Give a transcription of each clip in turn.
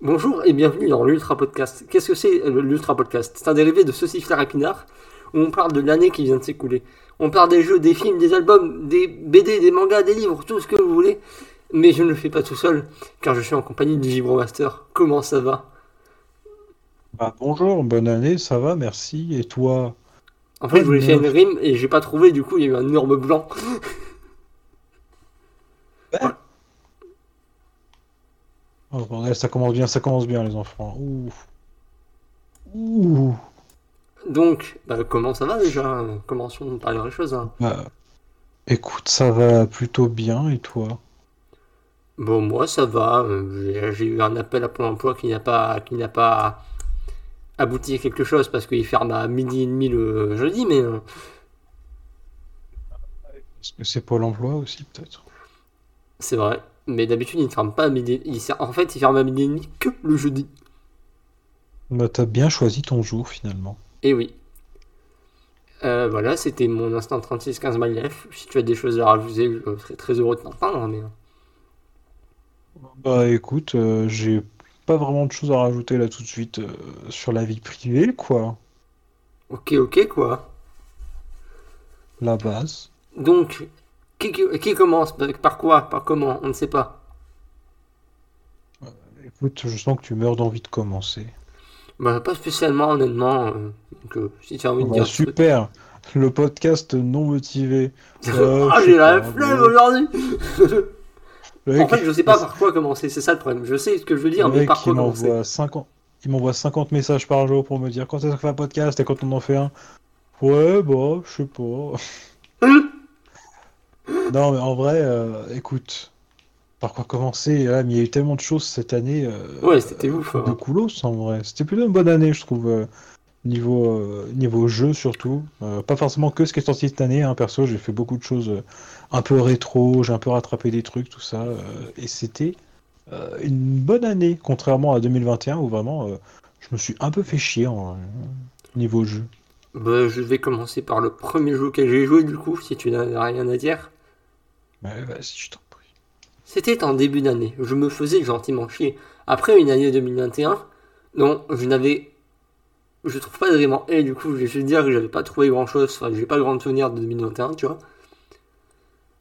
Bonjour et bienvenue dans l'Ultra Podcast. Qu'est-ce que c'est euh, l'Ultra Podcast? C'est un dérivé de Ceci Flair Épinard où on parle de l'année qui vient de s'écouler. On parle des jeux, des films, des albums, des BD, des mangas, des livres, tout ce que vous voulez. Mais je ne le fais pas tout seul car je suis en compagnie du Vibromaster. Comment ça va? Bah, bonjour, bonne année, ça va, merci. Et toi? En fait, je voulais faire une rime et j'ai pas trouvé, du coup, il y a eu un énorme blanc. Oh bordel, ça commence bien, ça commence bien les enfants. Ouh. Ouh. Donc, bah, comment ça va déjà? Commençons par les choses. hein? Bah, écoute, ça va plutôt bien et toi? Bon, moi, ça va. euh, J'ai j'ai eu un appel à Pôle emploi qui n'a pas, qui n'a pas abouti à quelque chose parce qu'il ferme à midi et demi le jeudi, mais euh, Est-ce que c'est Pôle emploi aussi peut-être? c'est vrai. Mais d'habitude, il ne ferme pas à midi. il En fait, il ferme à midi et demi que le jeudi. Bah, t'as bien choisi ton jour finalement. Et oui. Euh, voilà, c'était mon instant 36-15 my life. Si tu as des choses à rajouter, je serais très heureux de t'entendre. Mais... Bah écoute, euh, j'ai pas vraiment de choses à rajouter là tout de suite euh, sur la vie privée, quoi. Ok, ok, quoi. La base. Donc, qui, commence Par quoi Par comment On ne sait pas. Écoute, je sens que tu meurs d'envie de commencer. Bah, pas spécialement, honnêtement. euh, donc, euh, si tu as envie de Bah, dire. truc- super! Le podcast non motivé. Euh, ah, j'ai la flemme aujourd'hui En fait, je sais pas par quoi commencer, c'est ça le problème. Je sais ce que je veux dire, mais par quoi commencer m'envoie 50... il m'envoie 50 messages par jour pour me dire quand est-ce qu'on fait un podcast et quand on en fait un. Ouais, bah, je sais pas. Non, mais en vrai, euh, écoute, par quoi commencer? Là, mais il y a eu tellement de choses cette année euh, Ouais, c'était ouf. de hein. coolos en vrai. C'était plutôt une bonne année, je trouve, euh, niveau, niveau jeu surtout. Pas forcément que ce qui est sorti cette année, hein, perso, j'ai fait beaucoup de choses un peu rétro, j'ai un peu rattrapé des trucs, tout ça, et c'était une bonne année, contrairement à 2021 où vraiment je me suis un peu fait chier en niveau jeu. Bah, je vais commencer par le premier jeu auquel j'ai joué, du coup, si tu n'as rien à dire. Ouais, vas-y, je t'en prie. C'était en début d'année. Je me faisais gentiment chier. Après une année 2021, dont je n'avais. Je trouve pas vraiment. Et du coup, je vais dire que j'avais pas trouvé grand chose. Enfin, j'ai pas grand souvenir de 2021, tu vois.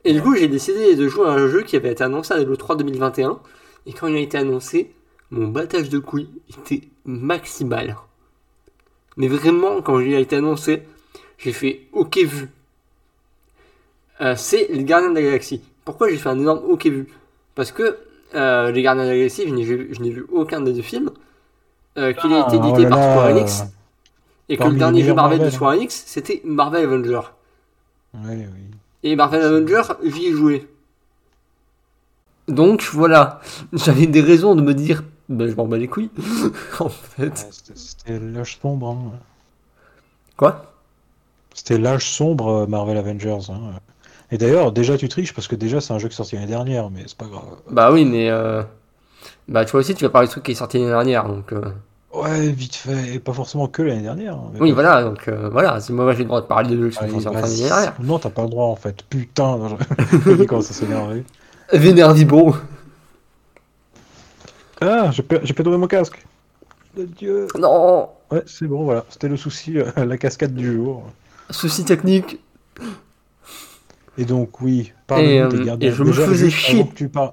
Et du coup, j'ai décidé de jouer à un jeu qui avait été annoncé à l'E3 2021. Et quand il a été annoncé, mon battage de couilles était maximal. Mais vraiment, quand il a été annoncé, j'ai fait OK vu. Euh, c'est les Gardiens de la Galaxie. Pourquoi j'ai fait un énorme OK vu? Parce que euh, les Gardiens de la Galaxie, je n'ai vu, aucun des deux films. Euh, qu'il a été Ah, édité oh par. Square Enix. Et que le dernier jeu Marvel, de. Square Enix, c'était Marvel Avenger. Ouais, oui. Et Marvel Avenger, j'y ai joué. Donc voilà, j'avais des raisons de me dire, ben, je m'en bats les couilles. en fait. C'était- l'âge sombre. hein. Quoi? C'était l'âge sombre Marvel Avengers. hein. Et d'ailleurs, déjà tu triches parce que déjà c'est un jeu qui est sorti l'année dernière, mais c'est pas grave. Bah oui, mais. euh, Bah tu vois aussi, tu vas parler de truc qui est sorti l'année dernière. Donc, euh, Ouais, vite fait, et pas forcément que l'année dernière. hein, Oui, voilà, donc euh, voilà, c'est moi j'ai le droit de parler de jeux qui sont sortis d'année dernière. Non, t'as pas le droit en fait. Putain, il commence à s'énerver. Vénère Vibro. Ah, j'ai pété mon casque. De Dieu. Non Ouais, c'est bon, voilà. C'était le souci, euh, la cascade du jour. Souci technique. Et donc, oui, Et, euh, des gardiens. et je me faisais chier. Avant que tu parles,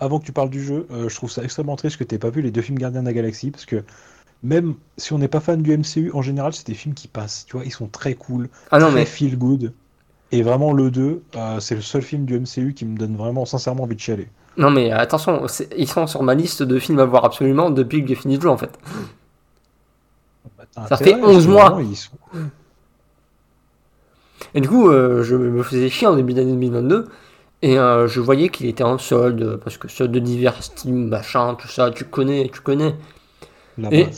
avant que tu parles du jeu, euh, je trouve ça extrêmement triste que t'aies pas vu les deux films Gardiens de la Galaxie, parce que même si on n'est pas fan du MCU, en général, c'est des films qui passent. Tu vois, ils sont très cool, Ah non, très mais feel good. Et vraiment, le 2, euh, c'est le seul film du MCU qui me donne vraiment sincèrement envie de chialer. Non mais attention, ils sont sur ma liste de films à voir absolument depuis que j'ai fini de jouer en fait. T'as Ça fait parce 11 que mois. vraiment, ils sont- Et du coup, euh, je me faisais chier en début d'année 2022 et euh, je voyais qu'il était en solde parce que solde de divers Steam, machin, tout ça, tu connais, tu connais. La Et-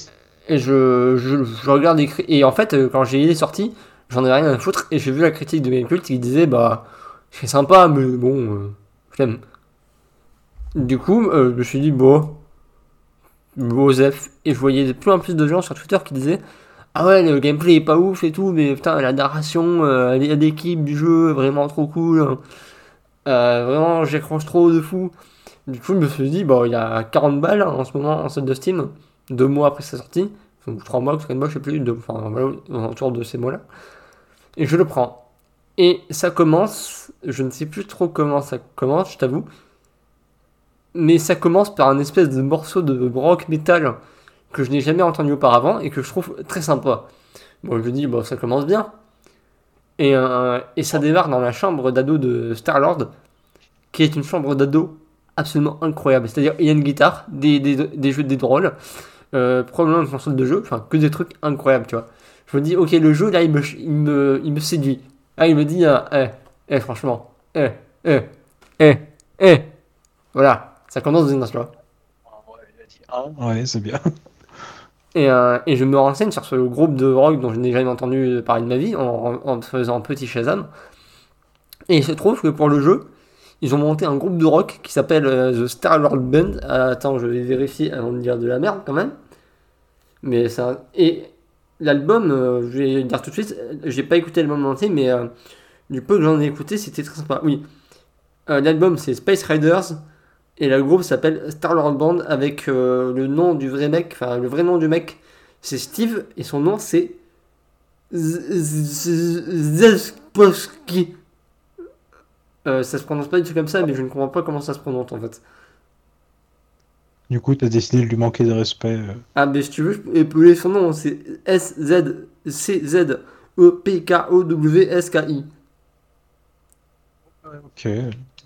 je, je, je regarde les et en fait euh, quand j'ai il est sorti, j'en avais rien à foutre et j'ai vu la critique de Gamecult qui disait bah c'est sympa mais bon euh, flemme. Du coup, euh, je me suis dit bon Osef et je voyais de plus en plus de gens sur Twitter qui disaient ah ouais le gameplay est pas ouf et tout mais putain la narration euh, du jeu vraiment trop cool. Euh, vraiment j'accroche trop de fou. Du coup, je me suis dit, bon, il y a 40 balles hein, en ce moment en solde de Steam, deux mois après sa sortie, ou trois mois, quatre mois, je sais plus, deux, enfin voilà, autour de ces mots-là. Et je le prends. Et ça commence, je ne sais plus trop comment ça commence, je t'avoue. Mais ça commence par un espèce de morceau de rock metal que je n'ai jamais entendu auparavant et que je trouve très sympa. Bon, je me dis, bon, ça commence bien. Et, euh, et ça démarre dans la chambre d'ado de Star-Lord, qui est une chambre d'ado absolument incroyable. C'est-à-dire, il y a une guitare, des, des, des jeux, des drôles, euh, probablement une console de jeu, enfin, que des trucs incroyables, tu vois. Je me dis, ok, le jeu, là, il me, il me, il me séduit. Ah, il me dit, euh, eh, eh, franchement, eh, eh, eh, eh. Voilà, ça commence bien, tu vois. Ouais, c'est bien. Et, euh, et, je me renseigne sur ce groupe de rock dont je n'ai jamais entendu parler de ma vie en, faisant petit Shazam. Et il se trouve que pour le jeu, ils ont monté un groupe de rock qui s'appelle euh, The Star Lord Band. Euh, attends, je vais vérifier avant de dire de la merde quand même. Mais ça. Et l'album, je vais dire tout de suite, j'ai pas écouté l'album entier, mais du peu que j'en ai écouté, c'était très sympa. Oui. l'album c'est Space Riders. Et le groupe s'appelle Star Lord Band avec le nom du vrai mec, enfin le vrai nom du mec, c'est Steve et son nom c'est Zesposki. Euh, ça se prononce pas du tout comme ça, mais je ne comprends pas comment ça se prononce en fait. Du coup, tu as décidé de lui manquer de respect. Euh. Ah, mais si tu veux, je peux épeler son nom, c'est S-Z-C-Z-E-P-K-O-W-S-K-I. Ok,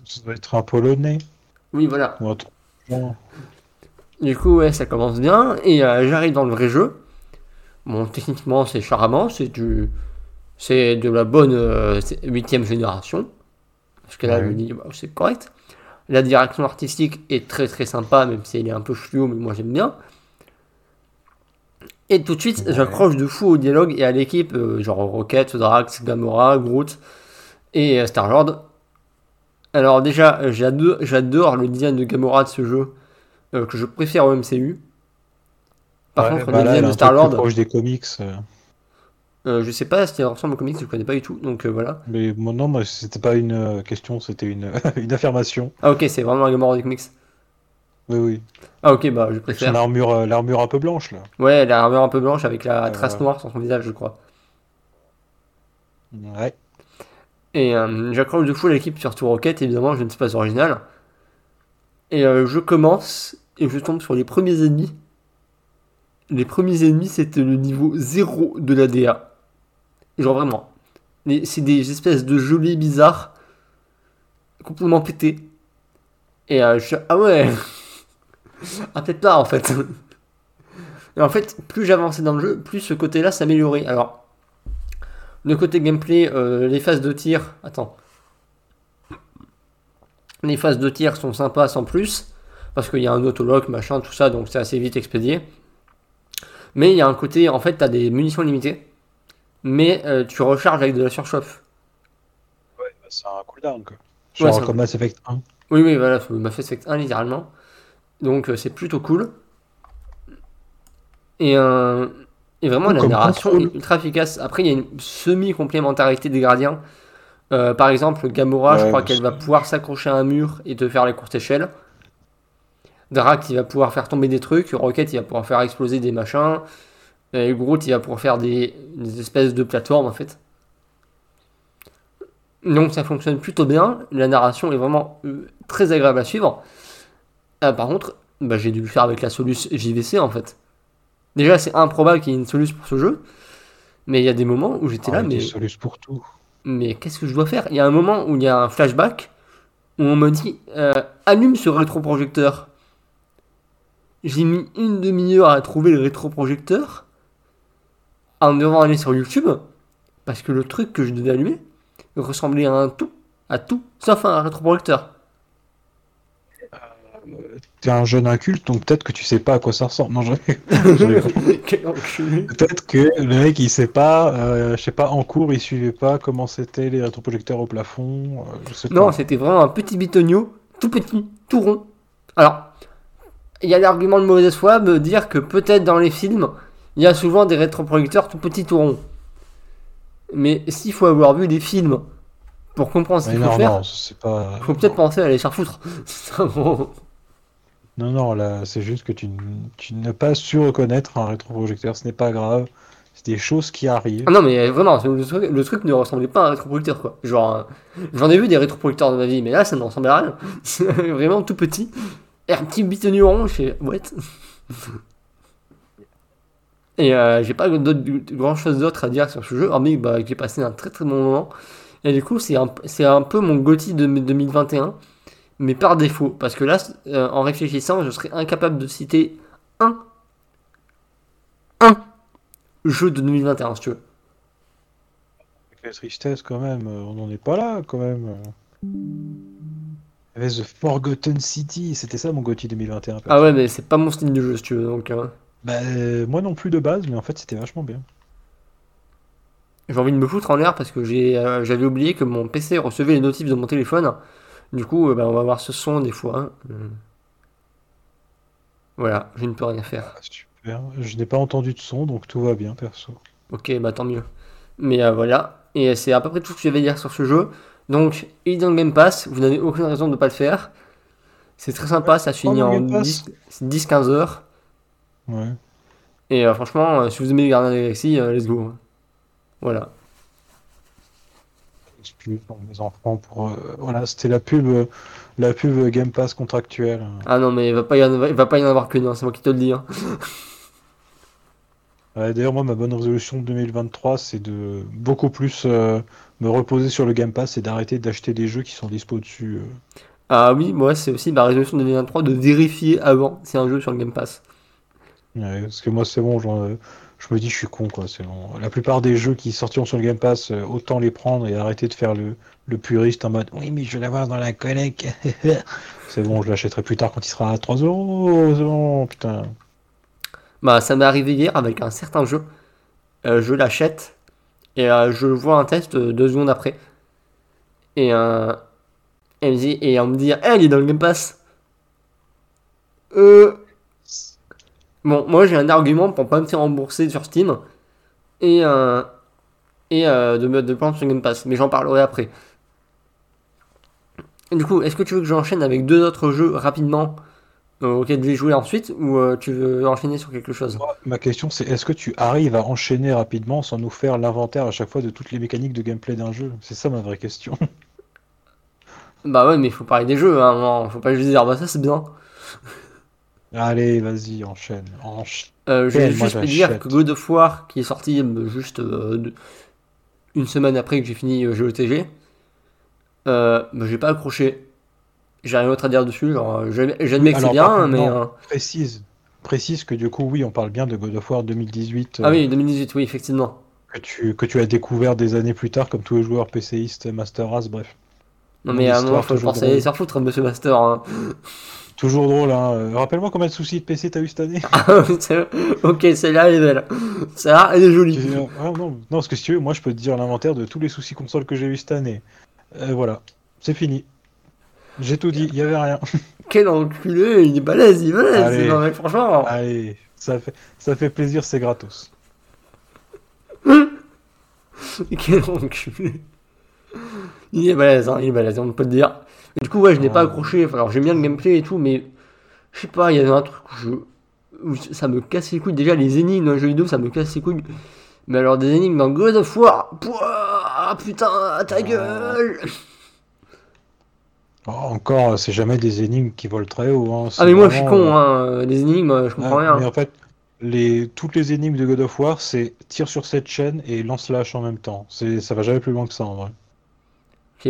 ça doit être un polonais. Oui, voilà. Du coup, ouais, ça commence bien, et euh, j'arrive dans le vrai jeu. Bon, techniquement, c'est charmant, c'est du. C'est de la bonne 8ème génération. Parce que là, je me dis, bah, c'est correct. La direction artistique est très très sympa, même si elle est un peu chelou, mais moi j'aime bien. Et tout de suite, j'accroche de fou au dialogue et à l'équipe, euh, genre Rocket, Drax, Gamora, Groot et euh, Star-Lord. Alors déjà, j'adore le design de Gamora de ce jeu, euh, que je préfère au MCU. Par contre, le bah design de Star-Lord... proche des comics. Euh, je sais pas si ça ressemble au comics, je connais pas du tout, donc euh, voilà. Mais non, moi, c'était pas une euh, question, c'était une, une affirmation. Ah ok, c'est vraiment la Gamora du comics. Oui, oui. Ah ok, bah je préfère. L'armure, l'armure un peu blanche là. Ouais, l'armure un peu blanche avec la trace noire sur son visage, je crois. Ouais. Et j'accroche de fou l'équipe, surtout Rocket, évidemment, je ne suis pas original. Et je commence et je tombe sur les premiers ennemis. Les premiers ennemis, c'était le niveau 0 de la DA. Genre vraiment. C'est des espèces de gelées bizarres. Complètement pétés. Et euh, je ah ouais. ah peut-être pas en fait. Et en fait, plus j'avançais dans le jeu, plus ce côté-là s'améliorait. Alors, le côté gameplay, euh, les phases de tir. Attends. Les phases de tir sont sympas sans plus. Parce qu'il y a un autolock, machin, tout ça, donc c'est assez vite expédié. Mais il y a un côté, en fait, tu as des munitions limitées mais euh, tu recharges avec de la surchauffe. Ouais, bah, c'est un cooldown quoi. Genre comme Mass Effect 1. Oui, oui, voilà, Mass Effect 1 littéralement. Donc euh, c'est plutôt cool. Et, euh, et vraiment la narration est ultra efficace. Après, il y a une semi-complémentarité des gardiens. par exemple, Gamora, je crois qu'elle va pouvoir s'accrocher à un mur et te faire les courtes échelles. Drac, il va pouvoir faire tomber des trucs. Rocket, il va pouvoir faire exploser des machins. Et Groot, il va pouvoir faire des, espèces de plateformes en fait. Donc ça fonctionne plutôt bien. La narration est vraiment euh, très agréable à suivre. Euh, par contre, bah, j'ai dû le faire avec la solution JVC en fait. Déjà, c'est improbable qu'il y ait une solution pour ce jeu. Mais il y a des moments où j'étais là, ah, mais. Des pour tout. Mais qu'est-ce que je dois faire? Il y a un moment où il y a un flashback où on me dit euh, allume ce rétroprojecteur. J'ai mis une demi-heure à trouver le rétroprojecteur en devant aller sur YouTube, parce que le truc que je devais allumer ressemblait à un tout, à tout, sauf à un rétroprojecteur. T'es un jeune inculte, donc peut-être que tu sais pas à quoi ça ressemble. Non, peut-être que le mec il sait pas, euh, je sais pas, en cours il suivait pas comment c'était les rétroprojecteurs au plafond. Euh, non, c'était vraiment un petit bitonio, tout petit, tout rond. Alors, il y a l'argument de mauvaise foi, me dire que peut-être dans les films, il y a souvent des rétroprojecteurs tout petits tout ronds. Mais s'il faut avoir vu des films pour comprendre ce qu'il faut faire, il faut peut-être penser à les faire foutre. Non, non, là, c'est juste que tu, tu n'as pas su reconnaître un rétroprojecteur, ce n'est pas grave. C'est des choses qui arrivent. Ah non, mais vraiment, le truc, ne ressemblait pas à un rétroprojecteur, quoi. Genre, euh, j'en ai vu des rétroprojecteurs dans ma vie, mais là, ça ne ressemblait à rien. C'est vraiment tout petit. Et un petit bitonu orange, fais, what? Et euh, j'ai pas grand chose d'autre à dire sur ce jeu, hormis bah, que j'ai passé un très très bon moment. Et du coup, c'est un, un peu mon GOTY de 2021, mais par défaut. Parce que là, euh, en réfléchissant, je serais incapable de citer un, un jeu de 2021, si tu veux. Quelle tristesse quand même, euh, on n'en est pas là quand même. Avait The Forgotten City, c'était ça mon GOTY 2021. Ah ouais, mais c'est pas mon style de jeu, si tu veux. Donc, euh, Bah, euh, moi non plus de base, mais en fait c'était vachement bien. j'ai envie de me foutre en l'air parce que euh, j'avais oublié que mon PC recevait les notifs de mon téléphone. Du coup, euh, bah, on va voir ce son des fois. hein. Euh. Voilà, je ne peux rien faire. Ah, super, je n'ai pas entendu de son, donc tout va bien perso. Ok, bah tant mieux. Mais euh, voilà, et c'est à peu près tout ce que je vais dire sur ce jeu. Donc, il est dans le Game Pass, vous n'avez aucune raison de ne pas le faire. C'est très sympa, ça se finit en Game Pass. 10-15 heures. Ouais. Et euh, franchement, euh, si vous aimez les Gardiens de la Galaxie, let's go. Voilà. Pour mes enfants pour euh, voilà c'était la pub euh, la pub Game Pass contractuelle Ah non, mais il va pas y en avoir, il va pas y en avoir qu'une, hein, c'est moi qui te le dis. hein. Ouais, d'ailleurs moi ma bonne résolution de 2023 c'est de beaucoup plus euh, me reposer sur le Game Pass et d'arrêter d'acheter des jeux qui sont dispo dessus. Ah oui, moi c'est aussi ma résolution de 2023 de vérifier avant si un jeu sur le Game Pass. Ouais, parce que moi c'est bon genre, je me dis je suis con quoi c'est bon la plupart des jeux qui sortiront sur le Game Pass euh, autant les prendre et arrêter de faire le, puriste en mode oui mais je vais l'avoir dans la collecte c'est bon je l'achèterai plus tard quand il sera à 3 euros c'est bon putain Bah ça m'est arrivé hier avec un certain jeu. Euh, je l'achète et euh, je vois un test deux secondes après. Et, euh, et on me dit, Eh, il est dans le Game Pass. Euh... Bon, moi j'ai un argument pour pas me faire rembourser sur Steam et, euh, et euh, de me de prendre sur Game Pass, mais j'en parlerai après. Et du coup, est-ce que tu veux que j'enchaîne avec deux autres jeux rapidement euh, auxquels je vais jouer ensuite ou euh, tu veux enchaîner sur quelque chose? Moi, Ma question c'est est-ce que tu arrives à enchaîner rapidement sans nous faire l'inventaire à chaque fois de toutes les mécaniques de gameplay d'un jeu? C'est ça ma vraie question. Bah ouais, mais il faut parler des jeux, hein, non, faut pas juste dire, bah ça c'est bien. Allez, vas-y, enchaîne. Enchaîne. Euh, je vais juste te dire que God of War, qui est sorti euh, juste euh, une semaine après que j'ai fini GOTG, euh, bah, j'ai pas accroché. J'ai rien d'autre à dire dessus, genre, j'admets que c'est bien, contre, mais... non. Précise. Précise que du coup, oui, on parle bien de God of War 2018 Ah oui, 2018, oui, effectivement. que tu, que tu as découvert des années plus tard, comme tous les joueurs PCistes, Master Race, bref. Non mais à un moment, faut toujours penser drôle. à s'en foutre, monsieur Master. hein. Toujours drôle, hein. Euh, Rappelle-moi combien de soucis de PC t'as eu cette année? C'est- ok, celle-là, elle est belle. Celle-là, elle est jolie. Tu- ah, non, non, parce que si tu veux, moi je peux te dire l'inventaire de tous les soucis consoles que j'ai eu cette année. Euh, voilà, c'est fini. J'ai tout dit, il y avait rien. Quel enculé, il est balèze, il est balèze. Allez. Non mais franchement... Allez, ça fait, ça fait plaisir, c'est gratos. Quel enculé. Il est balèze, hein, il est balèze, on peut le dire. Et du coup, ouais, je n'ai pas accroché. Enfin, alors, j'aime bien le gameplay et tout, mais je sais pas, il y avait un truc où, je... où ça me casse les couilles. Déjà, les énigmes dans le jeu vidéo, ça me casse les couilles. Mais alors, des énigmes dans God of War, pouah, putain, ta gueule. Oh, encore, c'est jamais des énigmes qui volent très haut. hein. Ah, mais moi, je suis con, euh, hein. Les énigmes, je comprends rien. Mais en fait, les, toutes les énigmes de God of War, c'est tire sur cette chaîne et lance la hache en même temps. C'est, ça va jamais plus loin que ça en vrai.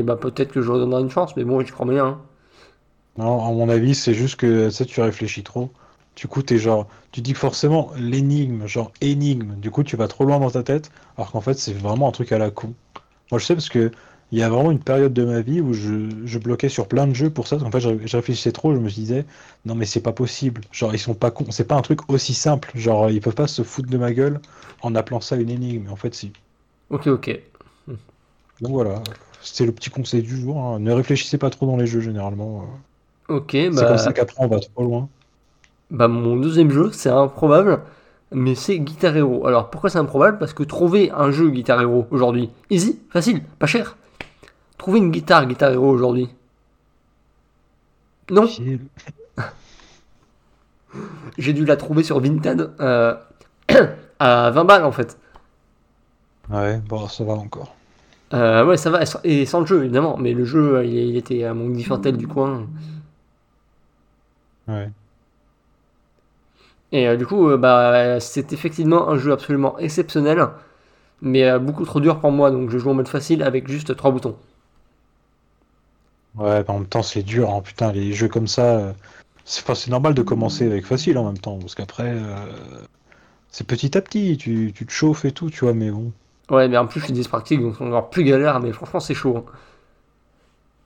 Bah peut-être que je redonnerai une chance, mais bon, je crois bien. hein. Non, à mon avis, c'est juste que tu sais, tu réfléchis trop. Du coup, t'es genre, tu dis que forcément l'énigme, genre énigme, du coup, tu vas trop loin dans ta tête, alors qu'en fait, c'est vraiment un truc à la con. Moi, je sais parce que il y a vraiment une période de ma vie où je, je bloquais sur plein de jeux pour ça. En fait, je, je réfléchissais trop, je me disais, non, mais c'est pas possible. Genre, ils sont pas cons. C'est pas un truc aussi simple. Genre, ils peuvent pas se foutre de ma gueule en appelant ça une énigme. En fait, si. Ok, ok. Donc voilà, c'était le petit conseil du jour. hein. Ne réfléchissez pas trop dans les jeux généralement. Ok, C'est bah, comme ça qu'après on va trop loin. bah mon deuxième jeu, c'est improbable, mais c'est Guitar Hero. Alors pourquoi c'est improbable? Parce que trouver un jeu Guitar Hero aujourd'hui, easy, facile, pas cher. Trouver une guitare Guitar Hero aujourd'hui. Non. J'ai dû la trouver sur Vinted euh, à 20 balles en fait. Ouais, bon, ça va encore. Euh, ouais, ça va, et sans le jeu évidemment, mais le jeu il, il était à mon Differtel du coin. Ouais. Et euh, du coup, euh, bah, c'est effectivement un jeu absolument exceptionnel, mais euh, beaucoup trop dur pour moi, donc je joue en mode facile avec juste trois boutons. Ouais, en même temps, c'est dur, hein, putain, les jeux comme ça. euh, C'est enfin, normal de commencer avec facile en même temps, parce qu'après, euh, c'est petit à petit, tu, tu te chauffes et tout, tu vois, mais bon. Ouais, mais en plus, je suis dyspraxique, donc c'est encore plus galère, mais franchement, c'est chaud. hein.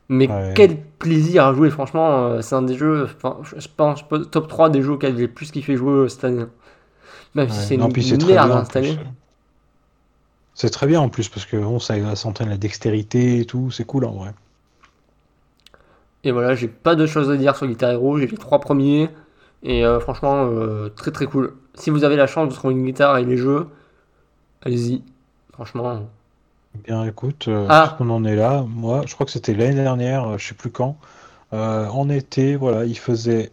Mais Ouais. quel plaisir à jouer, franchement, euh, c'est un des jeux, enfin, je pense, top 3 des jeux auxquels j'ai plus kiffé jouer euh, cette année. Même si Ouais. c'est une, c'est merde hein, cette plus. année. C'est très bien en plus, parce que bon, ça, ça s'entraîne la dextérité et tout, c'est cool en vrai. Et voilà, j'ai pas de choses à dire sur Guitar Hero, j'ai les trois premiers, et euh, franchement, euh, très très cool. Si vous avez la chance de trouver une guitare et les jeux, allez-y. Franchement, Bien, écoute, euh, Ah. on en est là. Moi, je crois que c'était l'année dernière, euh, je sais plus quand. Euh, en été, voilà, il faisait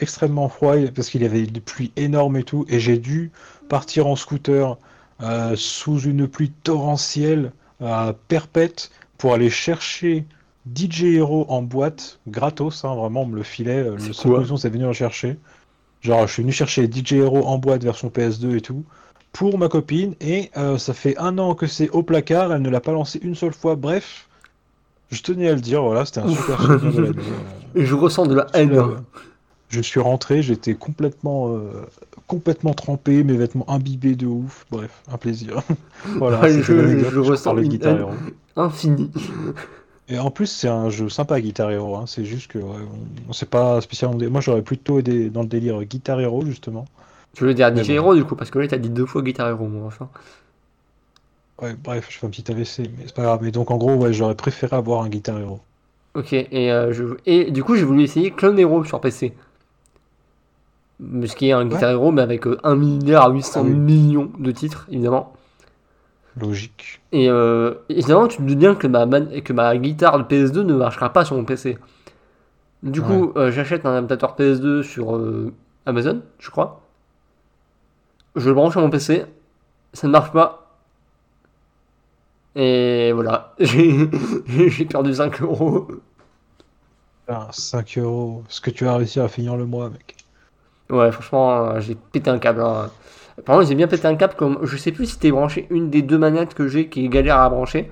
extrêmement froid parce qu'il y avait des pluies énormes et tout, et j'ai dû partir en scooter euh, sous une pluie torrentielle à Perpète pour aller chercher DJ Hero en boîte, gratos, hein, vraiment, on me le filait. C'est Le seul c'est venir le chercher. Genre, je suis venu chercher DJ Hero en boîte version PS2 et tout pour ma copine et euh, ça fait un an que c'est au placard, elle ne l'a pas lancé une seule fois. Bref, je tenais à le dire, voilà, c'était un super souvenir de l'année. euh. je ressens de la haine. Euh, Je suis rentré, j'étais complètement, euh, complètement trempé, mes vêtements imbibés de ouf. Bref, un plaisir. voilà, je- je ressens parlais de une Guitar haine. Hero. Infini. Et en plus, c'est un jeu sympa, Guitar Hero. hein, C'est juste que ouais, on, on sait pas spécialement. Moi, j'aurais plutôt été dans le délire Guitar Hero, justement. Je veux dire DJ. Hero du coup, parce que là t'as dit deux fois Guitar Hero, moi, enfin. Ouais, bref, je fais un petit AVC, mais c'est pas grave. Mais donc, en gros, ouais, j'aurais préféré avoir un Guitar Hero. Ok, et, euh, je... et du coup j'ai voulu essayer Clone Hero sur PC. Ce qui est un Guitar Hero, mais avec euh, 1 milliard 800 Ah oui. millions de titres, évidemment. Logique. Et euh, évidemment, tu te doutes bien que ma, man- que ma guitare de PS2 ne marchera pas sur mon PC. Du coup, euh, j'achète un adaptateur PS2 sur euh, Amazon, je crois. Je le branche sur mon PC, ça ne marche pas. Et voilà, j'ai perdu 5 euros. Ah, 5 euros. Est-ce que tu vas réussir à finir le mois, mec? Ouais, franchement, euh, j'ai pété un câble. hein. Par contre, j'ai bien pété un câble comme. Je sais plus si t'es branché une des deux manettes que j'ai qui est galère à brancher.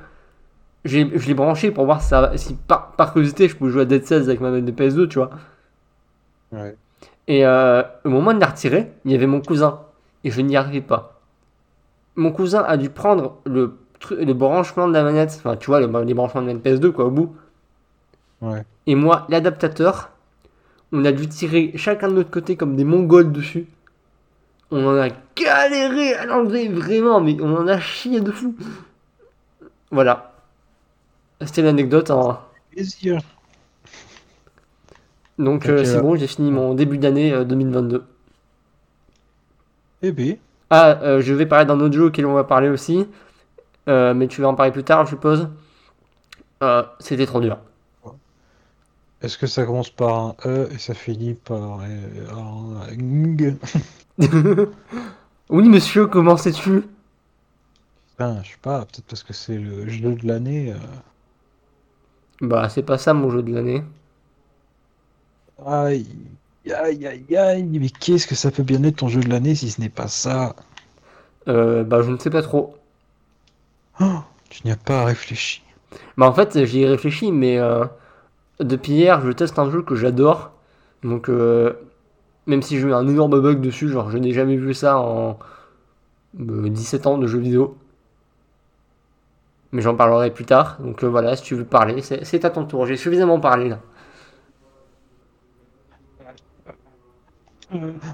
Je l'ai branché pour voir si, ça, si par, par curiosité je pouvais jouer à Dead Cells avec ma manette de PS2, tu vois. Ouais. Et euh, au moment de la retirer, il y avait mon cousin. Et je n'y arrivais pas. Mon cousin a dû prendre le, le branchement de la manette, enfin, tu vois, le- les branchements de la manette PS2, quoi, au bout. Ouais. Et moi, l'adaptateur, on a dû tirer chacun de notre côté comme des mongols dessus. On en a galéré à l'enlever, vraiment, mais on en a chié de fou. Voilà. C'était l'anecdote. hein. Donc euh, c'est ouais. bon, j'ai fini mon début d'année euh, 2022. Eh bien, Ah, euh, je vais parler d'un autre jeu auquel on va parler aussi. Euh, mais tu vas en parler plus tard, je suppose. Euh, C'était trop dur. est-ce que ça commence par un E et ça finit par un ng? oui, monsieur, comment sais-tu? Je sais pas, peut-être parce que c'est le jeu de l'année. Bah, c'est pas ça mon jeu de l'année. Aïe, aïe, aïe, aïe, mais qu'est-ce que ça peut bien être ton jeu de l'année si ce n'est pas ça? Euh, bah, je ne sais pas trop. Oh, tu n'y as pas réfléchi. Bah, en fait, j'y ai réfléchi, mais euh, depuis hier, je teste un jeu que j'adore. Donc, euh, même si j'ai eu un énorme bug dessus, genre, je n'ai jamais vu ça en euh, 17 ans de jeux vidéo. Mais j'en parlerai plus tard. Donc, euh, voilà, si tu veux parler, c'est c'est à ton tour. J'ai suffisamment parlé là.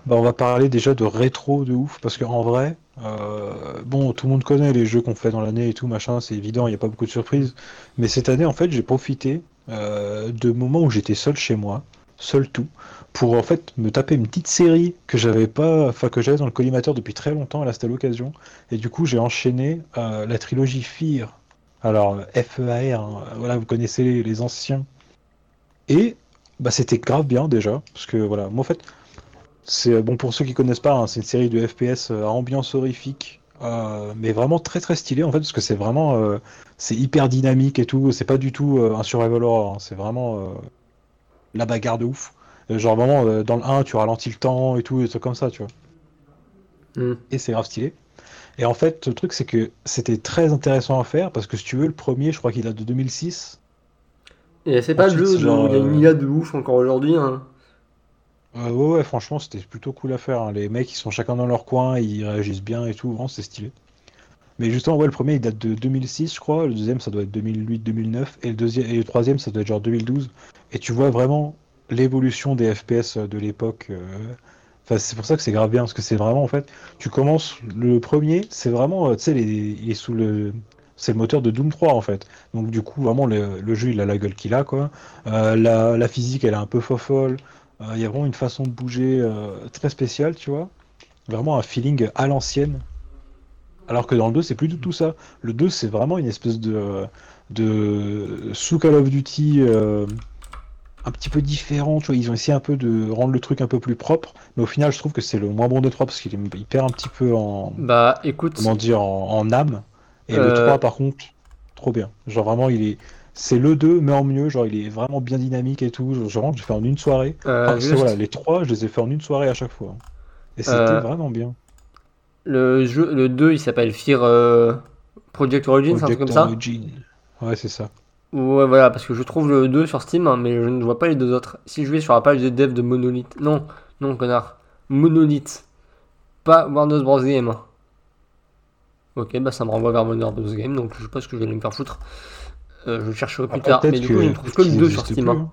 Bah, on va parler déjà de rétro de ouf, parce qu'en vrai, euh, bon, tout le monde connaît les jeux qu'on fait dans l'année et tout, machin, c'est évident, il n'y a pas beaucoup de surprises. Mais cette année, en fait, j'ai profité euh, de moments où j'étais seul chez moi, seul tout, pour en fait me taper une petite série que j'avais pas, que dans le collimateur depuis très longtemps, et là c'était l'occasion. Et du coup, j'ai enchaîné euh, la trilogie Fear. Alors, F-E-A-R, hein, voilà, vous connaissez les, les anciens. Et bah, c'était grave bien déjà, parce que voilà, moi en fait. C'est bon pour ceux qui connaissent pas, hein, c'est une série de FPS à ambiance horrifique, mais vraiment très très stylé en fait, parce que c'est vraiment c'est hyper dynamique et tout. C'est pas du tout un survival horror, hein, c'est vraiment la bagarre de ouf. Genre vraiment dans le 1, tu ralentis le temps et tout, et tout comme ça, tu vois. Hmm. Et c'est grave stylé. Et en fait, le truc, c'est que c'était très intéressant à faire parce que si tu veux, le premier, je crois qu'il date de 2006. Et c'est pas le jeu genre, il y a une euh, IA de ouf encore aujourd'hui. Hein. Ouais, ouais, franchement, c'était plutôt cool à faire. hein. Les mecs, ils sont chacun dans leur coin, ils réagissent bien et tout. Vraiment, c'est stylé. Mais justement, ouais, le premier, il date de 2006, je crois. Le deuxième, ça doit être 2008-2009. Et le et le troisième, ça doit être genre 2012. Et tu vois vraiment l'évolution des FPS de l'époque. euh, c'est pour ça que c'est grave bien, parce que c'est vraiment, en fait, tu commences, le premier, c'est vraiment, euh, tu sais, il est sous le... C'est le moteur de Doom 3, en fait. Donc, du coup, vraiment, le, le jeu, il a la gueule qu'il a, quoi. Euh, la, la physique, elle est un peu fofolle. Euh, Il y a vraiment une façon de bouger euh, très spéciale, tu vois. Vraiment un feeling à l'ancienne. Alors que dans le 2, c'est plus du tout ça. Le 2, c'est vraiment une espèce de, de sous Call of Duty euh, un petit peu différent. Tu vois, ils ont essayé un peu de rendre le truc un peu plus propre. Mais au final, je trouve que c'est le moins bon des trois parce qu'il perd un petit peu en, Bah écoute, comment dire, en, en âme. Et le Euh. 3, par contre, trop bien. Genre vraiment, il est. C'est le 2, mais en mieux. Genre, il est vraiment bien dynamique et tout. Genre, j'ai fait en une soirée. euh, c'est- juste, voilà, les trois, je les ai fait en une soirée à chaque fois. Et c'était Euh, vraiment bien. le jeu, le 2, il s'appelle Fear euh, Project Origins, un truc comme ça. Origin. Ouais, c'est ça. Ouais, voilà, parce que je trouve le 2 sur Steam, hein, mais je ne vois pas les deux autres. Si je vais sur la page de dev de Monolith. Non, non, connard. Monolith. Pas Warner Bros. Game. Ok, bah ça me renvoie vers Warner Bros. Game, donc je sais pas ce que je vais aller me faire foutre. Euh, je chercherai plus Après, tard, mais du coup, je ne trouve que le qu'il 2 sur Steam. plus, hein.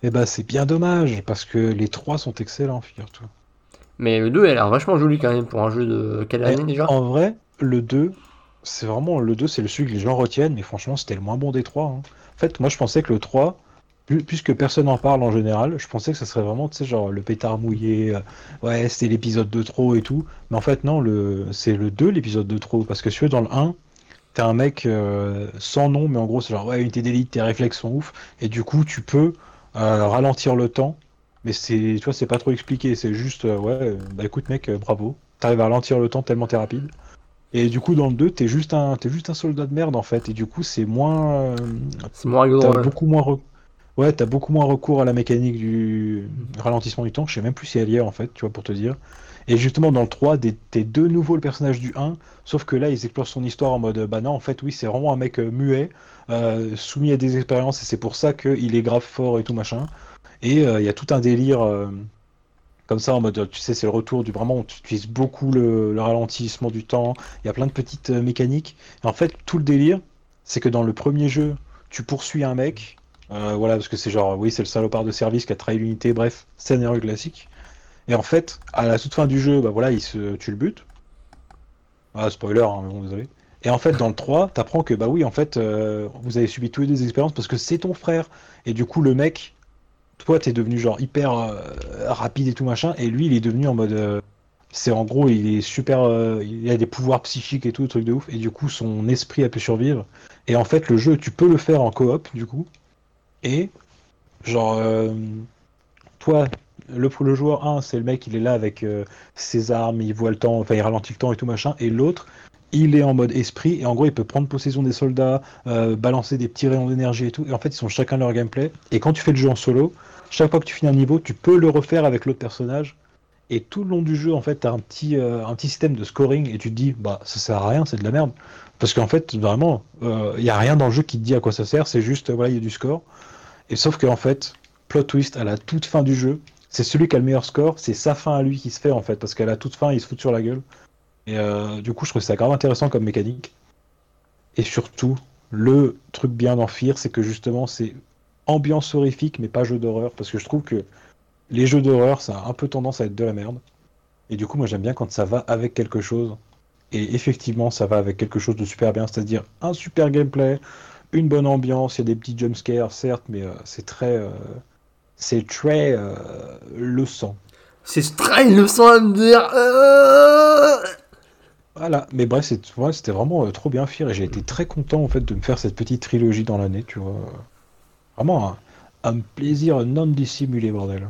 Eh bah, c'est bien dommage, parce que les trois sont excellents, figure-toi. Mais le 2 il a l'air vachement joli quand même pour un jeu de quelle Eh, année déjà? En vrai, le 2, c'est vraiment le 2, c'est le celui que les gens retiennent, mais franchement, c'était le moins bon des trois. hein. En fait, moi, je pensais que le 3, pu- puisque personne en parle en général, je pensais que ça serait vraiment, tu sais, genre le pétard mouillé, euh, ouais, c'était l'épisode de trop et tout. Mais en fait, non, le... c'est le 2, l'épisode de trop. Parce que si tu veux, dans le 1, t'es un mec euh, sans nom, mais en gros, c'est genre, ouais, unité d'élite, tes réflexes sont ouf, et du coup, tu peux euh, ralentir le temps. Mais c'est, tu vois, c'est pas trop expliqué, c'est juste, euh, ouais, bah écoute, mec, bravo. T'arrives à ralentir le temps tellement t'es rapide. Et du coup, dans le 2, t'es juste un, t'es juste un soldat de merde en fait. Et du coup, c'est moins. C'est moins rigolo. T'as ouais. beaucoup moins. re- Ouais, t'as beaucoup moins recours à la mécanique du ralentissement du temps. Je sais même plus si elle y est en fait, tu vois, pour te dire. Et justement, dans le 3, des- t'es de nouveau le personnage du 1, sauf que là, ils explorent son histoire en mode bah non, en fait, oui, c'est vraiment un mec euh, muet, euh, soumis à des expériences, et c'est pour ça qu'il est grave fort et tout machin. Et euh, il y a tout un délire. euh, comme ça, en mode, tu sais, c'est le retour du vraiment, on utilise beaucoup le, le ralentissement du temps, il y a plein de petites euh, mécaniques. Et en fait, tout le délire, c'est que dans le premier jeu, tu poursuis un mec, euh, voilà, parce que c'est genre, oui, c'est le salopard de service qui a trahi l'unité, bref, scénario classique. Et en fait, à la toute fin du jeu, bah voilà, il se, tu le butes. Ah, spoiler, hein, mais bon, désolé. Et en fait, dans le 3, t'apprends que, bah oui, en fait, euh, vous avez subi tous les deux expériences parce que c'est ton frère. Et du coup, le mec, toi, t'es devenu genre hyper euh, rapide et tout machin, et lui, il est devenu en mode. euh, c'est en gros, il est super. il a des pouvoirs psychiques et tout, truc de ouf, et du coup, son esprit a pu survivre. Et en fait, le jeu, tu peux le faire en coop, du coup. Et, genre, toi, le, joueur 1, c'est le mec, il est là avec euh, ses armes, il voit le temps, enfin, il ralentit le temps et tout machin, et l'autre, il est en mode esprit, et en gros, il peut prendre possession des soldats, euh, balancer des petits rayons d'énergie et tout, et en fait, ils sont chacun leur gameplay. Et quand tu fais le jeu en solo, chaque fois que tu finis un niveau, tu peux le refaire avec l'autre personnage. Et tout le long du jeu, en fait, tu as un petit, euh, un petit système de scoring et tu te dis, bah, ça sert à rien, c'est de la merde. Parce qu'en fait, vraiment, il n'y a rien dans le jeu qui te dit à quoi ça sert, c'est juste, voilà, il y a du score. Et sauf qu'en fait, plot twist, à la toute fin du jeu, c'est celui qui a le meilleur score, c'est sa fin à lui qui se fait, en fait, parce qu'à la toute fin, il se fout sur la gueule. Et euh, du coup, je trouve ça grave intéressant comme mécanique. Et surtout, le truc bien Fear, c'est que justement, c'est ambiance horrifique, mais pas jeu d'horreur, parce que je trouve que les jeux d'horreur, ça a un peu tendance à être de la merde. Et du coup, moi, j'aime bien quand ça va avec quelque chose. Et effectivement, ça va avec quelque chose de super bien, c'est-à-dire un super gameplay, une bonne ambiance, il y a des petits jumpscares, certes, mais euh, c'est très. euh, c'est très euh, le sang. C'est le sang à me dire. euh, Voilà, mais bref, ouais, c'était vraiment euh, trop bien Fear et j'ai été très content en fait de me faire cette petite trilogie dans l'année, tu vois. Vraiment un, un plaisir non dissimulé, bordel.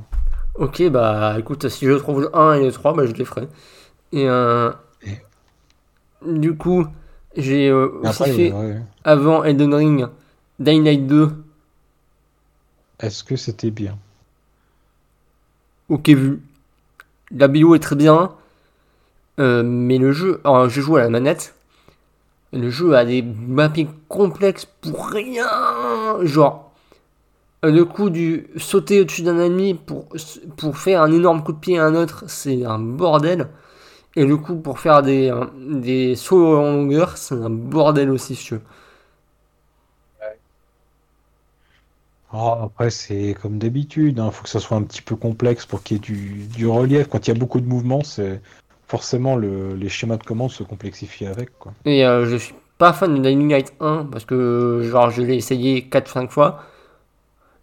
Ok, bah écoute, si je trouve le 1 et le 3, bah je les ferai. Et euh, Et- du coup, j'ai aussi après, fait, ouais. avant Elden Ring, Dying Light 2, Est-ce que c'était bien? Ok vu. La bio est très bien, euh, mais le jeu, alors je joue à la manette, le jeu a des mappings complexes pour rien. Genre, le coup du sauter au-dessus d'un ennemi pour, pour faire un énorme coup de pied à un autre, c'est un bordel. Et le coup pour faire des, sauts en longueur, c'est un bordel aussi, si. Ah, après, c'est comme d'habitude, il faut que ça soit un petit peu complexe pour qu'il y ait du, du relief. Quand il y a beaucoup de mouvements, c'est forcément le- les schémas de commande se complexifient avec, quoi. Et euh, je suis pas fan de Dying Light 1 parce que genre je l'ai essayé 4-5 fois.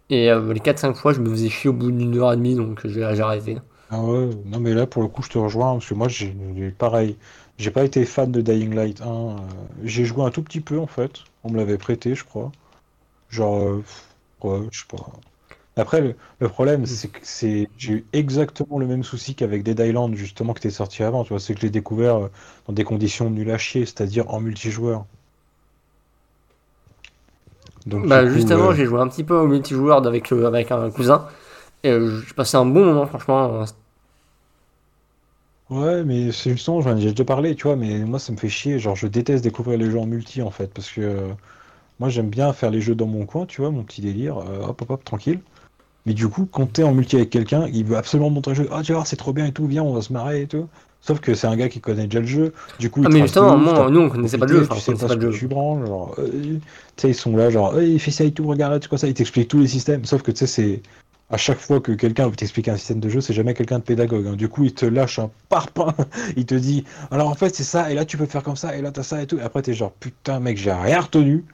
Et euh, les 4-5 fois je me faisais chier au bout d'une heure et demie donc j'ai arrêté. Ah ouais, non mais là pour le coup je te rejoins parce que moi j'ai j'ai- pareil, j'ai pas été fan de Dying Light 1, euh, j'ai joué un tout petit peu en fait, on me l'avait prêté je crois, genre euh, pff, ouais, je sais pas. Après le, le problème c'est que c'est j'ai eu exactement le même souci qu'avec Dead Island justement que t'es sorti avant, tu vois, c'est que je l'ai découvert euh, dans des conditions nulles à chier, c'est-à-dire en multijoueur. Donc Bah du coup, juste avant euh, j'ai joué un petit peu au multijoueur avec, euh, avec un cousin. Et euh, j'ai passé un bon moment franchement. Ouais, mais c'est justement, j'en ai déjà parlé, tu vois, mais moi ça me fait chier, genre je déteste découvrir les jeux en multi en fait, parce que moi j'aime bien faire les jeux dans mon coin, tu vois, mon petit délire, euh, hop hop hop, tranquille. Mais du coup, quand t'es en multi avec quelqu'un, il veut absolument montrer le jeu, ah tu c'est trop bien et tout, viens, on va se marrer et tout. Sauf que c'est un gars qui connaît déjà le jeu, du coup il Ah mais justement moi nous on connaissait pas le jeu, enfin tu sais pas pas ce le que jeu. tu branles, genre, euh, tu sais, ils sont là, genre, il fait ça et tout, regarde, tu vois ça, ils t'expliquent tous les systèmes, sauf que tu sais, c'est à chaque fois que quelqu'un veut t'expliquer un système de jeu, c'est jamais quelqu'un de pédagogue. hein. Du coup, il te lâche un parpaing, il te dit, alors en fait, c'est ça, et là tu peux faire comme ça, et là t'as ça et tout, et après t'es genre, putain, mec, j'ai rien retenu.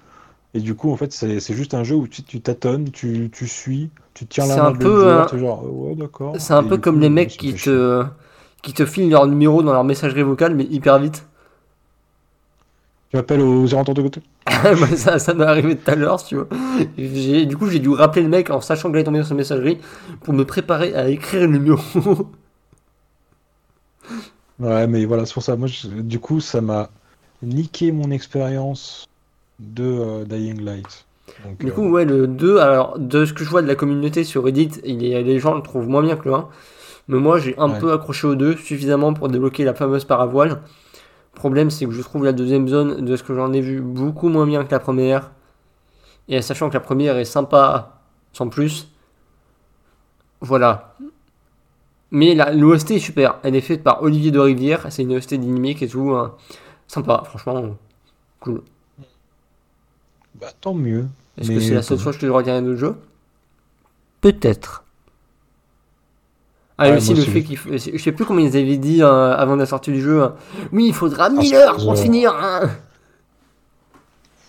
Et du coup, en fait, c'est juste un jeu où tu, tu tâtonnes, tu, tu suis, tu tiens la main un de peu, joueur, euh, genre, ouais, d'accord. C'est un Et peu comme coup, les mecs qui te, qui te filent leur numéro dans leur messagerie vocale mais hyper vite. Tu m'appelles aux alentours de côté ça, ça m'est arrivé tout à l'heure, tu vois. Du coup, j'ai dû rappeler le mec en sachant que j'allais tomber dans sa messagerie pour me préparer à écrire le numéro. Ouais, mais voilà, c'est pour ça. Moi, je- du coup, ça m'a niqué mon expérience de euh, Dying Light. Donc, Du euh, coup, ouais, le 2, alors, de ce que je vois de la communauté sur Reddit, il est, les gens le trouvent moins bien que le 1. Mais moi, j'ai un Ouais. peu accroché au 2, suffisamment pour débloquer la fameuse paravoile. Problème, c'est que je trouve la deuxième zone, de ce que j'en ai vu, beaucoup moins bien que la première. Et sachant que la première est sympa, sans plus. Voilà. Mais l'OST est super. Elle est faite par Olivier de Rivière. C'est une OST dynamique et tout. hein. Sympa, franchement. Cool. Bah, tant mieux. Est-ce que c'est la seule chose que je retiens de jeu? Peut-être. Ah, et Ouais, aussi le fait qu'il faut- Je sais plus comment ils avaient dit euh, avant la sortie du jeu. hein. Oui, il faudra 1000 c'est heures pour finir. hein.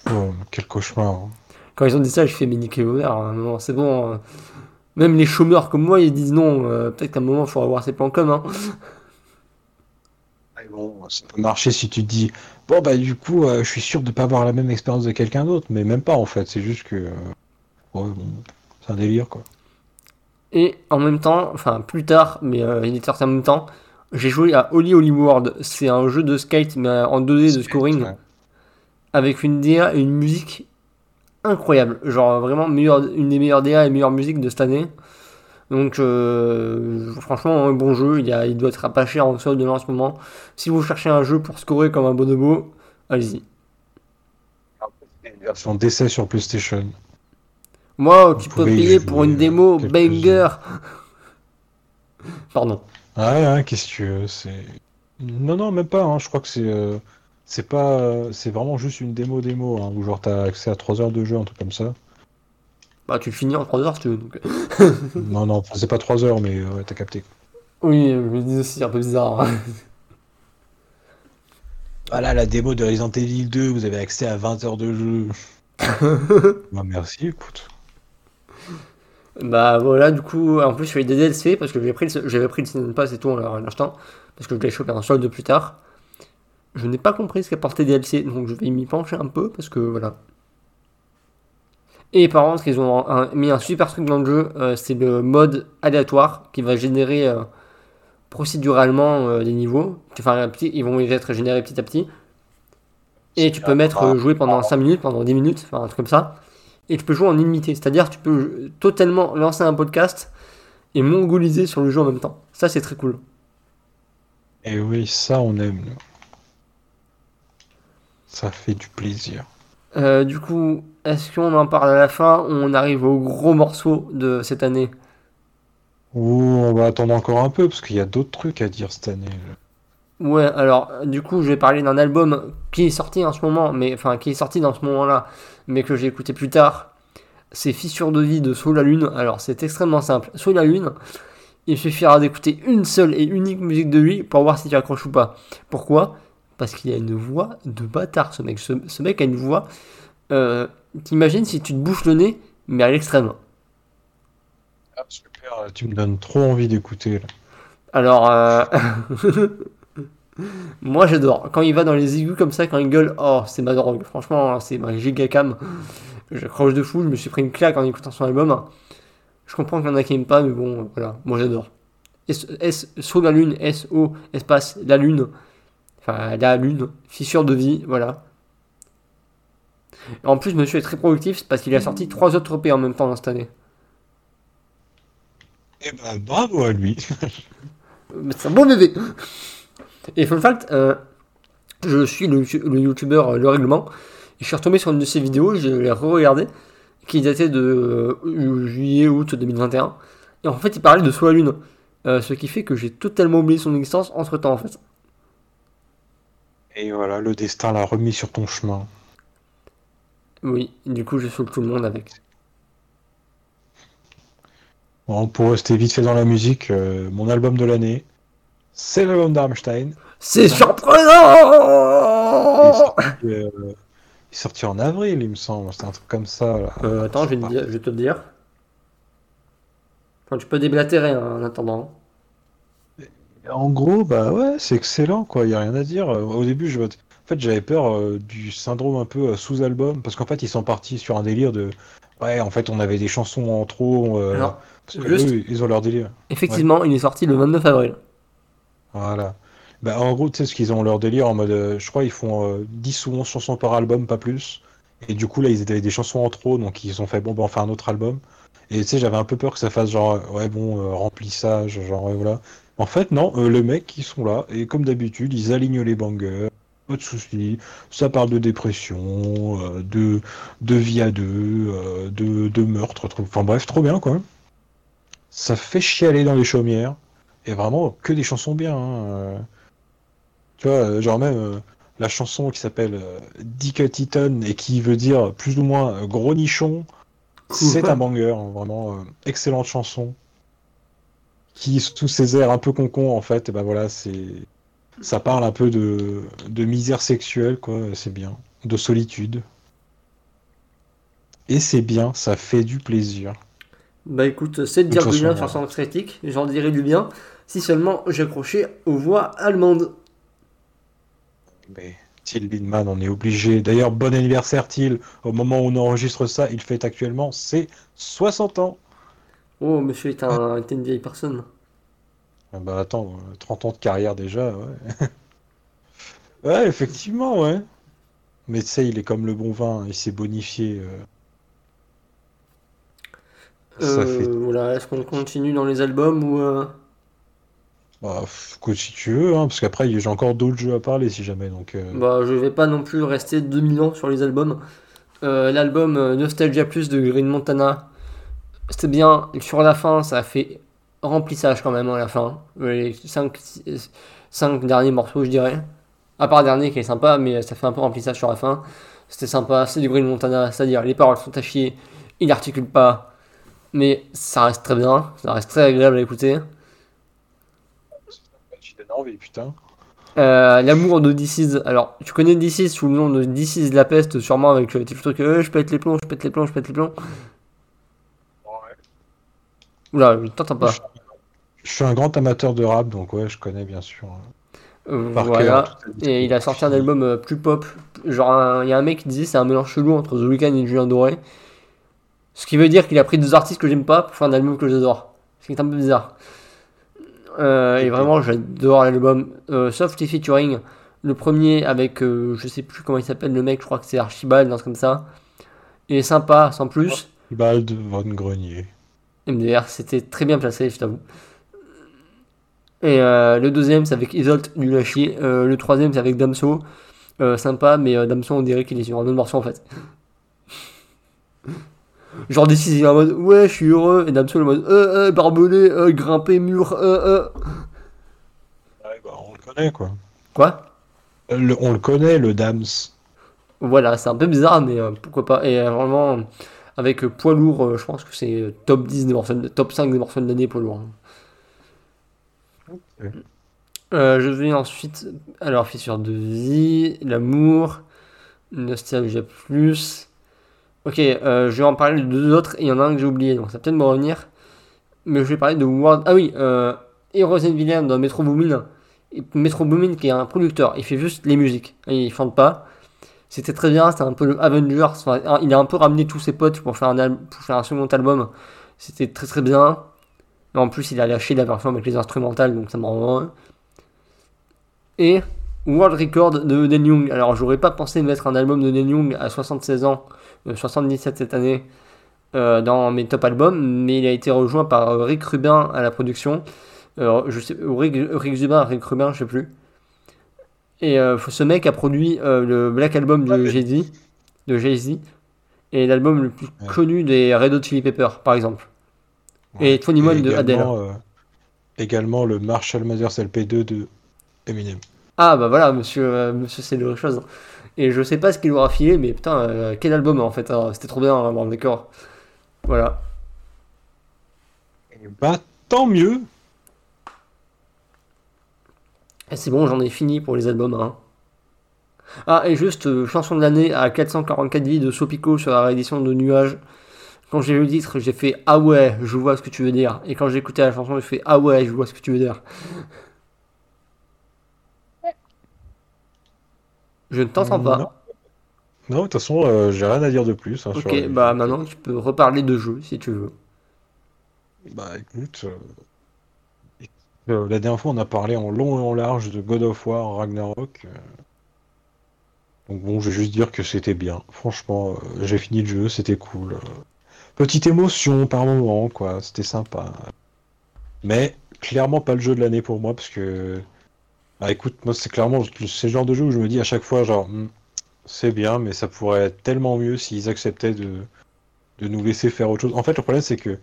Oh, quel cauchemar. hein. Quand ils ont dit ça, je fais mais niquez vos hein. C'est bon. hein. Même les chômeurs comme moi, ils disent non. euh, Peut-être qu'à un moment, il faut avoir ses plans comme. Hein. Bon, ça peut marcher si tu te dis, bon, bah, du coup, euh, je suis sûr de pas avoir la même expérience de quelqu'un d'autre, mais même pas en fait. C'est juste que. euh, ouais, bon, c'est un délire quoi. Et en même temps, enfin plus tard, mais euh, il est sorti en même temps, j'ai joué à Holy Holy World. C'est un jeu de skate, mais en 2D de scoring. Ouais. avec une DA et une musique incroyable. Genre vraiment meilleure, une des meilleures DA et meilleure musique de cette année. Donc euh, franchement un bon jeu, il, y a, il doit être pas cher en solde en ce moment. Si vous cherchez un jeu pour scorer comme un bonobo, allez-y. Une version d'essai sur PlayStation. Moi, tu peux payer pour une euh, démo banger. Pardon. Ouais, hein, qu'est-ce que tu veux, c'est. Non, non, même pas. hein, Je crois que c'est. euh, C'est pas. euh, C'est vraiment juste une démo démo, hein, où genre t'as accès à 3 heures de jeu, un truc comme ça. Bah tu le finis en 3 heures si tu veux. donc. Non, non, c'est pas 3 heures, mais ouais, t'as capté. Oui, je me dis aussi, un peu bizarre. hein. Voilà, la démo de Resident Evil 2, vous avez accès à 20 heures de jeu. bah, merci, écoute. Bah voilà, du coup, en plus, je fais des DLC parce que j'avais pris le, pris le Season Pass et tout en en achetant, parce que je l'ai chopé en solde plus tard. Je n'ai pas compris ce qu'apportait DLC, donc je vais m'y pencher un peu parce que voilà. Et par contre, ils ont un- mis un super truc dans le jeu, euh, c'est le mode aléatoire qui va générer euh, procéduralement euh, des niveaux. Enfin, ils vont être générés petit à petit. Et tu peux mettre jouer pendant 5 minutes, pendant 10 minutes, enfin un truc comme ça. Et tu peux jouer en illimité, c'est-à-dire tu peux totalement lancer un podcast et mongoliser sur le jeu en même temps. Ça, c'est très cool. Et oui, ça, on aime. Ça fait du plaisir. Euh, du coup, est-ce qu'on en parle à la fin ou on arrive au gros morceau de cette année? Ou on va attendre encore un peu, parce qu'il y a d'autres trucs à dire cette année. Ouais, alors du coup, je vais parler d'un album qui est sorti en ce moment, mais enfin qui est sorti dans ce moment-là, mais que j'ai écouté plus tard. C'est Fissure de vie de Sous la Lune. Alors c'est extrêmement simple. Sous la Lune, il suffira d'écouter une seule et unique musique de lui pour voir si tu accroches ou pas. Pourquoi? Parce qu'il a une voix de bâtard, ce mec. Ce, ce mec a une voix. Euh, T'imagines si tu te bouches le nez, mais à l'extrême. Ah, super, tu me donnes trop envie d'écouter. Alors, euh, moi j'adore. Quand il va dans les aigus comme ça, quand il gueule, oh, c'est ma drogue. Franchement, c'est ma giga cam. J'accroche de fou. Je me suis pris une claque en écoutant son album. Je comprends qu'il y en a qui aiment pas, mais bon, voilà, moi j'adore. S, S, Saut la lune, S-O, espace, la lune. Enfin, la lune, fissure de vie, voilà. En plus, monsieur est très productif parce qu'il a sorti trois autres EP en même temps dans cette année. Eh ben, bravo à lui. C'est un bon bébé. Et fun fact, euh, je suis le, le youtubeur euh, Le Règlement. Et je suis retombé sur une de ses vidéos, je l'ai re-regardé, qui datait de euh, juillet-août 2021. Et en fait, il parlait de la Lune. Euh, ce qui fait que j'ai totalement oublié son existence entre temps en fait. Et voilà, le destin l'a remis sur ton chemin. Oui, du coup, je saoule tout le monde avec. Bon, pour rester vite fait dans la musique, euh, mon album de l'année, c'est l'album d'Armstein. C'est Il est surprenant sorti, euh, il est sorti en avril, il me semble. C'était un truc comme ça. là. Euh, Attends, je vais, te dire- je vais te le dire. Enfin, tu peux déblatérer hein, en attendant. En gros, bah ouais, c'est excellent, quoi. Il y a rien à dire. Euh, Au début, je... en fait, j'avais peur euh, du syndrome un peu euh, sous-album, parce qu'en fait, ils sont partis sur un délire de. Ouais, en fait, on avait des chansons en trop. euh, Alors, parce que juste- eux, ils ont leur délire. Effectivement, il est sorti le 29 avril. Voilà. Bah, en gros, tu sais ce qu'ils ont leur délire en mode. je crois ils font euh, 10 ou 11 chansons par album, pas plus. Et du coup, là, ils avaient des chansons en trop, donc ils ont fait bon, bah, on fait un autre album. Et tu sais, j'avais un peu peur que ça fasse genre, ouais, bon, remplissage, genre, voilà. En fait, non, euh, le mec, ils sont là, et comme d'habitude, ils alignent les bangers, pas de soucis. Ça parle de dépression, euh, de, de vie à deux, euh, de, de meurtre, trop- enfin bref, trop bien, quoi. Ça fait chialer dans les chaumières. Et vraiment, que des chansons bien. hein, euh. Tu vois, genre même la chanson qui s'appelle Dick Titan et qui veut dire plus ou moins gros nichon, c'est un banger, hein, vraiment euh, excellente chanson. Qui, sous ses airs un peu concon en fait, et ben voilà, c'est. Ça parle un peu de, de misère sexuelle, quoi, c'est bien. De solitude. Et c'est bien, ça fait du plaisir. Bah écoute, c'est de De dire du bien façon, son critique, j'en dirais du bien, si seulement j'accrochais aux voix allemandes. Mais Till Lindemann, on est obligé. D'ailleurs, bon anniversaire, Till. Au moment où on enregistre ça, il fête actuellement ses 60 ans. Oh, monsieur est, un, est une vieille personne. Ah bah attends, euh, 30 ans de carrière déjà, ouais. ouais, effectivement, ouais. Mais tu sais, il est comme le bon vin, il s'est bonifié. euh. Ça Euh, fait. Voilà, est-ce qu'on continue dans les albums ou... euh, Bah, écoute, si tu veux, hein, parce qu'après, j'ai encore d'autres jeux à parler si jamais. Donc, euh, Bah je vais pas non plus rester 2000 ans sur les albums. Euh, L'album euh, Nostalgia Plus de Green Montana, c'était bien. Sur la fin, ça a fait remplissage quand même à la fin. Les 5, derniers morceaux, je dirais. À part le dernier qui est sympa, mais ça fait un peu remplissage sur la fin. C'était sympa, c'est du Green Montana, c'est-à-dire les paroles sont à chier, il articule pas, mais ça reste très bien, ça reste très agréable à écouter. tu donnes envie, putain. Euh, L'amour de DC's. Alors, tu connais DC's sous le nom de DC's la peste, sûrement avec euh, tes trucs. Euh, je pète les plombs, je pète les plombs, je pète les plombs. Oula, je t'entends pas. Je suis un grand amateur de rap, donc ouais, je connais bien sûr. Euh, Par voilà. cœur, Et il a sorti un album euh, plus pop. Genre, il y a un mec qui disait c'est un mélange chelou entre The Weeknd et Julien Doré. Ce qui veut dire qu'il a pris deux artistes que j'aime pas pour faire un album que j'adore. Ce qui est un peu bizarre. Euh, et vraiment, j'adore l'album. Euh, sauf les featuring. Le premier avec, euh, je sais plus comment il s'appelle le mec, je crois que c'est Archibald, un truc comme ça. Il est sympa, sans plus. Archibald Von Grenier. MDR, c'était très bien placé, je t'avoue. Et le deuxième, c'est avec Isolt du Lachier. le troisième, c'est avec Damso. sympa, mais Damso, on dirait qu'il est sur un autre morceau en fait. Genre est en mode ouais, je suis heureux. Et Damso, en mode euh, euh, barbelé, euh, grimper mur, euh, euh. Ouais, bah, on le connaît quoi. Quoi? Le, On le connaît, le Dams. Voilà, c'est un peu bizarre, mais euh, pourquoi pas. Et euh, vraiment, avec poids lourd, je pense que c'est top 10 des morceaux, top 5 des morceaux de l'année poids lourd. Je vais ensuite. Alors, fissure de vie, l'amour, nostalgie plus. Ok, euh, je vais en parler de deux autres et il y en a un que j'ai oublié, donc ça peut-être me revenir. Mais je vais parler de World. Ah oui, euh, Heroes and Villains dans Metro Boomin. Metro Boomin qui est un producteur, il fait juste les musiques, il chante pas. C'était très bien, c'était un peu le Avengers. il a un peu ramené tous ses potes pour faire un, pour faire un second album. C'était très très bien. En plus, il a lâché la version avec les instrumentales, donc ça me rend Et World Record de Neil Young. Alors, j'aurais pas pensé mettre un album de Neil Young à 76 ans 77 cette année euh, dans mes top albums, mais il a été rejoint par euh, Rick Rubin à la production. je sais, Rick, Rick Rubin, Rick Rubin, je sais plus. Et euh, ce mec a produit le Black Album de Jay-Z, de Jay-Z, et l'album le plus connu des Red Hot Chili Peppers, par exemple. Et 21 de Adele. également le Marshall Mathers LP2 de Eminem. Ah bah voilà, monsieur, monsieur c'est de chose. Et je sais pas ce qu'il aura filé, mais putain, euh, quel album en fait. Hein. C'était trop bien, hein, bon, d'accord. Voilà. Bah, tant mieux. Et c'est bon, j'en ai fini pour les albums. Hein. Ah, et juste, euh, chanson de l'année à 444 vies de Sopico sur la réédition de Nuages. Quand j'ai lu le titre, j'ai fait Ah ouais, je vois ce que tu veux dire. Et quand j'ai écouté la chanson, j'ai fait Ah ouais, je vois ce que tu veux dire. Je ne t'entends pas. Non, de toute façon, euh, j'ai rien à dire de plus. Hein, ok, bah maintenant tu peux reparler de jeu si tu veux. Bah écoute, euh, euh, la dernière fois on a parlé en long et en large de God of War Ragnarok. Donc bon, je vais juste dire que c'était bien. Franchement, j'ai fini le jeu, c'était cool. Petite émotion par moment, quoi, c'était sympa. Mais clairement pas le jeu de l'année pour moi parce que bah écoute, moi c'est clairement le genre de jeu où je me dis à chaque fois genre hmm, c'est bien mais ça pourrait être tellement mieux s'ils acceptaient de, nous laisser faire autre chose. En fait le problème c'est que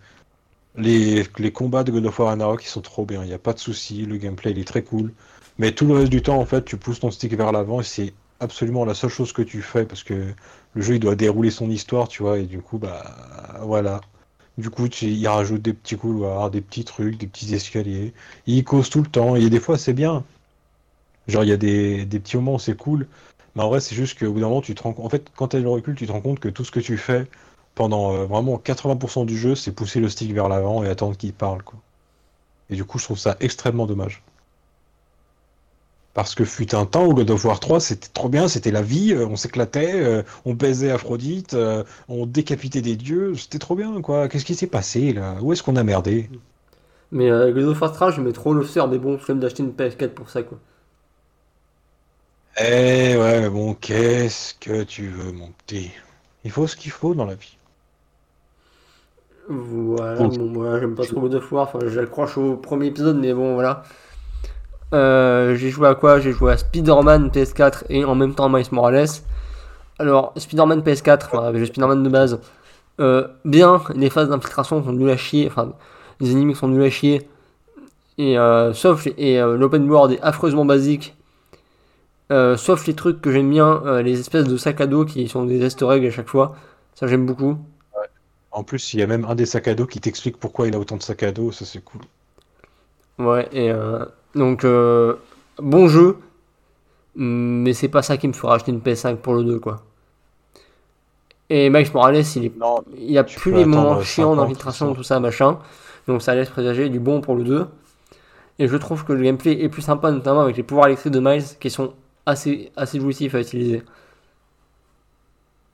les, les combats de God of War Ragnarok ils sont trop bien, il n'y a pas de souci, le gameplay il est très cool. Mais tout le reste du temps en fait tu pousses ton stick vers l'avant et c'est absolument la seule chose que tu fais parce que le jeu il doit dérouler son histoire tu vois et du coup bah voilà. Du coup, tu, il rajoute des petits couloirs, des petits trucs, des petits escaliers. Il cause tout le temps. Et des fois, c'est bien. Genre, il y a des, petits moments où c'est cool, mais en vrai, c'est juste qu'au bout d'un moment, tu te rends En fait, quand tu as le recul, tu te rends compte que tout ce que tu fais pendant euh, vraiment 80% du jeu, c'est pousser le stick vers l'avant et attendre qu'il parle, quoi. Et du coup, je trouve ça extrêmement dommage. Parce que fut un temps où God of War 3, c'était trop bien, c'était la vie, euh, on s'éclatait, euh, on baisait Aphrodite, on décapitait des dieux, c'était trop bien, quoi. Qu'est-ce qui s'est passé, là? Où est-ce qu'on a merdé? Mais God of War 3, je mets trop le faire, mais bon, je d'acheter une PS4 pour ça, quoi. Eh ouais, bon, qu'est-ce que tu veux, mon petit? Il faut ce qu'il faut dans la vie. Voilà, bon, moi j'aime pas trop God of War, enfin j'accroche au premier épisode, mais bon, voilà. Euh, j'ai joué à quoi? J'ai joué à Spider-Man PS4 et en même temps Miles Morales. Alors, Spider-Man PS4, enfin, le Spider-Man de base, euh, bien, les phases d'infiltration sont nulles à chier, enfin, les ennemis sont nuls à chier, et euh, sauf, et l'open world est affreusement basique, sauf les trucs que j'aime bien, les espèces de sacs à dos qui sont des easter eggs à chaque fois. Ça, j'aime beaucoup. En plus, il y a même un des sacs à dos qui t'explique pourquoi il a autant de sacs à dos. Ça, c'est cool. Ouais, et euh, donc, bon jeu. Mais c'est pas ça qui me fera acheter une PS5 pour le 2, quoi. Et Max Morales, il, est, il a plus les moments chiants d'infiltration, tout ça, machin. Donc ça laisse présager du bon pour le 2. Et je trouve que le gameplay est plus sympa, notamment avec les pouvoirs électriques de Miles, qui sont assez, assez jouissif à utiliser.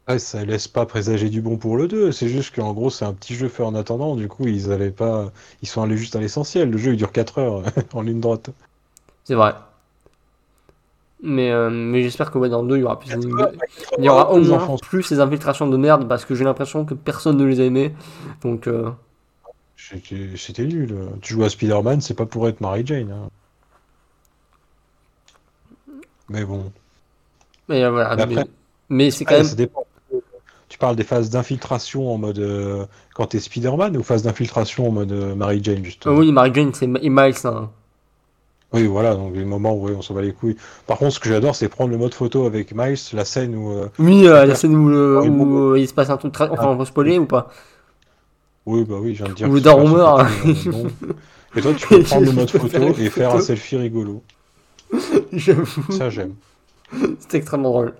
Ouais, ça laisse pas présager du bon pour le 2, c'est juste qu'en gros c'est un petit jeu fait en attendant, du coup ils allaient pas. Ils sont allés juste à l'essentiel, le jeu il dure 4 heures en ligne droite. C'est vrai. Mais, euh, mais j'espère que ouais, dans le 2, il y aura plus Il y aura au moins plus ces infiltrations de merde parce que j'ai l'impression que personne ne les a aimées. Donc. euh, C'était c'était nul. Tu joues à Spider-Man, c'est pas pour être Mary Jane. hein. Mais bon. Mais euh, voilà. Mais Mais, après- mais c'est quand même. ça dépend. Tu parles des phases d'infiltration en mode euh, quand t'es Spider-Man ou phases d'infiltration en mode euh, Mary Jane Euh, justement? oui, Mary Jane, c'est et Miles. hein. Oui, voilà, donc les moments où on s'en bat les couilles. Par contre, ce que j'adore, c'est prendre le mode photo avec Miles, la scène où. euh, Oui, euh, la scène où, euh, il se passe un truc très. Enfin, on peut spoiler ou pas? Oui, bah oui, je viens de dire. Ou dans euh, non. Et toi, tu peux prendre le mode photo faire et faire un selfie rigolo. J'avoue, Ça, j'aime. c'est extrêmement drôle.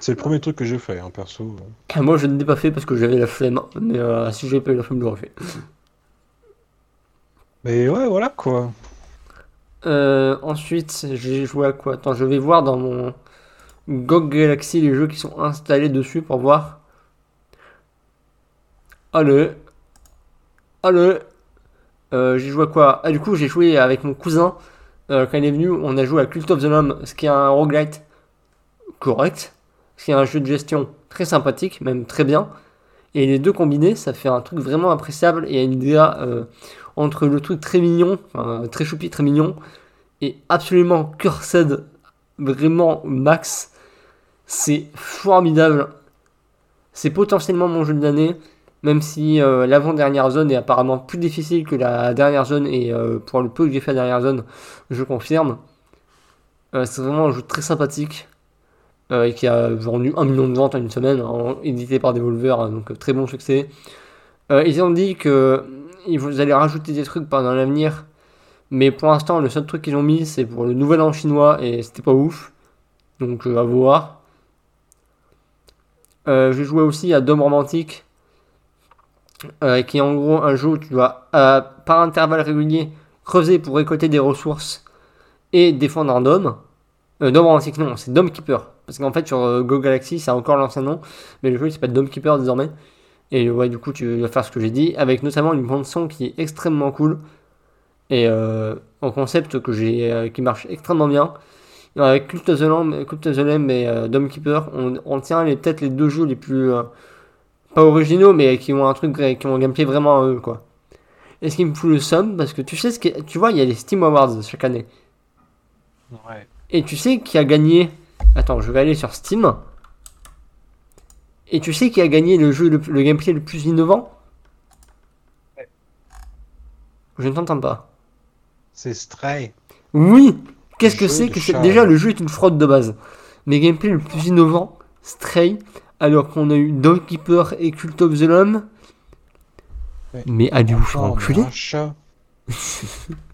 C'est le premier truc que j'ai fait, hein, perso. Ah, Moi, je ne l'ai pas fait parce que j'avais la flemme. Mais euh, si j'avais pas eu la flemme, je l'aurais fait. Mais ouais, voilà quoi. Euh, ensuite, j'ai joué à quoi? Attends, je vais voir dans mon GOG Galaxy les jeux qui sont installés dessus pour voir. Allez. Allez. Euh, j'ai joué à quoi? Ah, du coup, j'ai joué avec mon cousin. Euh, quand il est venu, on a joué à Cult of the Lamb, ce qui est un roguelite correct. Ce qui est un jeu de gestion très sympathique, même très bien. Et les deux combinés, ça fait un truc vraiment appréciable et une DA euh, entre le truc très mignon, enfin, très choupi, très mignon, et absolument cursed, vraiment max. C'est formidable. C'est potentiellement mon jeu de l'année, même si euh, l'avant-dernière zone est apparemment plus difficile que la dernière zone, et euh, pour le peu que j'ai fait la dernière zone, je confirme. Euh, c'est vraiment un jeu très sympathique, et qui a vendu un million de ventes en une semaine, édité par Devolver, hein, donc euh, très bon succès. Euh, ils ont dit que ils allez rajouter des trucs pendant l'avenir, mais pour l'instant, le seul truc qu'ils ont mis, c'est pour le nouvel an chinois, et c'était pas ouf. Donc, euh, à voir. Euh, j'ai joué aussi à Dome Romantique, euh, qui est en gros un jeu où tu dois, euh, par intervalle régulier, creuser pour récolter des ressources et défendre un dôme. Euh, Dome Romantique, non, c'est Dome Keeper. Parce qu'en fait, sur euh, Go Galaxy, c'est encore l'ancien nom, mais le jeu il s'appelle Dome Keeper désormais. Et ouais, du coup, tu vas faire ce que j'ai dit, avec notamment une bande son qui est extrêmement cool et euh, un concept que j'ai, euh, qui marche extrêmement bien. Et avec Cult of the Lamb, Cult of the Lamb et euh, Dome Keeper, on, on tient les peut-être les deux jeux les plus euh, pas originaux, mais qui ont un truc, qui ont un gameplay vraiment à eux, quoi. Et ce qui me fout le somme, parce que tu sais ce que, tu vois, il y a les Steam Awards chaque année. Ouais. Et tu sais qui a gagné. Attends, je vais aller sur Steam. Et tu sais qui a gagné le jeu, le, le gameplay le plus innovant? Je ne t'entends pas. C'est Stray. Oui Qu'est-ce que c'est que c'est. Déjà, le jeu est une fraude de base. Mais gameplay le plus innovant, Stray, alors qu'on a eu Dog Keeper et Cult of the Lamb. Ouais. Mais allez vous faire enculer?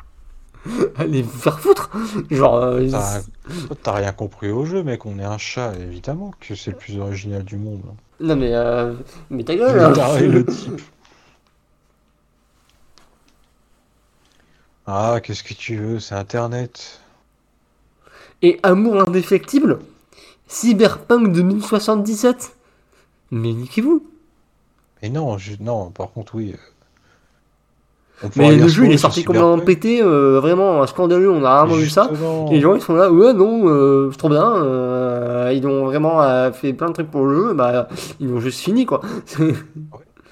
Allez vous faire foutre Genre, euh, T'as rien compris au jeu, mec. On est un chat, évidemment que c'est le plus original du monde. non mais, euh, mais ta Le gueule hein. le type. Ah, qu'est-ce que tu veux, c'est Internet. Et Amour indéfectible Cyberpunk 2077 Mais niquez-vous Mais non, je- non, par contre, oui. Mais le jeu il est sorti complètement pété, euh, vraiment scandaleux, on a rarement vu ça. Les gens ils sont là, ouais non, euh, c'est trop bien, euh, ils ont vraiment euh, fait plein de trucs pour le jeu, bah ils ont juste fini quoi.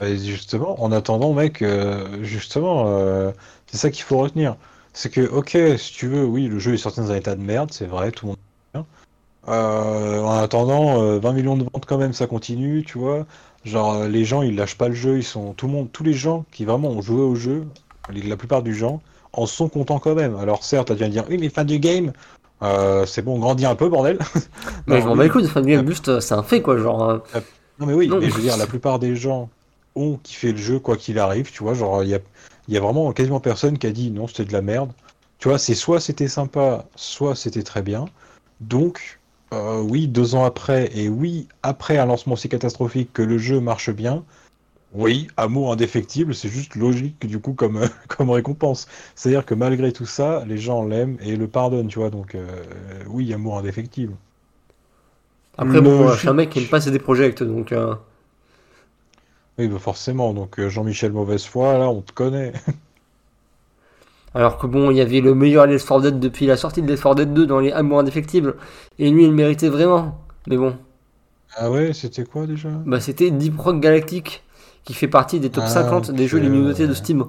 Et justement, en attendant, mec, euh, justement, euh, c'est ça qu'il faut retenir. C'est que, ok, si tu veux, oui, le jeu est sorti dans un état de merde, c'est vrai, tout le monde. Euh, en attendant, euh, 20 millions de ventes quand même, ça continue, tu vois. Genre, euh, les gens, ils lâchent pas le jeu, ils sont, tout le monde, tous les gens qui vraiment ont joué au jeu, la plupart du gens, en sont contents quand même. Alors certes, tu vas dire, oui, mais fin du game, euh, c'est bon, grandis un peu, bordel. Mais Non, je m'en bats les couilles, enfin, Game Boost, c'est un fait quoi, genre. euh, Non mais oui, Non. mais je veux dire, la plupart des gens ont kiffé le jeu quoi qu'il arrive, tu vois, genre il y a, il y a vraiment quasiment personne qui a dit non c'était de la merde. Tu vois, c'est soit c'était sympa, soit c'était très bien. Donc, euh, oui, deux ans après, et oui, après un lancement aussi catastrophique que le jeu marche bien, oui, amour indéfectible, c'est juste logique du coup comme, comme récompense. C'est-à-dire que malgré tout ça, les gens l'aiment et le pardonnent, tu vois, donc euh, oui, amour indéfectible. Après, bon, je suis un mec qui aime pas CD Projekt, donc. euh, Oui, bah forcément. Donc euh, Jean-Michel Mauvaise Foi, là, on te connaît. Alors que bon, il y avait le meilleur Left 4 Dead depuis la sortie de Left 4 Dead 2 dans les amours indéfectibles. Et lui, il méritait vraiment. Mais bon, Ah ouais, c'était quoi déjà? bah c'était Deep Rock Galactic, qui fait partie des top Ah, 50 des ok, jeux les mieux notés de ouais. Steam.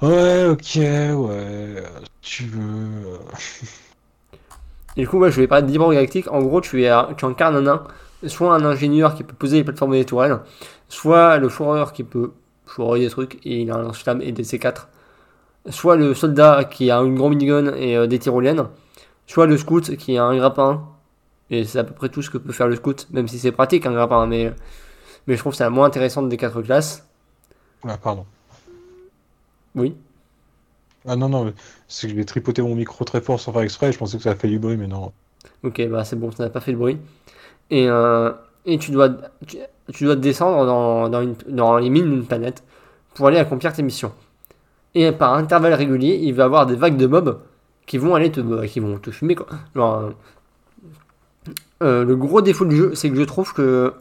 Ouais, ok, ouais. Tu veux. Et du coup, moi, je vais parler de Deep Rock Galactic. En gros, tu, es, tu incarnes un nain, soit un ingénieur qui peut poser les plateformes les tourelles, soit le fourreur qui peut fourrer des trucs et il a un lance-flamme et des C4, soit le soldat qui a une grande minigun et euh, des tyroliennes, soit le scout qui a un grappin. Et c'est à peu près tout ce que peut faire le scout, même si c'est pratique un grappin, mais, mais je trouve que c'est la moins intéressante des quatre classes. Ah, pardon. Oui. Ah non, non, c'est que je vais tripoter mon micro très fort sans faire exprès. Je pensais que ça a fait du bruit, mais non. Ok, bah c'est bon, ça n'a pas fait de bruit. Et, euh, et tu, dois, tu, dois descendre dans, dans, les mines d'une planète pour aller accomplir tes missions. Et par intervalles réguliers, il va y avoir des vagues de mobs qui vont aller te, bah, qui vont te fumer. Euh, euh, le gros défaut du jeu, c'est que je trouve que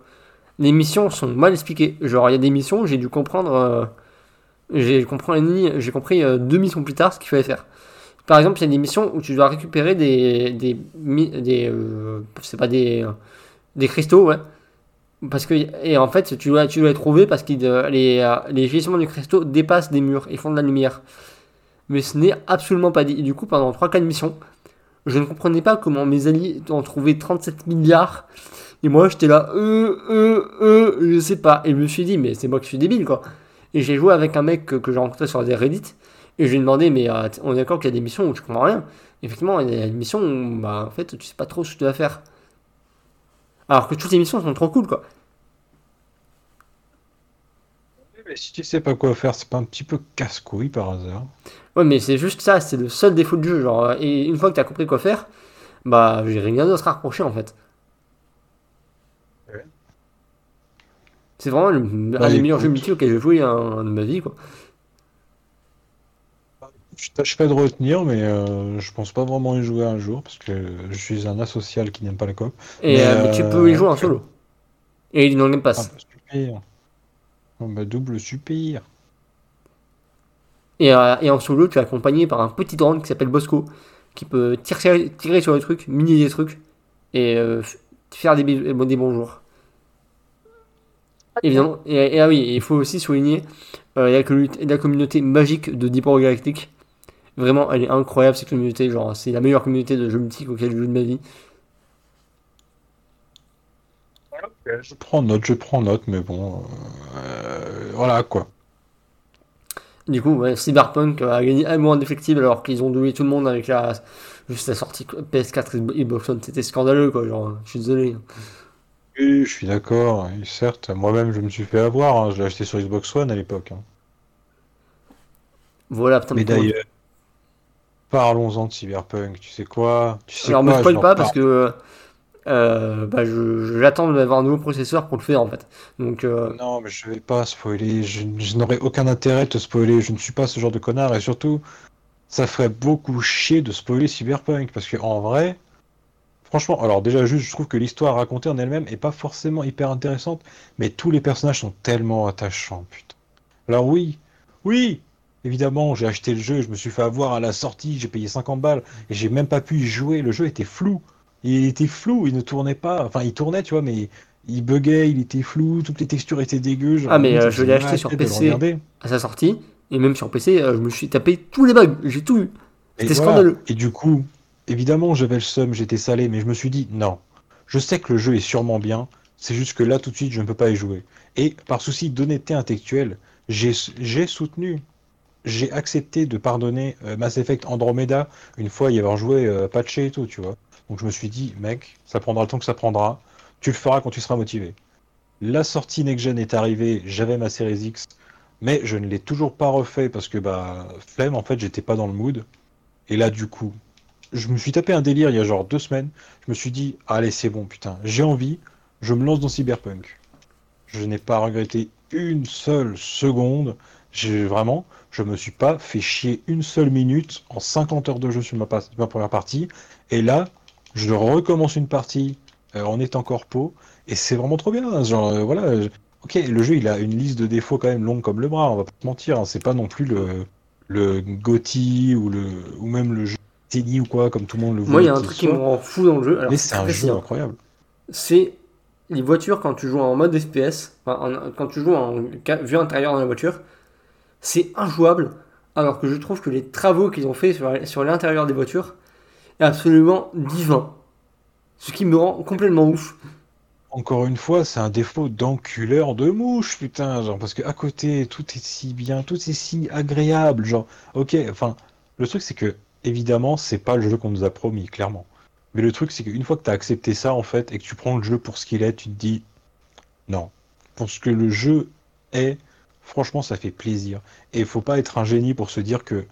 les missions sont mal expliquées. Genre, il y a des missions, j'ai dû comprendre. euh, j'ai compris, deux missions plus tard ce qu'il fallait faire. Par exemple, il y a des missions où tu dois récupérer des. des, des c'est pas des. Euh, des cristaux, ouais. Parce que, et en fait, tu dois, tu dois les trouver parce que les, euh, les gisements de cristaux dépassent des murs, ils font de la lumière. Mais ce n'est absolument pas dit. Et du coup, pendant 3-4 missions, je ne comprenais pas comment mes alliés en trouvaient 37 milliards. Et moi, j'étais là, euh, euh, euh, je sais pas. Et je me suis dit, mais c'est moi qui suis débile, quoi. Et j'ai joué avec un mec que, j'ai rencontré sur des Reddit. Et je lui ai demandé, mais euh, on est d'accord qu'il y a des missions où tu comprends rien? Effectivement, il y a des missions où, bah, en fait, tu sais pas trop ce que tu dois faire. Alors que toutes les missions sont trop cool, quoi. Mais si tu sais pas quoi faire, c'est pas un petit peu casse-couille par hasard. Ouais, mais c'est juste ça, c'est le seul défaut du jeu. Genre, euh, et une fois que t'as compris quoi faire, bah, j'ai rien d'autre à reprocher, en fait. Ouais. C'est vraiment le, un Bah, des meilleurs écoute. jeux multi auxquels j'ai joué hein, de ma vie, quoi. Je tâcherai de retenir, mais euh, je pense pas vraiment y jouer un jour parce que je suis un asocial qui n'aime pas la coop. Et Mais, euh, mais tu euh, peux y jouer en solo. Et il n'en Game Ah Pass. bah super. Ah bah, double super. Et, euh, et en solo, tu es accompagné par un petit drone qui s'appelle Bosco, qui peut tirer, tirer sur les trucs, miner des trucs, et euh, faire des, bonjours. Évidemment. Et, et ah oui, il faut aussi souligner euh, la, la communauté magique de Deep Rock Galactic. Vraiment, elle est incroyable cette communauté. Genre, c'est la meilleure communauté de jeux multi auquel j'ai joué de ma vie. Je prends note, je prends note, mais bon, euh, voilà quoi. Du coup, ouais, Cyberpunk euh, a gagné un mois indéfectible alors qu'ils ont doublé tout le monde avec la, juste la sortie PS4 et Xbox One. C'était scandaleux, quoi. Genre, je suis désolé. Oui, je suis d'accord, et certes, moi-même je me suis fait avoir, hein, je l'ai acheté sur Xbox One à l'époque. hein. Voilà, putain, Mais d'ailleurs, parlons-en de Cyberpunk, tu sais quoi? Tu sais Alors me quoi, spoil je pas parce que euh, bah, j'attends d'avoir un nouveau processeur pour le faire en fait. Donc euh, Non, mais je vais pas spoiler, je, je n'aurai aucun intérêt de te spoiler, je ne suis pas ce genre de connard, et surtout, ça ferait beaucoup chier de spoiler Cyberpunk, parce que en vrai, franchement, alors déjà juste, je trouve que l'histoire racontée en elle-même est pas forcément hyper intéressante, mais tous les personnages sont tellement attachants, putain. Alors oui, oui, évidemment, j'ai acheté le jeu, je me suis fait avoir à la sortie, j'ai payé 50 balles, et j'ai même pas pu y jouer, le jeu était flou. Il était flou, il ne tournait pas, enfin il tournait, tu vois, mais il buguait, il était flou, toutes les textures étaient dégueu. genre, Ah, mais, euh, je l'ai acheté sur PC. à sa sortie et même sur PC, euh, je me suis tapé tous les bugs. J'ai tout eu. C'était voilà. scandaleux. Et du coup, évidemment, j'avais le seum, j'étais salé, mais je me suis dit, non, je sais que le jeu est sûrement bien, c'est juste que là, tout de suite, je ne peux pas y jouer. Et par souci d'honnêteté intellectuelle, j'ai soutenu, j'ai accepté de pardonner euh, Mass Effect Andromeda une fois y avoir joué euh, patché et tout, tu vois. Donc je me suis dit, mec, ça prendra le temps que ça prendra, tu le feras quand tu seras motivé. La sortie Next Gen est arrivée, j'avais ma Series X, mais je ne l'ai toujours pas refait parce que, bah, flemme, en fait, j'étais pas dans le mood. Et là, du coup, je me suis tapé un délire il y a genre deux semaines. Je me suis dit, allez, c'est bon, putain, j'ai envie, je me lance dans Cyberpunk. Je n'ai pas regretté une seule seconde. J'ai vraiment, je me suis pas fait chier une seule minute en 50 heures de jeu sur ma, première partie. Et là, je recommence une partie euh, en étant corpo, et c'est vraiment trop bien. Genre, euh, voilà. je- Ok, le jeu, il a une liste de défauts quand même longue comme le bras, on va pas te mentir. hein, C'est pas non plus le, le GOTY ou, le, ou même le jeu Tenny ou quoi, comme tout le monde le voit. Moi, il y a un truc qui me rend fou dans le jeu. Alors, Mais c'est un jeu bien. incroyable. c'est les voitures quand tu joues en mode FPS, enfin, en- quand tu joues en vue intérieure dans la voiture, c'est injouable. Alors que je trouve que les travaux qu'ils ont fait sur, l'intérieur des voitures est absolument divin. Ce qui me rend complètement ouf. Encore une fois, c'est un défaut d'enculeur de mouche, putain, genre, parce que à côté, tout est si bien, tout est si agréable, genre, ok, enfin, le truc c'est que, évidemment, c'est pas le jeu qu'on nous a promis, clairement. Mais le truc c'est qu'une fois que t'as accepté ça, en fait, et que tu prends le jeu pour ce qu'il est, tu te dis, non, pour ce que le jeu est, franchement, ça fait plaisir. Et il faut pas être un génie pour se dire que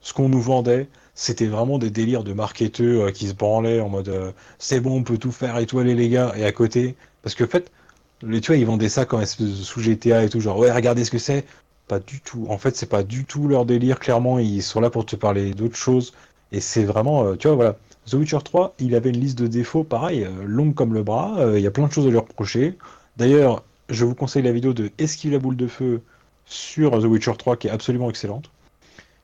ce qu'on nous vendait, c'était vraiment des délires de marketeux euh, qui se branlaient en mode euh, c'est bon, on peut tout faire étoiler les gars, et à côté, parce que en fait, les, tu vois, ils vendaient ça comme sous GTA et tout, genre ouais, regardez ce que c'est. Pas du tout. En fait, c'est pas du tout leur délire, clairement, ils sont là pour te parler d'autres choses. Et c'est vraiment, euh, tu vois, voilà. The Witcher 3, il avait une liste de défauts, pareil, longue comme le bras, il y a plein de choses à lui reprocher. D'ailleurs, je vous conseille la vidéo de Esquive la boule de feu sur The Witcher 3 qui est absolument excellente.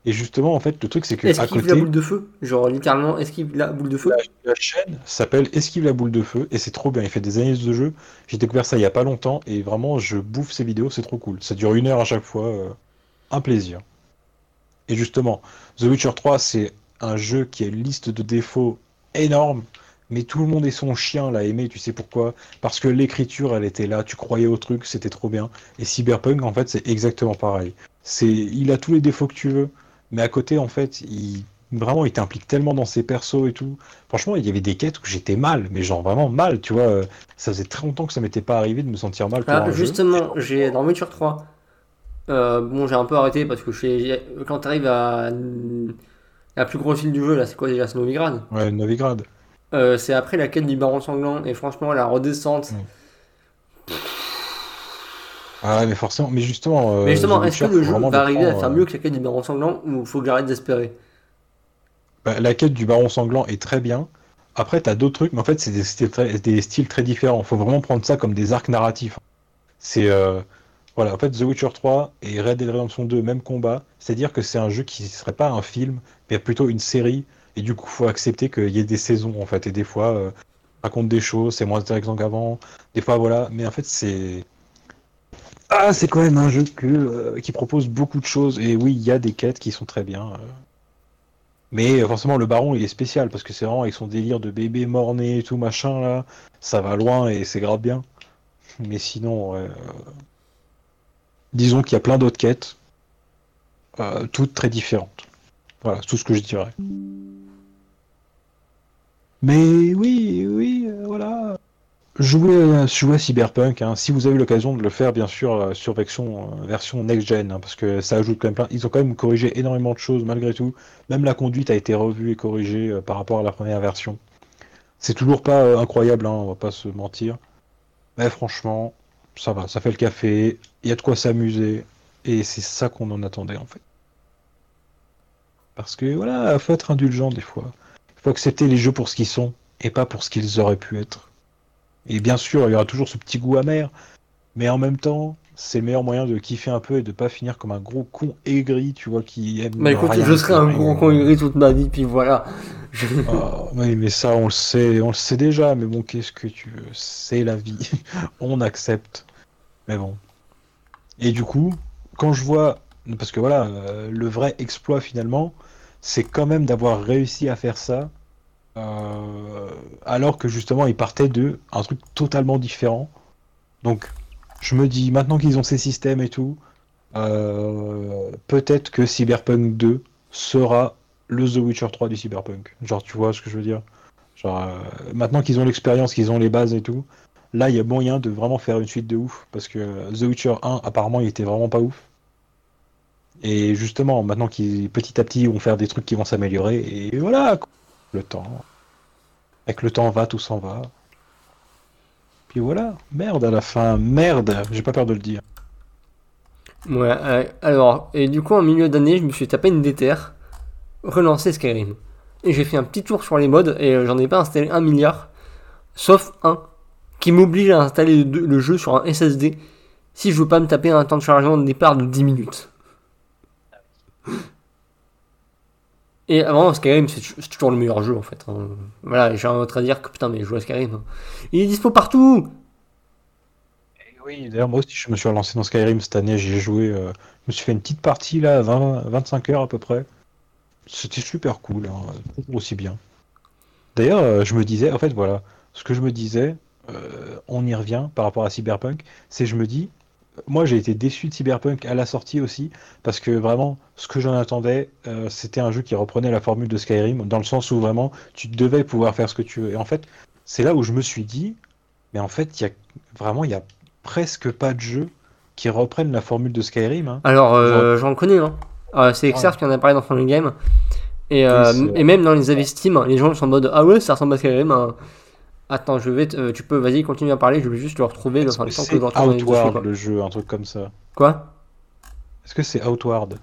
Et justement, en fait, le truc, c'est que à Esquive côté, la boule de feu? Genre littéralement esquive la boule de feu? la chaîne s'appelle Esquive la boule de feu et c'est trop bien. Il fait des analyses de jeu. J'ai découvert ça il y a pas longtemps et vraiment, je bouffe ces vidéos, c'est trop cool. Ça dure une heure à chaque fois, euh, un plaisir. Et justement, The Witcher 3, c'est un jeu qui a une liste de défauts énorme, mais tout le monde et son chien l'a aimé. Tu sais pourquoi? Parce que l'écriture, elle était là. Tu croyais au truc, c'était trop bien. Et Cyberpunk, en fait, c'est exactement pareil. C'est, il a tous les défauts que tu veux, mais à côté, en fait, il vraiment, il t'implique tellement dans ses persos et tout. Franchement, il y avait des quêtes où j'étais mal, mais genre vraiment mal, tu vois. Ça faisait très longtemps que ça m'était pas arrivé de me sentir mal pour Ah, un justement, j'ai dans Witcher 3. euh, bon, j'ai un peu arrêté parce que quand tu arrives à la plus grosse ville du jeu, là, c'est quoi déjà? C'est Novigrad. Ouais, Novigrad. Euh, c'est après la quête du baron sanglant et franchement la redescente. Ah mais forcément, mais justement. euh, Mais justement, est-ce que le jeu va arriver à faire euh, mieux que la quête du baron sanglant ou faut que j'arrête d'espérer? bah, la quête du baron sanglant est très bien. Après, t'as d'autres trucs, mais en fait, c'est des styles très, des styles très différents. Faut vraiment prendre ça comme des arcs narratifs. C'est. euh, Voilà, en fait, The Witcher 3 et Red Dead Redemption 2, même combat. C'est-à-dire que c'est un jeu qui serait pas un film, mais plutôt une série. Et du coup, faut accepter qu'il y ait des saisons, en fait. Et des fois, euh, raconte des choses, c'est moins intéressant qu'avant. Des fois, voilà. Mais en fait, c'est. Ah, c'est quand même un jeu euh, qui propose beaucoup de choses. Et oui, il y a des quêtes qui sont très bien. euh. Mais forcément, le baron, il est spécial parce que c'est vraiment avec son délire de bébé mort-né et tout machin là. Ça va loin et c'est grave bien. Mais sinon, disons qu'il y a plein d'autres quêtes, toutes très différentes. Voilà, tout ce que je dirais. Mais oui, oui, euh, voilà. Jouez, à- jouez à Cyberpunk, hein. Si vous avez l'occasion de le faire, bien sûr, euh, sur version, euh, next-gen, hein, parce que ça ajoute quand même plein. Ils ont quand même corrigé énormément de choses malgré tout. Même la conduite a été revue et corrigée euh, par rapport à la première version. C'est toujours pas euh, incroyable, hein, on va pas se mentir. Mais franchement, ça va, ça fait le café, il y a de quoi s'amuser, et c'est ça qu'on en attendait en fait. Parce que voilà, faut être indulgent des fois. Faut accepter les jeux pour ce qu'ils sont, et pas pour ce qu'ils auraient pu être. Et bien sûr, il y aura toujours ce petit goût amer, mais en même temps, c'est le meilleur moyen de kiffer un peu et de pas finir comme un gros con aigri, tu vois, qui aime Bah écoute, rien, je serai un gros con aigri toute ma vie, puis voilà. Ah, oui, mais ça, on le sait, on le sait déjà, mais bon, qu'est-ce que tu veux? C'est la vie. On accepte. Mais bon. Et du coup, quand je vois, parce que voilà, euh, le vrai exploit finalement, c'est quand même d'avoir réussi à faire ça, euh, alors que justement, ils partaient de un truc totalement différent. Donc, je me dis, maintenant qu'ils ont ces systèmes et tout, euh, peut-être que Cyberpunk 2 sera le The Witcher 3 du Cyberpunk. Genre, tu vois ce que je veux dire? Genre, euh, maintenant qu'ils ont l'expérience, qu'ils ont les bases et tout, là, il y a moyen de vraiment faire une suite de ouf. Parce que The Witcher 1, apparemment, il était vraiment pas ouf. Et justement, maintenant qu'ils, petit à petit, vont faire des trucs qui vont s'améliorer, et voilà, le temps. Avec le temps va, tout s'en va. Puis voilà, merde à la fin, merde, j'ai pas peur de le dire. Ouais, alors, et du coup, en milieu d'année, je me suis tapé une déterre, relancé Skyrim. et j'ai fait un petit tour sur les modes et euh, j'en ai pas installé un milliard, sauf un qui m'oblige à installer le, le jeu sur un SSD si je veux pas me taper un temps de chargement de départ de 10 minutes. Et avant, Skyrim, c'est toujours le meilleur jeu en fait. hein. Voilà, j'ai un autre à dire que putain, mais jouer à Skyrim. hein. Il est dispo partout Oui, d'ailleurs, moi aussi, je me suis relancé dans Skyrim cette année. J'y ai joué. euh, je me suis fait une petite partie là, 20, 25 heures à peu près. C'était super cool, hein, aussi bien. D'ailleurs, euh, je me disais, en fait, voilà, ce que je me disais, euh, on y revient par rapport à Cyberpunk, c'est je me dis, moi j'ai été déçu de Cyberpunk à la sortie aussi, parce que vraiment, ce que j'en attendais, euh, c'était un jeu qui reprenait la formule de Skyrim, dans le sens où vraiment, tu devais pouvoir faire ce que tu veux. Et en fait, c'est là où je me suis dit, mais en fait, il y a vraiment, il y a presque pas de jeux qui reprennent la formule de Skyrim. hein. Alors, euh, j'en connais, hein. Euh, c'est Exerf qui en a parlé dans son game. Et, euh, Oui, et même dans les avis Steam, les gens sont en mode Ah ouais, ça ressemble à Skyrim. Hein. Attends, je vais. te- euh, tu peux, vas-y, continue à parler. Je vais juste le retrouver le Est-ce temps que je dessus, Outward le jeu, un truc comme ça? Quoi? Est-ce que c'est Outward?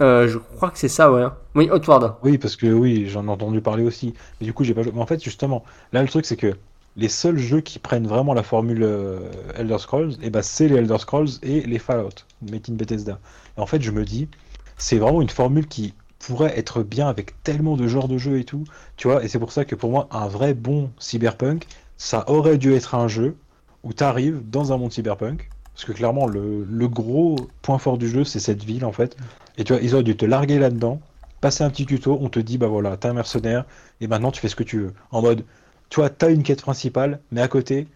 Euh, Je crois que c'est ça, ouais. Oui, Outward. Oui, parce que oui, j'en ai entendu parler aussi. Mais du coup, j'ai pas joué. Mais en fait, justement, là, le truc, c'est que les seuls jeux qui prennent vraiment la formule euh, Elder Scrolls, et ben, c'est les Elder Scrolls et les Fallout, made in Bethesda. Et en fait, je me dis, c'est vraiment une formule qui pourrait être bien avec tellement de genres de jeux et tout, tu vois. Et c'est pour ça que pour moi, un vrai bon cyberpunk, ça aurait dû être un jeu où tu arrives dans un monde cyberpunk. Parce que clairement, le, le gros point fort du jeu, c'est cette ville, en fait. Et tu vois, ils auraient dû te larguer là-dedans passer un petit tuto, on te dit bah voilà, t'es un mercenaire et maintenant tu fais ce que tu veux. En mode, tu vois, t'as une quête principale, mais à côté,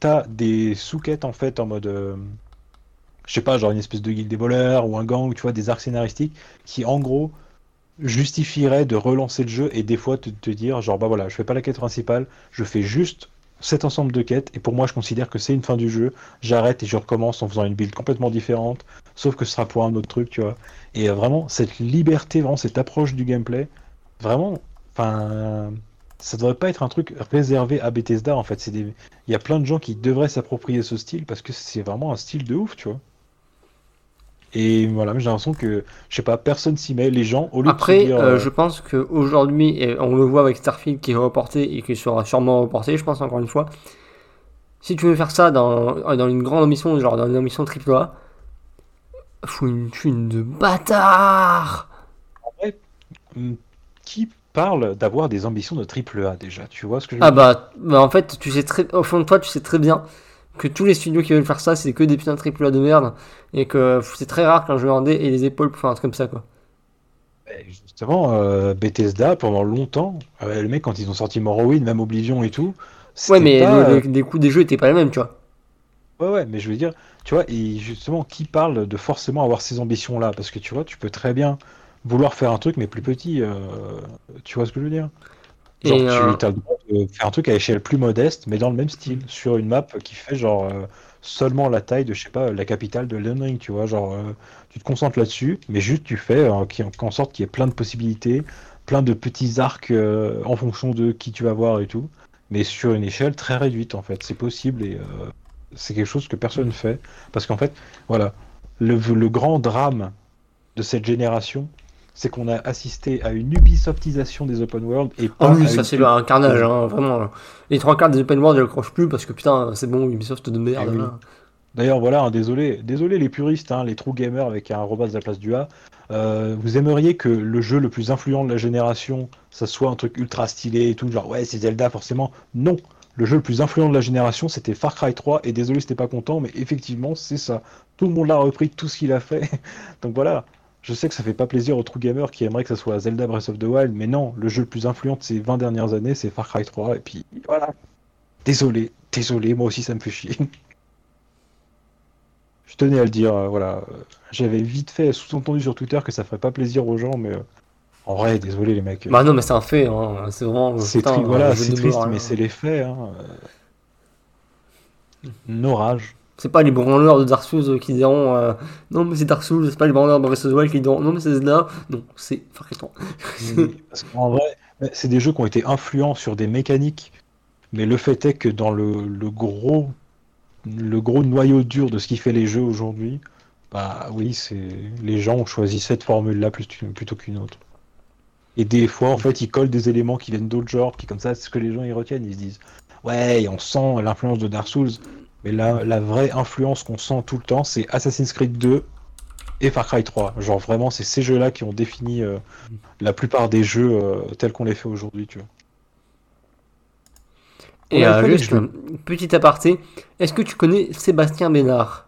t'as des sous-quêtes en fait en mode, euh, je sais pas, genre une espèce de guilde des voleurs ou un gang, tu vois, des arcs scénaristiques qui en gros justifieraient de relancer le jeu et des fois te, te dire genre bah voilà, je fais pas la quête principale, je fais juste cet ensemble de quêtes et pour moi je considère que c'est une fin du jeu, j'arrête et je recommence en faisant une build complètement différente, sauf que ce sera pour un autre truc, tu vois. Et vraiment, cette liberté, vraiment cette approche du gameplay, vraiment, enfin, ça devrait pas être un truc réservé à Bethesda en fait. C'est. Il y a plein de gens qui devraient s'approprier ce style parce que c'est vraiment un style de ouf, tu vois. Et voilà, mais j'ai l'impression que, je sais pas, personne s'y met. Les gens, au lieu de Après, se dire, euh, euh, je pense qu'aujourd'hui, et on le voit avec Starfield qui est reporté et qui sera sûrement reporté, je pense encore une fois. Si tu veux faire ça dans, dans une grande ambition, genre dans une ambition AAA, faut une thune de bâtard hum, qui parle d'avoir des ambitions de triple A déjà, tu vois ce que je veux Ah dire? bah, bah, en fait, tu sais très, au fond de toi, tu sais très bien que tous les studios qui veulent faire ça, c'est que des putains de AAA de merde et que c'est très rare qu'un jeu indé ait les épaules pour faire un truc comme ça quoi. Et Justement, euh, Bethesda, pendant longtemps, euh, le mec, quand ils ont sorti Morrowind, même Oblivion et tout, Ouais, mais pas, le- euh, les, les coûts des jeux étaient pas les mêmes, tu vois. Ouais, ouais, mais je veux dire, tu vois, et justement, qui parle de forcément avoir ces ambitions-là? Parce que tu vois, tu peux très bien vouloir faire un truc, mais plus petit, euh, tu vois ce que je veux dire? Genre, Et, tu euh, as le droit de faire un truc à échelle plus modeste, mais dans le même style, sur une map qui fait genre euh, seulement la taille de, je sais pas, la capitale de Ring, tu vois, genre, euh, tu te concentres là-dessus, mais juste tu fais en sorte qu'il y ait plein de possibilités, plein de petits arcs en fonction de qui tu vas voir et tout, mais sur une échelle très réduite en fait, c'est possible et c'est quelque chose que personne fait, parce qu'en fait, voilà, le, le grand drame de cette génération, c'est qu'on a assisté à une Ubisoftisation des open world et Ah pas oui, ça une c'est un carnage, hein, vraiment. Les trois quarts des open world, je le croche plus parce que putain, c'est bon, Ubisoft de merde. Eh oui. D'ailleurs, voilà, hein, désolé, désolé les puristes, hein, les true gamers avec un robot à la place du A. Euh, vous aimeriez que le jeu le plus influent de la génération, ça soit un truc ultra stylé et tout, genre ouais, c'est Zelda forcément. Non, le jeu le plus influent de la génération, c'était Far Cry 3, et désolé t'es pas content, mais effectivement, c'est ça. Tout le monde l'a repris, tout ce qu'il a fait. Donc voilà, je sais que ça fait pas plaisir aux true gamers qui aimeraient que ça soit Zelda Breath of the Wild, mais non, le jeu le plus influent de ces 20 dernières années, c'est Far Cry 3, et puis voilà. Désolé, désolé, moi aussi ça me fait chier. Je tenais à le dire, euh, voilà. euh, J'avais vite fait sous-entendu sur Twitter que ça ferait pas plaisir aux gens, mais euh, en vrai, désolé les mecs. Bah non, mais c'est un fait, hein. c'est vraiment. c'est tri- un voilà, triste, mort, mais hein. c'est les faits. Hein. euh. Rages. C'est pas les branleurs de Dark Souls qui diront euh, non, mais c'est Dark Souls, c'est pas les branleurs de Breath of the Wild qui diront non, mais c'est Zelda. Non, c'est Far Cry 3. Parce qu'en vrai, c'est des jeux qui ont été influents sur des mécaniques, mais le fait est que dans le, gros, le gros noyau dur de ce qui fait les jeux aujourd'hui, bah oui, c'est les gens ont choisi cette formule-là plus- plutôt qu'une autre. Et des fois, en fait, ils collent des éléments qui viennent d'autres genres, puis comme ça, c'est ce que les gens ils retiennent. Ils se disent, ouais, on sent l'influence de Dark Souls. Mais là, la vraie influence qu'on sent tout le temps, c'est Assassin's Creed 2 et Far Cry 3. Genre vraiment, c'est ces jeux-là qui ont défini euh, la plupart des jeux euh, tels qu'on les fait aujourd'hui, tu vois. Et euh, juste, petit aparté, est-ce que tu connais Sébastien Bénard?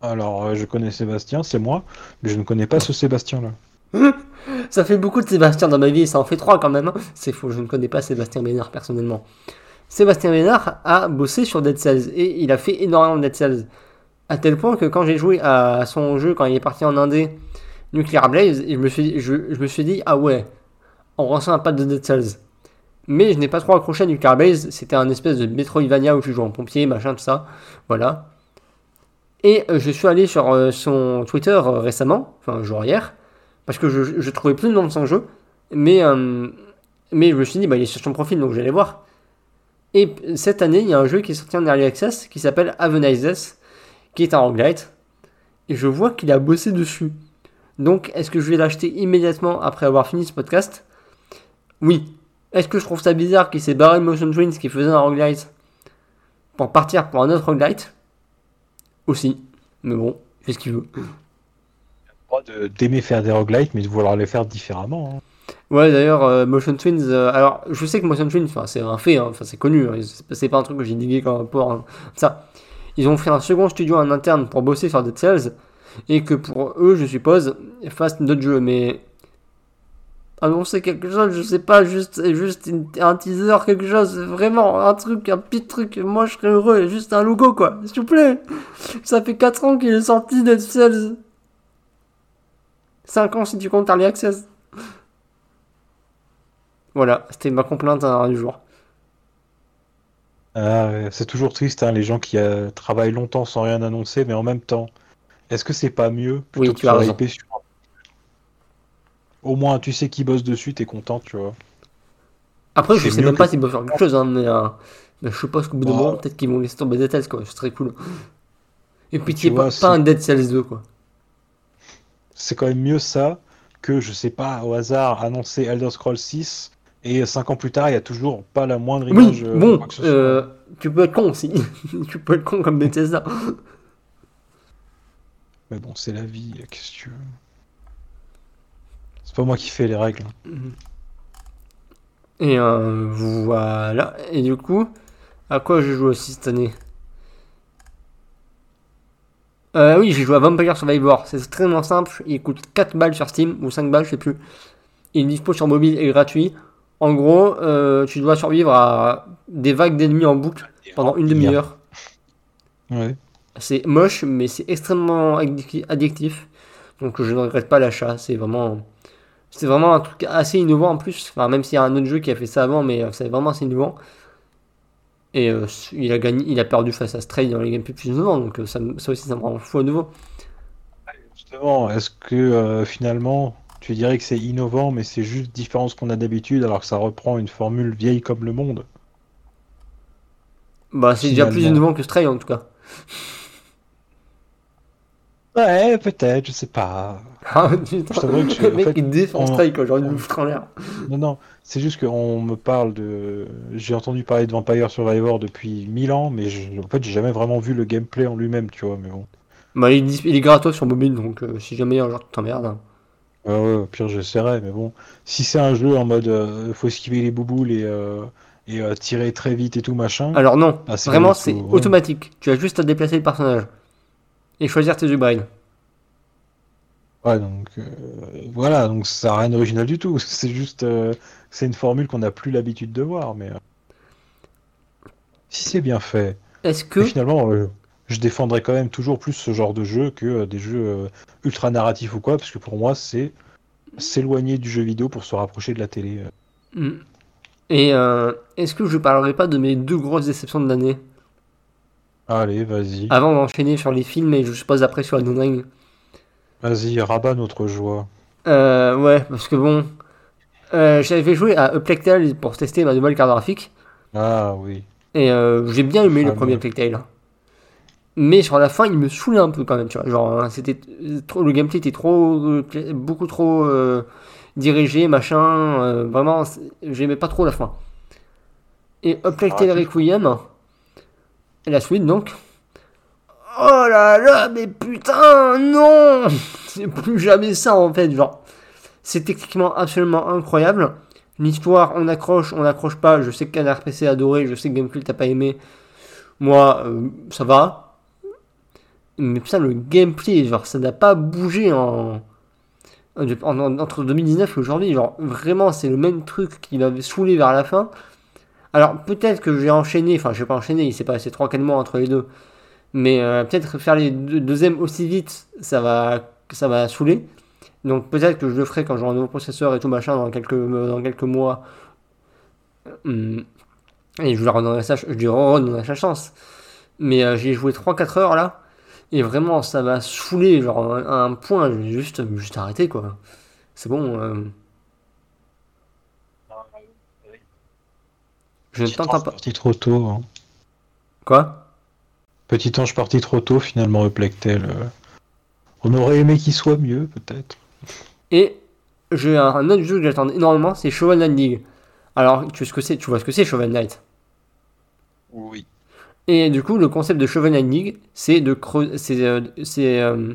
Alors, euh, je connais Sébastien, c'est moi, mais je ne connais pas ce Sébastien-là. Ça fait beaucoup de Sébastien dans ma vie, ça en fait trois quand même. hein. C'est faux, je ne connais pas Sébastien Bénard personnellement. Sébastien Bénard a bossé sur Dead Cells et il a fait énormément de Dead Cells. À tel point que quand j'ai joué à son jeu, quand il est parti en Indé, Nuclear Blaze, je, me suis, dit, ah ouais, on ressent un pas de Dead Cells. Mais je n'ai pas trop accroché à Nuclear Blaze, c'était un espèce de Metroidvania où tu joues en pompier, machin, tout ça. Voilà. Et euh, je suis allé sur euh, son Twitter euh, récemment, enfin genre hier, parce que je, je trouvais plus le nom de son jeu, mais, mais je me suis dit, bah, il est sur son profil, donc j'allais voir. Et cette année, il y a un jeu qui est sorti en Early Access qui s'appelle Have a Nice Death, qui est un roguelite, et je vois qu'il a bossé dessus. Donc, est-ce que je vais l'acheter immédiatement après avoir fini ce podcast? Oui. Est-ce que je trouve ça bizarre qu'il s'est barré de Motion Twins qui faisait un roguelite? Pour partir pour un autre roguelite? Aussi. Mais bon, il fait ce qu'il veut. Pas d'aimer faire des roguelites, mais de vouloir les faire différemment. hein. Ouais, d'ailleurs, euh, Motion Twins. euh, alors, je sais que Motion Twins, c'est un fait, hein, c'est connu. hein, c'est pas- un truc que j'ai digué comme porc. hein, ça. Ils ont fait un second studio en interne pour bosser sur Dead Cells. Et que pour eux, je suppose, fassent d'autres jeux. Mais. Annoncer quelque chose, je sais pas, juste, juste un teaser, quelque chose, vraiment, un truc, un petit truc. Moi, je serais heureux, juste un logo, quoi. S'il vous plaît. Ça fait 4 ans qu'il est sorti Dead Cells. 5 ans si tu comptes Early Access. Voilà, c'était ma complainte hein, du jour. Ah, c'est toujours triste, hein, les gens qui euh, travaillent longtemps sans rien annoncer, mais en même temps, est-ce que c'est pas mieux plutôt Oui, que tu as raison. sur Au moins, tu sais qui bosse dessus, t'es content, tu vois. Après, je sais même que- pas s'ils peuvent faire quelque chose, hein, mais, euh, mais je suppose qu'au bout d'un Bah. moment, peut-être qu'ils vont laisser tomber Dead Cells, quoi. Ce serait cool. Et puis, Tu pas, pas un Dead Cells 2, quoi. C'est quand même mieux ça que, je sais pas, au hasard, annoncer Elder Scrolls 6 et 5 ans plus tard, il y a toujours pas la moindre Oui, image euh, de bon, euh, tu peux être con aussi. tu peux être con comme Bethesda. Mais bon, c'est la vie, qu'est-ce que tu veux. C'est pas moi qui fais les règles. Et euh, voilà. Et du coup, à quoi j'ai joué aussi cette année? Euh, Oui, j'ai joué à Vampire Survivor. C'est extrêmement simple. Il coûte 4 balles sur Steam, ou 5 balles, je sais plus. Il est dispo sur mobile et gratuit. En gros, euh, tu dois survivre à des vagues d'ennemis en boucle pendant une demi-heure. Ouais. C'est moche, mais c'est extrêmement addic- addictif. Donc je ne regrette pas l'achat. C'est vraiment, c'est vraiment un truc assez innovant en plus. Enfin, même s'il y a un autre jeu qui a fait ça avant, mais euh, c'est vraiment assez innovant. Et euh, il a gagné, il a perdu face à Stray dans les gameplays plus innovants. Donc ça, aussi, ça me rend fou à nouveau. Justement, est-ce que euh, finalement, tu dirais que c'est innovant, mais c'est juste différent de ce qu'on a d'habitude, alors que ça reprend une formule vieille comme le monde? Bah, c'est déjà plus innovant que Stray en tout cas. Ouais, peut-être, je sais pas. Ah, putain. Je que je- le mec fait, il défend on- Stray quand j'ai envie de me foutre en l'air. Non, non, c'est juste qu'on me parle de. J'ai entendu parler de Vampire Survivor depuis 1000 ans, mais je- en fait, j'ai jamais vraiment vu le gameplay en lui-même, tu vois. Mais bon. Bah, il, est dis- il est gratos sur mobile, donc euh, si jamais un tu t'emmerdes. hein. Ouais, ouais, au pire, j'essaierai, mais bon. Si c'est un jeu en mode euh, faut esquiver les bouboules et, euh, et euh, tirer très vite et tout machin. Alors non, Ah, vraiment c'est ouais. automatique. Tu as juste à déplacer le personnage et choisir tes upgrades. Ouais, donc euh, voilà, donc ça n'a rien d'original du tout. C'est juste, euh, c'est une formule qu'on n'a plus l'habitude de voir, mais euh, si c'est bien fait. Est-ce que Et finalement, euh, je défendrais quand même toujours plus ce genre de jeu que euh, des jeux euh, ultra narratifs ou quoi, parce que pour moi, c'est s'éloigner du jeu vidéo pour se rapprocher de la télé. euh. Mm. et euh, est-ce que je parlerai pas de mes deux grosses déceptions de l'année? Allez, vas-y, avant d'enchaîner sur les films et je suppose après sur Elden Ring. vas-y, rabat notre joie. Euh, ouais, parce que bon, euh, j'avais joué à Tale pour tester ma nouvelle carte graphique Ah oui. et j'ai bien aimé le premier ouais. Mais sur la fin, il me saoulait un peu quand même, tu vois. Genre, hein, c'était trop, le gameplay était trop, euh, beaucoup trop euh, dirigé, machin. euh, vraiment, j'aimais pas trop la fin. Et Upleck Ah, Requiem, et la suite donc. Oh là là, mais putain, non C'est plus jamais ça en fait, genre. C'est techniquement absolument incroyable. L'histoire, on accroche, on accroche pas. Je sais que Canard PC a adoré, je sais que Gamecult t'as pas aimé. Moi, euh, ça va. Mais putain, le gameplay, genre, ça n'a pas bougé en, en- en- entre 2019 et aujourd'hui. Genre, vraiment, c'est le même truc qui m'avait saoulé vers la fin. Alors, peut-être que j'ai enchaîné, enfin, j'ai pas enchaîné, il s'est passé 3-4 mois entre les deux. Mais euh, peut-être faire les deux, deuxièmes aussi vite, ça va, ça va saouler. Donc, peut-être que je le ferai quand j'aurai un nouveau processeur et tout machin dans quelques, dans quelques mois. Hum, Et je leur redonnerai ça, je lui redonnerai sa chance. Mais euh, j'ai joué 3-4 heures là. Et vraiment, ça m'a saoulé, genre à un point, j'ai juste, juste arrêté quoi. C'est bon. euh, Je ne Petit t'entends ange pas. parti trop tôt. hein. Quoi? Petit ange parti trop tôt, finalement, Replectel. euh, On aurait aimé qu'il soit mieux, peut-être. Et j'ai un, un autre jeu que j'attends énormément, c'est Shovel Knight League. Alors, tu, vois ce que c'est, tu vois ce que c'est Shovel Knight? Oui. Et du coup, le concept de Shovel Knight c'est de creuser. Euh, euh,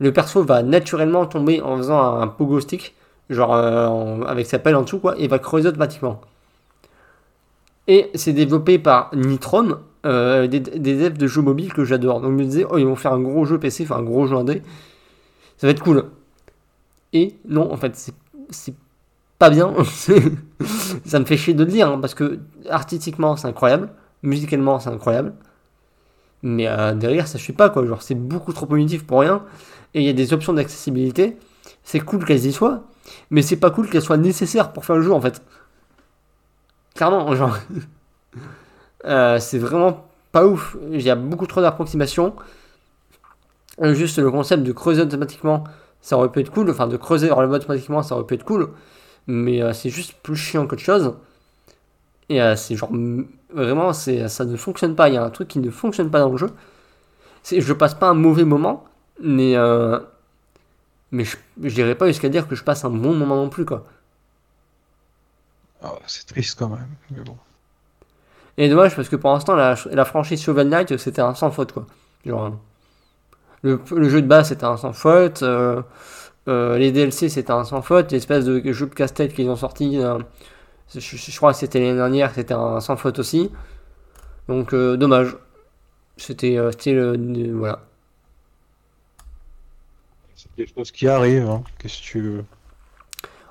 le perso va naturellement tomber en faisant un pogo stick, genre euh, avec sa pelle en dessous, quoi, et va creuser automatiquement. Et c'est développé par Nitron, des, devs de jeux mobiles que j'adore. Donc je me disais, oh, ils vont faire un gros jeu PC, enfin un gros jeu indé. Ça va être cool. Et non, en fait, c'est, c'est pas bien. ça me fait chier de le dire, hein, parce que artistiquement, c'est incroyable. Musicalement, c'est incroyable. Mais euh, derrière, ça suit pas, quoi. Genre, c'est beaucoup trop primitif pour rien. Et il y a des options d'accessibilité. C'est cool qu'elles y soient. Mais c'est pas cool qu'elles soient nécessaires pour faire le jeu, en fait. Clairement, genre. Euh, c'est vraiment pas ouf. Il y a beaucoup trop d'approximations. Juste le concept de creuser automatiquement, ça aurait pu être cool. Enfin, de creuser hors mode automatiquement, ça aurait pu être cool. Mais euh, c'est juste plus chiant qu'autre chose. Et c'est genre. Vraiment, c'est, ça ne fonctionne pas. Il y a un truc qui ne fonctionne pas dans le jeu. C'est, je passe pas un mauvais moment, mais. euh, mais je, dirais pas jusqu'à dire que je passe un bon moment non plus, quoi. Ah, c'est triste quand même. Mais bon. Et dommage parce que pour l'instant, la, la franchise Shovel Knight, c'était un sans faute, quoi. Genre, le, le jeu de base, c'était un sans faute. euh, euh, les DLC, c'était un sans faute. L'espèce de jeu de casse-tête qu'ils ont sorti, je, je- je crois que c'était l'année dernière, c'était un sans faute aussi. Donc, euh, dommage. C'était euh, le- voilà. C'est des choses qui arrivent. Hein. Qu'est-ce que tu veux?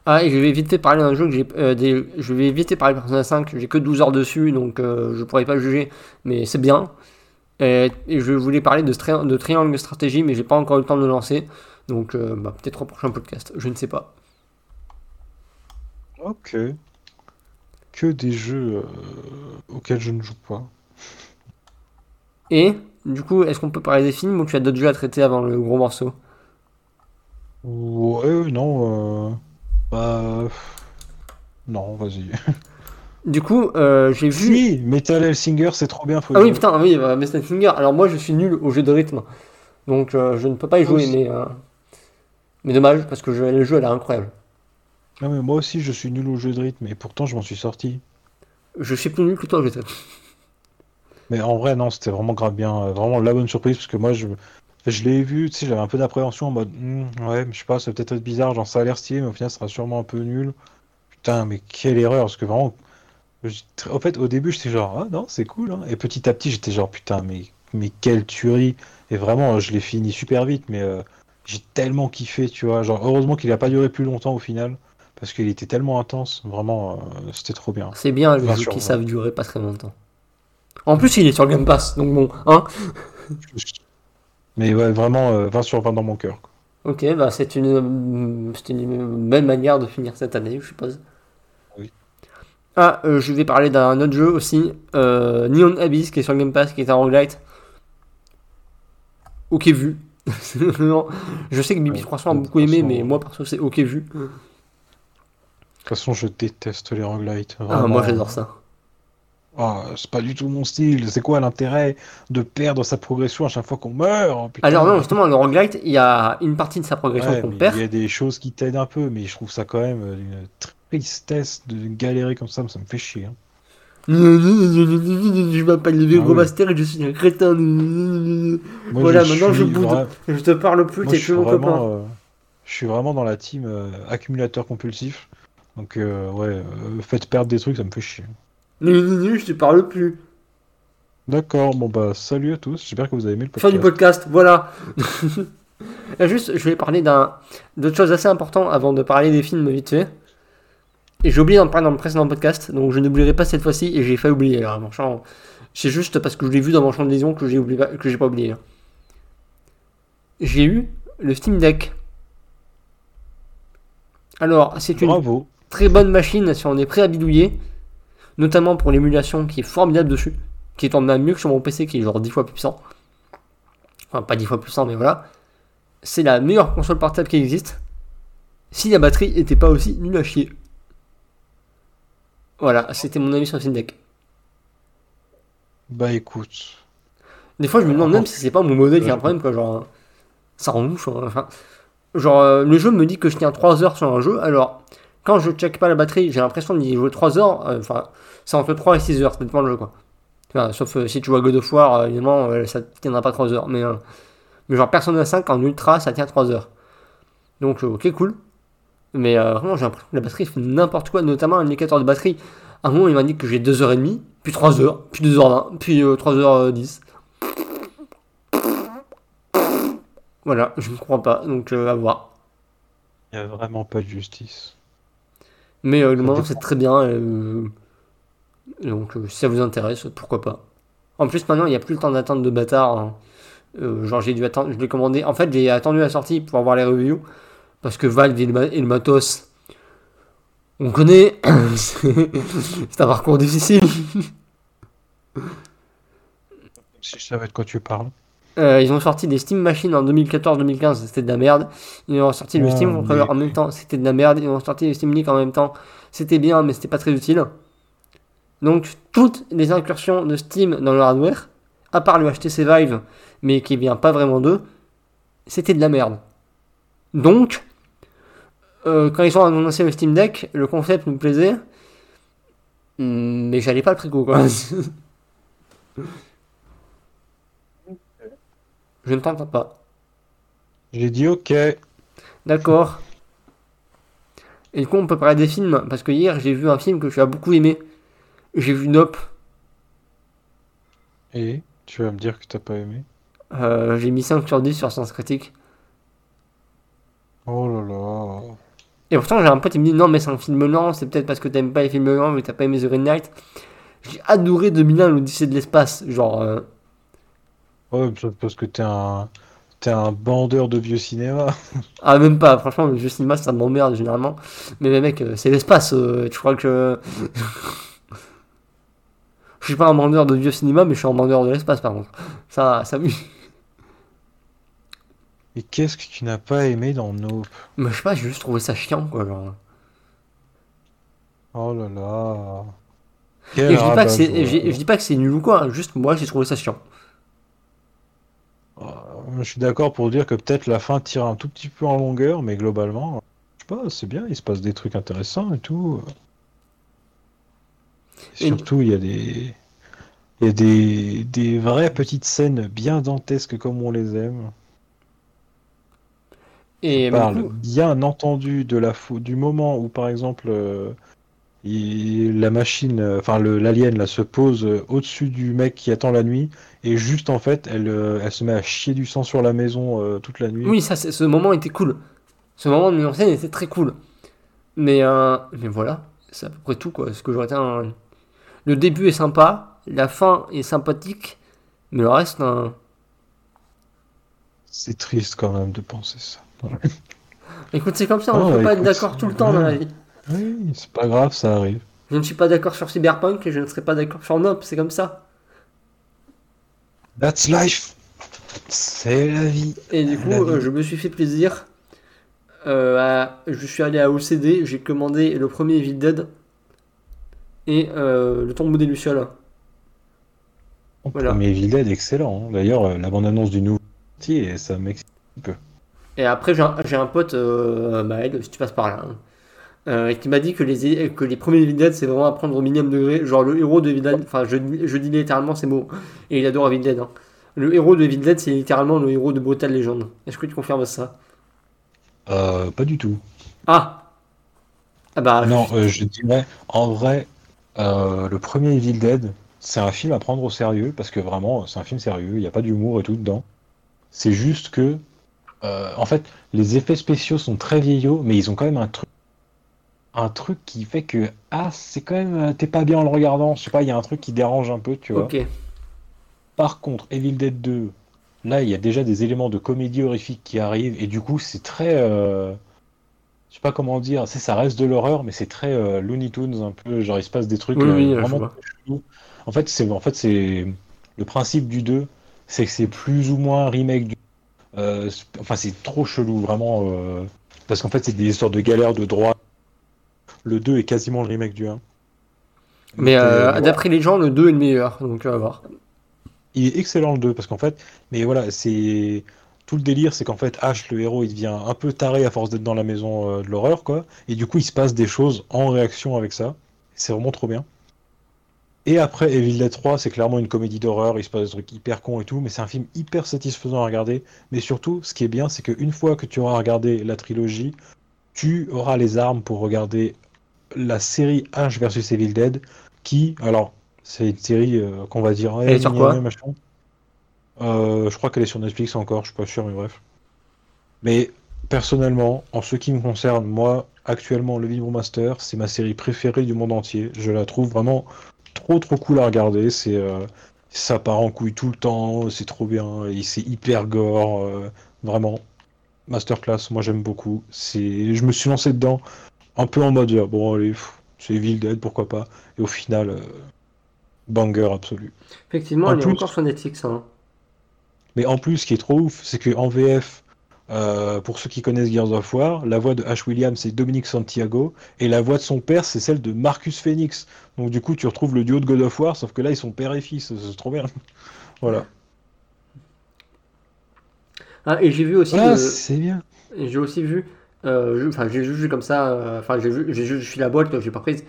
Ah, et je vais éviter de parler d'un jeu que j'ai. euh, des- je vais éviter de parler de Persona 5, j'ai que 12 heures dessus, donc euh, je pourrais pas juger, mais c'est bien. Et, et je voulais parler de, stri- de Triangle Stratégie, mais j'ai pas encore eu le temps de le lancer, donc euh, bah, peut-être au prochain podcast, je ne sais pas. Ok. Que des jeux euh, auxquels je ne joue pas. Et, du coup, est-ce qu'on peut parler des films ou tu as d'autres jeux à traiter avant le gros morceau? Ouais, non. euh, Bah. Non, vas-y. Du coup, euh, j'ai vu. Si, Metal Hellsinger, c'est trop bien. Faut Ah oui, putain, oui, Mr. Finger. Alors moi, je suis nul au jeu de rythme, donc euh, je ne peux pas y Moi jouer, mais. euh, Mais dommage, parce que je- le jeu, elle est incroyable. Non, mais moi aussi, je suis nul au jeu de rythme, et pourtant, je m'en suis sorti. Je suis plus nul que toi rythme. Mais en vrai, non, c'était vraiment grave bien. euh, Vraiment la bonne surprise, parce que moi, je, je l'ai vu, tu sais, j'avais un peu d'appréhension en mode, Hmm, ouais, mais je sais pas, ça va peut-être être bizarre, genre ça a l'air stylé, mais au final, ça sera sûrement un peu nul. Putain, mais quelle erreur, parce que vraiment, je- en fait, au début, j'étais genre, ah non, c'est cool, hein. Et petit à petit, j'étais genre, putain, mais, mais quelle tuerie. Et vraiment, je l'ai fini super vite, mais euh, j'ai tellement kiffé, tu vois. Genre, heureusement qu'il a pas duré plus longtemps au final, parce qu'il était tellement intense, vraiment, euh, c'était trop bien. C'est bien les jeux qui savent durer pas très longtemps. En plus, il est sur Game Pass, donc bon, hein. Mais ouais, vraiment, euh, 20 sur 20 dans mon cœur. Ok, bah c'est une, c'est une belle manière de finir cette année, je suppose. Oui. Ah, euh, je vais parler d'un autre jeu aussi, euh, Neon Abyss, qui est sur Game Pass, qui est un roguelite. Ok vu. Non, je sais que Bibi Ouais, 300 a beaucoup aimé, mais euh, moi perso c'est ok vu. De toute façon, je déteste les roguelites. Ah, moi j'adore ça. Ah, c'est pas du tout mon style. C'est quoi l'intérêt de perdre sa progression à chaque fois qu'on meurt Oh, putain. Alors non, justement, le roguelite, il y a une partie de sa progression Ouais, qu'on perd. Il y a des choses qui t'aident un peu, mais je trouve ça quand même une tristesse de galérer comme ça, ça me fait chier. hein. Je m'appelle le vieux Ah gros master et je suis un crétin. Moi, Voilà, maintenant je boude. vra- Je te parle plus, t'es plus mon copain. euh, je suis vraiment dans la team euh, accumulateur compulsif. Donc euh, ouais, euh, faites perdre des trucs, ça me fait chier. Je te parle plus. D'accord, bon bah salut à tous, j'espère que vous avez aimé le Fin du podcast. podcast, voilà. Juste, je vais parler d'un d'autres choses assez importantes avant de parler des films vite fait. Et j'ai oublié d'en parler dans le précédent podcast, donc je n'oublierai pas cette fois-ci et j'ai failli oublier. Alors, c'est juste parce que je l'ai vu dans mon champ de vision que j'ai oublié, que j'ai pas oublié. J'ai eu le Steam Deck. Alors, c'est une Bravo. Très bonne machine si on est prêt à bidouiller, notamment pour l'émulation qui est formidable dessus, qui tourne même mieux que sur mon PC qui est genre 10 fois plus puissant. Enfin, pas 10 fois plus puissant, mais voilà. C'est la meilleure console portable qui existe. Si la batterie était pas aussi nulle à chier. Voilà, c'était mon avis sur le Steam Deck. Bah écoute. Des fois, je me demande même si c'est pas mon modèle qui a un problème, quoi. Genre, ça rend ouf. hein. Enfin, genre, euh, le jeu me dit que je tiens 3 heures sur un jeu. Alors, je check pas la batterie, j'ai l'impression d'y jouer 3 heures. euh, Enfin, c'est entre 3 et 6 heures, ça dépend le jeu, quoi. Sauf euh, si tu joues à God of War, euh, évidemment, ça tiendra pas 3 heures. Mais, mais genre, Persona 5 en ultra, ça tient 3 heures. Donc, ok, cool. Mais vraiment, j'ai l'impression que la batterie fait n'importe quoi, notamment un indicateur de batterie. À un moment, il m'indique que j'ai 2h30, puis 3h, puis 2h20, puis euh, 3h10. Voilà, je ne crois pas, donc à voir. Il n'y a vraiment pas de justice. Mais euh, le c'est très bien. euh, donc, euh, si ça vous intéresse, pourquoi pas. En plus, maintenant, il n'y a plus le temps d'attente de bâtard. hein. Euh, genre, j'ai dû attendre, je l'ai commandé. En fait, j'ai attendu la sortie pour avoir les reviews. Parce que Valve et le, ma- et le matos, on connaît. c'est c'est un parcours difficile. Si je savais de quoi tu parles. Euh, ils ont sorti des Steam Machines en 2014-2015, c'était de la merde. Ils ont sorti le Ah, Steam Controller mais- en même temps, c'était de la merde. Ils ont sorti le Steam Link en même temps, c'était bien, mais c'était pas très utile. Donc, toutes les incursions de Steam dans le hardware, à part le HTC Vive, mais qui vient pas vraiment d'eux, c'était de la merde. Donc, euh, quand ils ont annoncé le Steam Deck, le concept me plaisait, mais j'allais pas le trico quoi. Je ne t'entends pas. J'ai dit ok. D'accord. Et du coup, on peut parler des films, parce que hier, j'ai vu un film que tu as beaucoup aimé. J'ai vu Nope. Et tu vas me dire que t'as pas aimé. Euh, j'ai mis 5 sur 10 sur Sens Critique. Oh là là. Et pourtant, j'ai un pote qui me dit non, mais c'est un film lent, c'est peut-être parce que t'aimes pas les films lents, mais t'as pas aimé The Green Knight. J'ai adoré 2001, l'Odyssée de l'espace. Genre, euh, Ouais, parce que t'es un. T'es un bandeur de vieux cinéma. ah, même pas, franchement, le jeu cinéma, ça m'emmerde généralement. Mais, mais mec, euh, c'est l'espace, euh, tu crois que. Je suis pas un vendeur de vieux cinéma, mais je suis un vendeur de l'espace par contre. Ça, ça. Et qu'est-ce que tu n'as pas aimé dans Nope? Mais je sais pas, j'ai juste trouvé ça chiant, quoi. Genre. Oh là là. Et je dis pas que c'est, je dis pas que c'est nul ou quoi, juste moi j'ai trouvé ça chiant. Euh, Je suis d'accord pour dire que peut-être la fin tire un tout petit peu en longueur, mais globalement, je sais pas, c'est bien, il se passe des trucs intéressants et tout. Et surtout, il y a des, il y a des, des vraies petites scènes bien dantesques comme on les aime. Et On parle coup, bien entendu de la fou- du moment où, par exemple, euh, il- la machine, euh, enfin l'alien là se pose au-dessus du mec qui attend la nuit et juste en fait, elle, euh, elle se met à chier du sang sur la maison euh, toute la nuit. oui, ça, ce moment était cool. Ce moment de mise en scène était très cool. Mais, euh, mais voilà, c'est à peu près tout quoi. Ce que j'aurais un- Le début est sympa, la fin est sympathique, mais le reste, un- C'est triste quand même de penser ça. écoute, c'est comme ça, on Oh, ne peut pas être d'accord tout le temps dans la vie. Oui, c'est pas grave, ça arrive. Je ne suis pas d'accord sur Cyberpunk et je ne serai pas d'accord sur Nope, c'est comme ça. That's life. C'est la vie. Et du coup, euh, je me suis fait plaisir. Euh, à- Je suis allé à OCD, j'ai commandé le premier Evil Dead et euh, le tombeau des Lucioles. Voilà. Mais Evil Dead, excellent. hein. D'ailleurs, la bande-annonce du nouveau et ça m'excite un peu. Et après, j'ai un, pote, euh, Maël, si tu passes par là, hein, euh, qui m'a dit que les, que les premiers Evil Dead, c'est vraiment à prendre au minimum degré. Genre, le héros de Evil Dead, enfin, je, je dis littéralement ces mots, et il adore Evil Dead. hein. Le héros de Evil Dead, c'est littéralement le héros de Brutal Legend. Est-ce que tu confirmes ça? Euh, pas du tout. Ah Ah bah, Non, euh, je dirais, en vrai, euh, le premier Evil Dead, c'est un film à prendre au sérieux, parce que vraiment, c'est un film sérieux, il n'y a pas d'humour et tout dedans. C'est juste que, euh, en fait, les effets spéciaux sont très vieillots, mais ils ont quand même un truc, un truc qui fait que, ah, c'est quand même, euh, t'es pas bien en le regardant, je sais pas, il y a un truc qui dérange un peu, tu vois. Par contre, Evil Dead 2, là, il y a déjà des éléments de comédie horrifique qui arrivent, et du coup, c'est très. euh, Je sais pas comment dire, c'est ça reste de l'horreur, mais c'est très euh, Looney Tunes, un peu, genre il se passe des trucs Oui, vraiment. En fait, c'est en fait, c'est le principe du 2, c'est que c'est plus ou moins un remake du. euh, enfin, c'est trop chelou, vraiment. Parce qu'en fait, c'est des histoires de galère de droit. Le 2 est quasiment le remake du 1. Mais euh, Euh, d'après les gens, le 2 est le meilleur, donc on va voir. Il est excellent le 2 parce qu'en fait, mais voilà, c'est tout le délire, c'est qu'en fait Ash, le héros, il devient un peu taré à force d'être dans la maison euh, de l'horreur, quoi. Et du coup, il se passe des choses en réaction avec ça. C'est vraiment trop bien. Et après, Evil Dead 3, c'est clairement une comédie d'horreur, il se passe des trucs hyper cons et tout, mais c'est un film hyper satisfaisant à regarder. Mais surtout, ce qui est bien, c'est qu'une fois que tu auras regardé la trilogie, tu auras les armes pour regarder la série Ash versus Evil Dead, qui, alors, c'est une série euh, qu'on va dire. Elle est sur quoi. Euh, je crois qu'elle est sur Netflix encore, je suis pas sûr, mais bref. Mais personnellement, en ce qui me concerne, moi, actuellement, le Vibro Master, c'est ma série préférée du monde entier. Je la trouve vraiment trop trop cool à regarder. C'est euh, ça part en couille tout le temps, c'est trop bien, et c'est hyper gore, vraiment. Masterclass, moi j'aime beaucoup. C'est, je me suis lancé dedans un peu en mode euh, bon allez, c'est Evil Dead, pourquoi pas. Et au final, euh, banger absolu. Effectivement, En elle est encore sur Netflix. Hein. Mais en plus, ce qui est trop ouf, c'est que en VF, euh, pour ceux qui connaissent Gears of War, la voix de Ash Williams c'est Dominic Santiago et la voix de son père c'est celle de Marcus Phoenix. Donc du coup, tu retrouves le duo de God of War, sauf que là ils sont père et fils, c'est trop bien. Voilà. Ah, et j'ai vu aussi, le- c'est bien. j'ai aussi vu, enfin j'ai juste vu comme ça, euh, enfin j'ai juste, je suis la boîte, j'ai pas prise,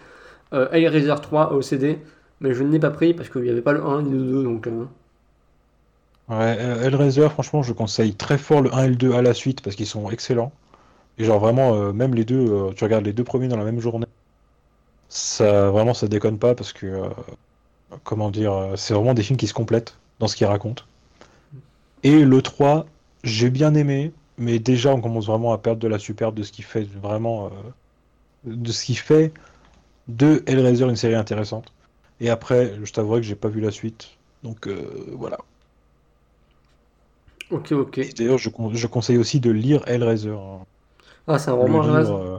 euh, Hellraiser 3 au CD, mais je ne l'ai pas pris parce qu'il n'y avait pas le 1 ni le 2, donc euh, Ouais, euh, Hellraiser, franchement, je conseille très fort le 1 et le 2 à la suite parce qu'ils sont excellents. Et genre vraiment, euh, même les deux, euh, tu regardes les deux premiers dans la même journée, ça vraiment ça déconne pas parce que euh, comment dire, euh, c'est vraiment des films qui se complètent dans ce qu'ils racontent. Et le 3, j'ai bien aimé, mais déjà on commence vraiment à perdre de la superbe de ce qui fait vraiment euh, de ce qui fait de Hellraiser une série intéressante. Et après, je t'avouerai que j'ai pas vu la suite. Donc euh, voilà. ok ok. D'ailleurs, je, con- je conseille aussi de lire Hellraiser. hein. Ah c'est un roman euh,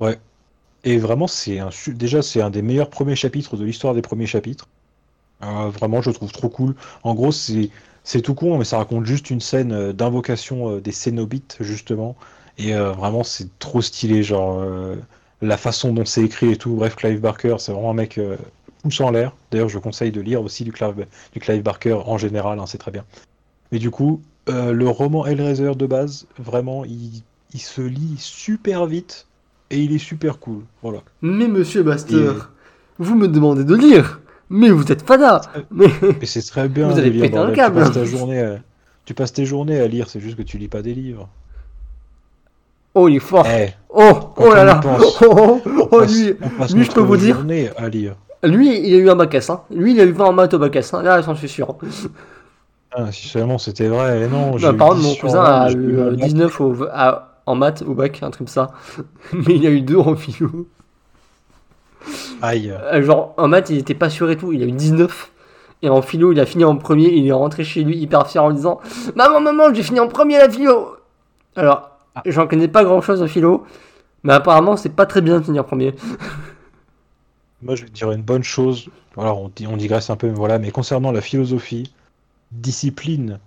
Ouais. Et vraiment, c'est un déjà c'est un des meilleurs premiers chapitres de l'histoire des premiers chapitres. Euh, vraiment, je le trouve trop cool. En gros, c'est c'est tout con, mais ça raconte juste une scène euh, d'invocation euh, des Cénobites justement. Et euh, vraiment, c'est trop stylé, genre euh, la façon dont c'est écrit et tout. Bref, Clive Barker, c'est vraiment un mec euh, pouce en l'air. D'ailleurs, je conseille de lire aussi du Clive, du Clive Barker en général, hein, c'est très bien. Mais du coup, le roman Hellraiser de base, vraiment, il, il se lit super vite et il est super cool. Voilà. Mais monsieur Master, vous me demandez de lire, mais vous êtes fada. Mais Et c'est très bien Vous allez lire, péter un câble. Tu passes ta journée à... tu passes tes journées à lire, c'est juste que tu lis pas des livres. oh il est fort. Eh, Oh oh là là. pense, Oh, oh, on oh, passe, lui, lui, je peux vous dire- journée à lire. lui il a eu un bac hein. Lui il a eu 20 en maths au bac hein. Là j'en suis sûr. Ah, si seulement c'était vrai. Eh non, eu par contre 10 mon cousin 20, a eu eu euh, un bac. 19 au, à- en maths au bac, un truc comme ça. Mais il a eu 2 en philo. Aïe. Euh, Genre, en maths, il était pas sûr et tout, il a eu 19. Et en philo, il a fini en premier, il est rentré chez lui hyper fier en disant Maman, maman, j'ai fini en premier la philo Alors, Ah. j'en connais pas grand chose en philo, mais apparemment, c'est pas très bien de finir premier. Moi, je vais te dire une bonne chose. Alors, on, di- on digresse un peu, mais voilà. Mais concernant la philosophie, discipline,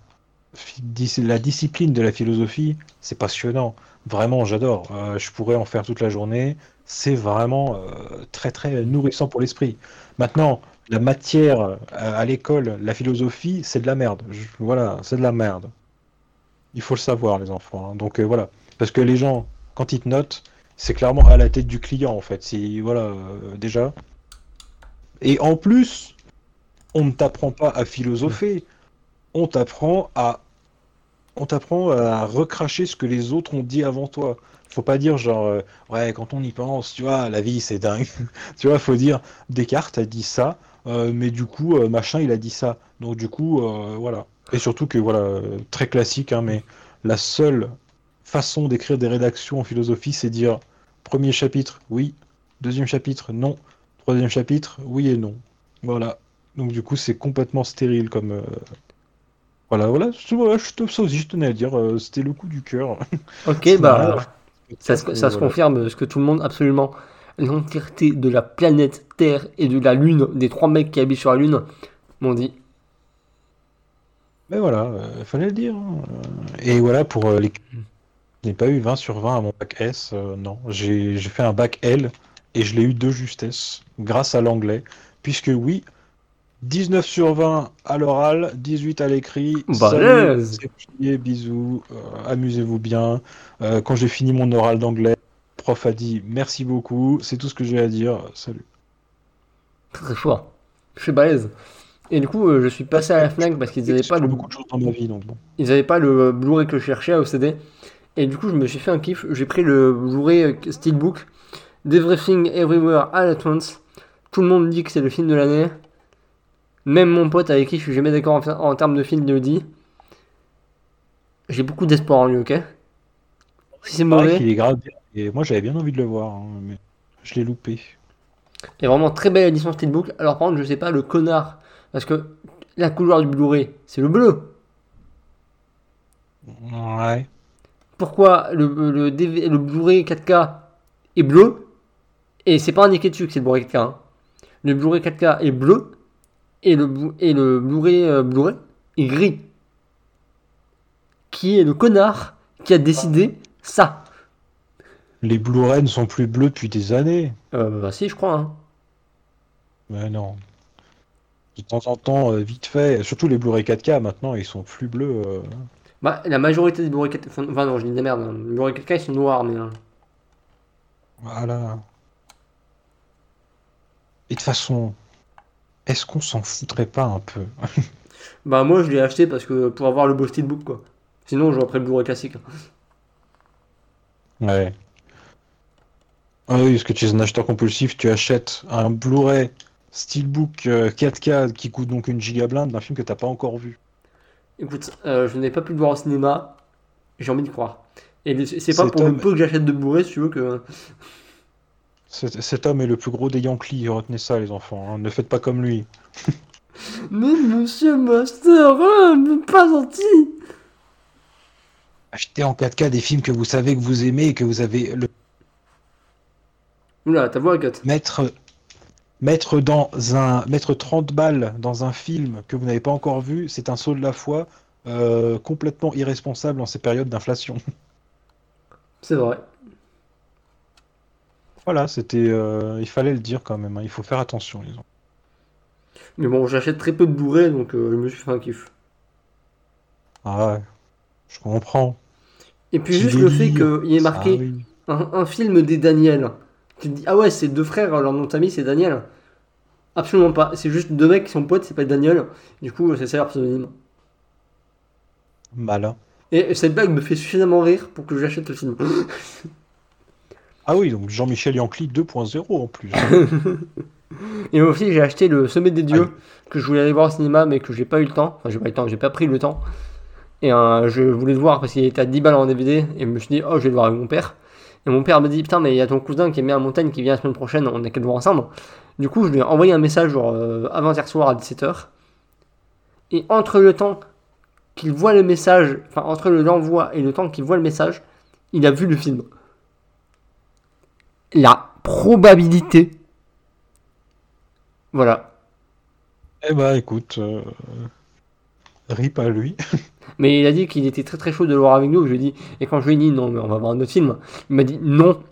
fi- dis- la discipline de la philosophie, c'est passionnant. Vraiment, j'adore. Euh, je pourrais en faire toute la journée. C'est vraiment euh, très très nourrissant pour l'esprit. Maintenant, la matière euh, à l'école, la philosophie, c'est de la merde. Voilà, c'est de la merde. Il faut le savoir, les enfants. hein. Donc voilà, parce que les gens, quand ils te notent, c'est clairement à la tête du client en fait. C'est voilà déjà. Et en plus, on ne t'apprend pas à philosopher. On t'apprend à on t'apprend à recracher ce que les autres ont dit avant toi. Faut pas dire genre euh, ouais quand on y pense, tu vois, la vie c'est dingue. tu vois, faut dire Descartes a dit ça, euh, mais du coup euh, machin il a dit ça. Donc du coup euh, voilà. Et surtout que voilà euh, très classique hein, mais la seule façon d'écrire des rédactions en philosophie c'est dire premier chapitre oui, deuxième chapitre non, troisième chapitre oui et non. Voilà. Donc du coup c'est complètement stérile comme euh, voilà, voilà, je, ça aussi, je tenais à dire, euh, c'était le coup du cœur. Ok, bah, ça, se- ça se Voilà. confirme ce que tout le monde, absolument, l'entièreté de la planète Terre et de la Lune, des trois mecs qui habitent sur la Lune, m'ont dit. Mais voilà, il fallait le dire. hein. Et voilà, pour euh, les... Je n'ai pas eu 20 sur 20 à mon bac S, euh, non. J'ai fait un bac L et je l'ai eu de justesse, grâce à l'anglais. Puisque oui, 19 sur 20 à l'oral, 18 à l'écrit. Balèze. Salut, bisous, euh, amusez-vous bien. Euh, quand j'ai fini mon oral d'anglais, le prof a dit merci beaucoup, c'est tout ce que j'ai à dire, salut. Très fort. Je suis balèze. Et du coup, euh, je suis passé à la Fnac parce qu'ils n'avaient pas le, beaucoup de choses dans ma vie, donc bon. ils avaient pas le Blu-ray que je cherchais à OCD. Et du coup, je me suis fait un kiff. J'ai pris le Blu-ray Steelbook d'Everything Everywhere All at Once. Tout le monde dit que c'est le film de l'année. Même mon pote avec qui je suis jamais d'accord en, en termes de film le dit. J'ai beaucoup d'espoir en lui, ok? Si c'est mauvais, qu'il est grave. Et moi, j'avais bien envie de le voir, hein, mais je l'ai loupé. il a vraiment très belle édition Steelbook. Alors par contre, je sais pas, le connard. Parce que la couleur du Blu-ray, c'est le bleu. Ouais. pourquoi le, le, DV le Blu-ray 4K est bleu et c'est pas indiqué dessus que c'est le Blu-ray 4K. hein? Le Blu-ray 4K est bleu et le, Blu- et le Blu-ray euh, Blu-ray est gris. Qui est le connard qui a décidé ça? Les Blu-ray ne sont plus bleus depuis des années. euh, Bah si, je crois. hein. Mais non. De temps en temps, euh, vite fait. Surtout les Blu-ray 4K, maintenant, ils sont plus bleus. euh. Bah, la majorité des Blu-ray 4K, enfin non, je dis des merdes. hein. Les Blu-ray 4K ils sont noirs, mais. hein. Voilà. Et de toute façon, est-ce qu'on s'en foutrait pas un peu Bah, moi je l'ai acheté parce que pour avoir le beau steelbook quoi. Sinon, j'aurais pris le Blu-ray classique. Ouais. Ah oui, parce que tu es un acheteur compulsif, tu achètes un Blu-ray Steelbook euh, 4K qui coûte donc une gigablinde d'un film que t'as pas encore vu. Écoute, euh, je n'ai pas pu le voir au cinéma, j'ai envie de croire. Et c'est pas pour le peu que j'achète de Blu-ray, si tu veux que. Cet, cet homme est le plus gros des Yankees, retenez ça les enfants, hein. Ne faites pas comme lui. Mais monsieur Master, hein, pas gentil Achetez en 4K des films que vous savez que vous aimez et que vous avez le Oula, ta voix cut. mettre mettre dans un mettre 30 balles dans un film que vous n'avez pas encore vu, c'est un saut de la foi euh, complètement irresponsable en ces périodes d'inflation. C'est vrai. Voilà, c'était euh, il fallait le dire quand même, hein. Il faut faire attention les enfants. Mais bon, j'achète très peu de Blu-ray, donc euh, je me suis fait un kiff. Ah ouais, je comprends. Et puis Petit juste le fait délire. qu'il y ait marqué Ah oui. un, un film des Daniel. Tu te dis, ah ouais, c'est deux frères, leur nom de famille c'est Daniel. Absolument pas. C'est juste deux mecs qui sont potes, c'est pas Daniel. Du coup, c'est ça leur pseudonyme. Malin. Et cette blague me fait suffisamment rire pour que j'achète le film. Ah oui, donc Jean-Michel Yancli 2.0 en plus. Et moi aussi, j'ai acheté le Sommet des Dieux, que je voulais aller voir au cinéma, mais que j'ai pas eu le temps. Enfin, j'ai pas eu le temps, j'ai pas pris le temps. Et euh, je voulais le voir parce qu'il était à 10 balles en DVD, et je me suis dit, oh, je vais le voir avec mon père. Et mon père me dit, putain, mais il y a ton cousin qui est mis à montagne qui vient la semaine prochaine, on a qu'à le voir ensemble. Du coup, je lui ai envoyé un message, genre, euh, avant-hier soir à 17h. Et entre le temps qu'il voit le message, enfin, entre le l'envoi et le temps qu'il voit le message, il a vu le film. La probabilité. Voilà. Eh bah écoute, euh, Rip à lui. Mais il a dit qu'il était très très chaud de le voir avec nous. Je lui ai dit, et quand je lui ai dit non, mais on va voir un autre film, il m'a dit non,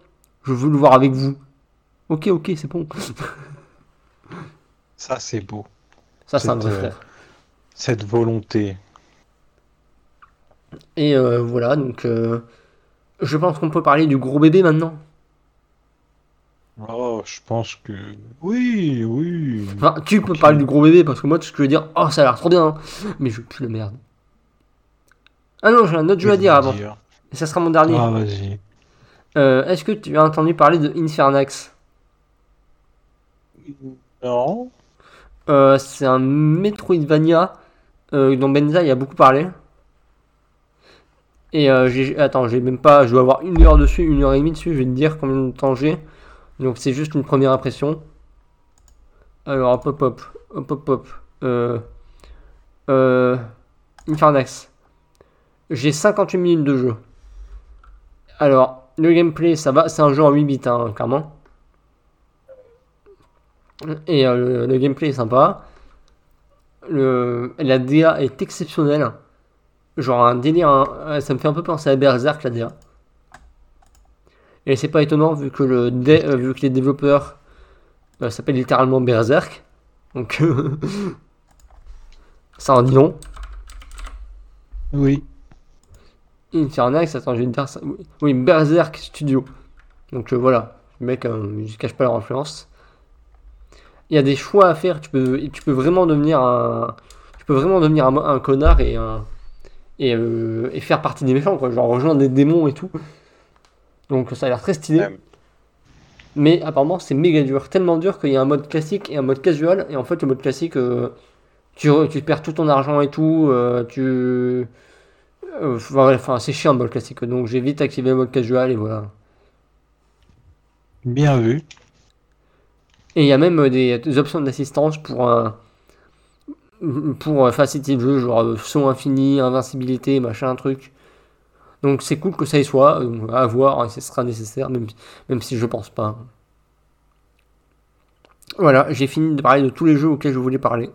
je veux le voir avec vous. Ok, ok, c'est bon. Ça, c'est beau. Ça, c'est un vrai euh, frère. Cette volonté. Et euh, voilà, donc euh, je pense qu'on peut parler du gros bébé maintenant. Oh, je pense que. Oui, oui. Enfin, tu peux parler du gros bébé parce que moi, je veux dire, oh, ça a l'air trop bien, hein. mais je pue la merde. Ah non, j'ai un autre jeu à dire avant. Et ça sera mon dernier. Ah, vas-y. Euh, Est-ce que tu as entendu parler de Infernax? Non. Euh, C'est un Metroidvania euh, dont Benza il a beaucoup parlé. Et j'ai, attends, j'ai même pas, je dois avoir une heure dessus, une heure et demie dessus, je vais te dire combien de temps j'ai. Donc c'est juste une première impression. Alors hop hop hop, hop hop hop. Euh, euh, Infernax. J'ai 58 minutes de jeu. Alors, le gameplay, ça va, c'est un jeu en 8 bits, hein, clairement. Et euh, le, gameplay est sympa. Le, la DA est exceptionnelle. Genre un délire, hein, ça me fait un peu penser à Berserk la DA. Et c'est pas étonnant vu que, le dé- euh, vu que les développeurs euh, s'appellent littéralement Berserk. Donc ça en dit long. Oui. Infernax, attends, je vais te dire ça. Oui, Berserk Studio. Donc euh, voilà, le mec, je cache pas leur influence. Il y a des choix à faire. Tu peux, tu peux vraiment devenir un, tu peux vraiment devenir un, un connard et un, et, et faire partie des méchants, quoi. Genre rejoindre des démons et tout. Donc ça a l'air très stylé. Ouais. Mais apparemment c'est méga dur, tellement dur qu'il y a un mode classique et un mode casual. Et en fait le mode classique, euh, tu, perds tout ton argent et tout. euh, tu, euh, enfin c'est chiant le mode classique. Donc j'ai vite activé le mode casual et voilà. Bien vu. Et il y a même des, des options d'assistance pour un pour faciliter le jeu, genre saut infini, invincibilité, machin, truc. Donc c'est cool que ça y soit, euh, à voir, hein, ce sera nécessaire, même, même si je pense pas. Voilà, j'ai fini de parler de tous les jeux auxquels je voulais parler.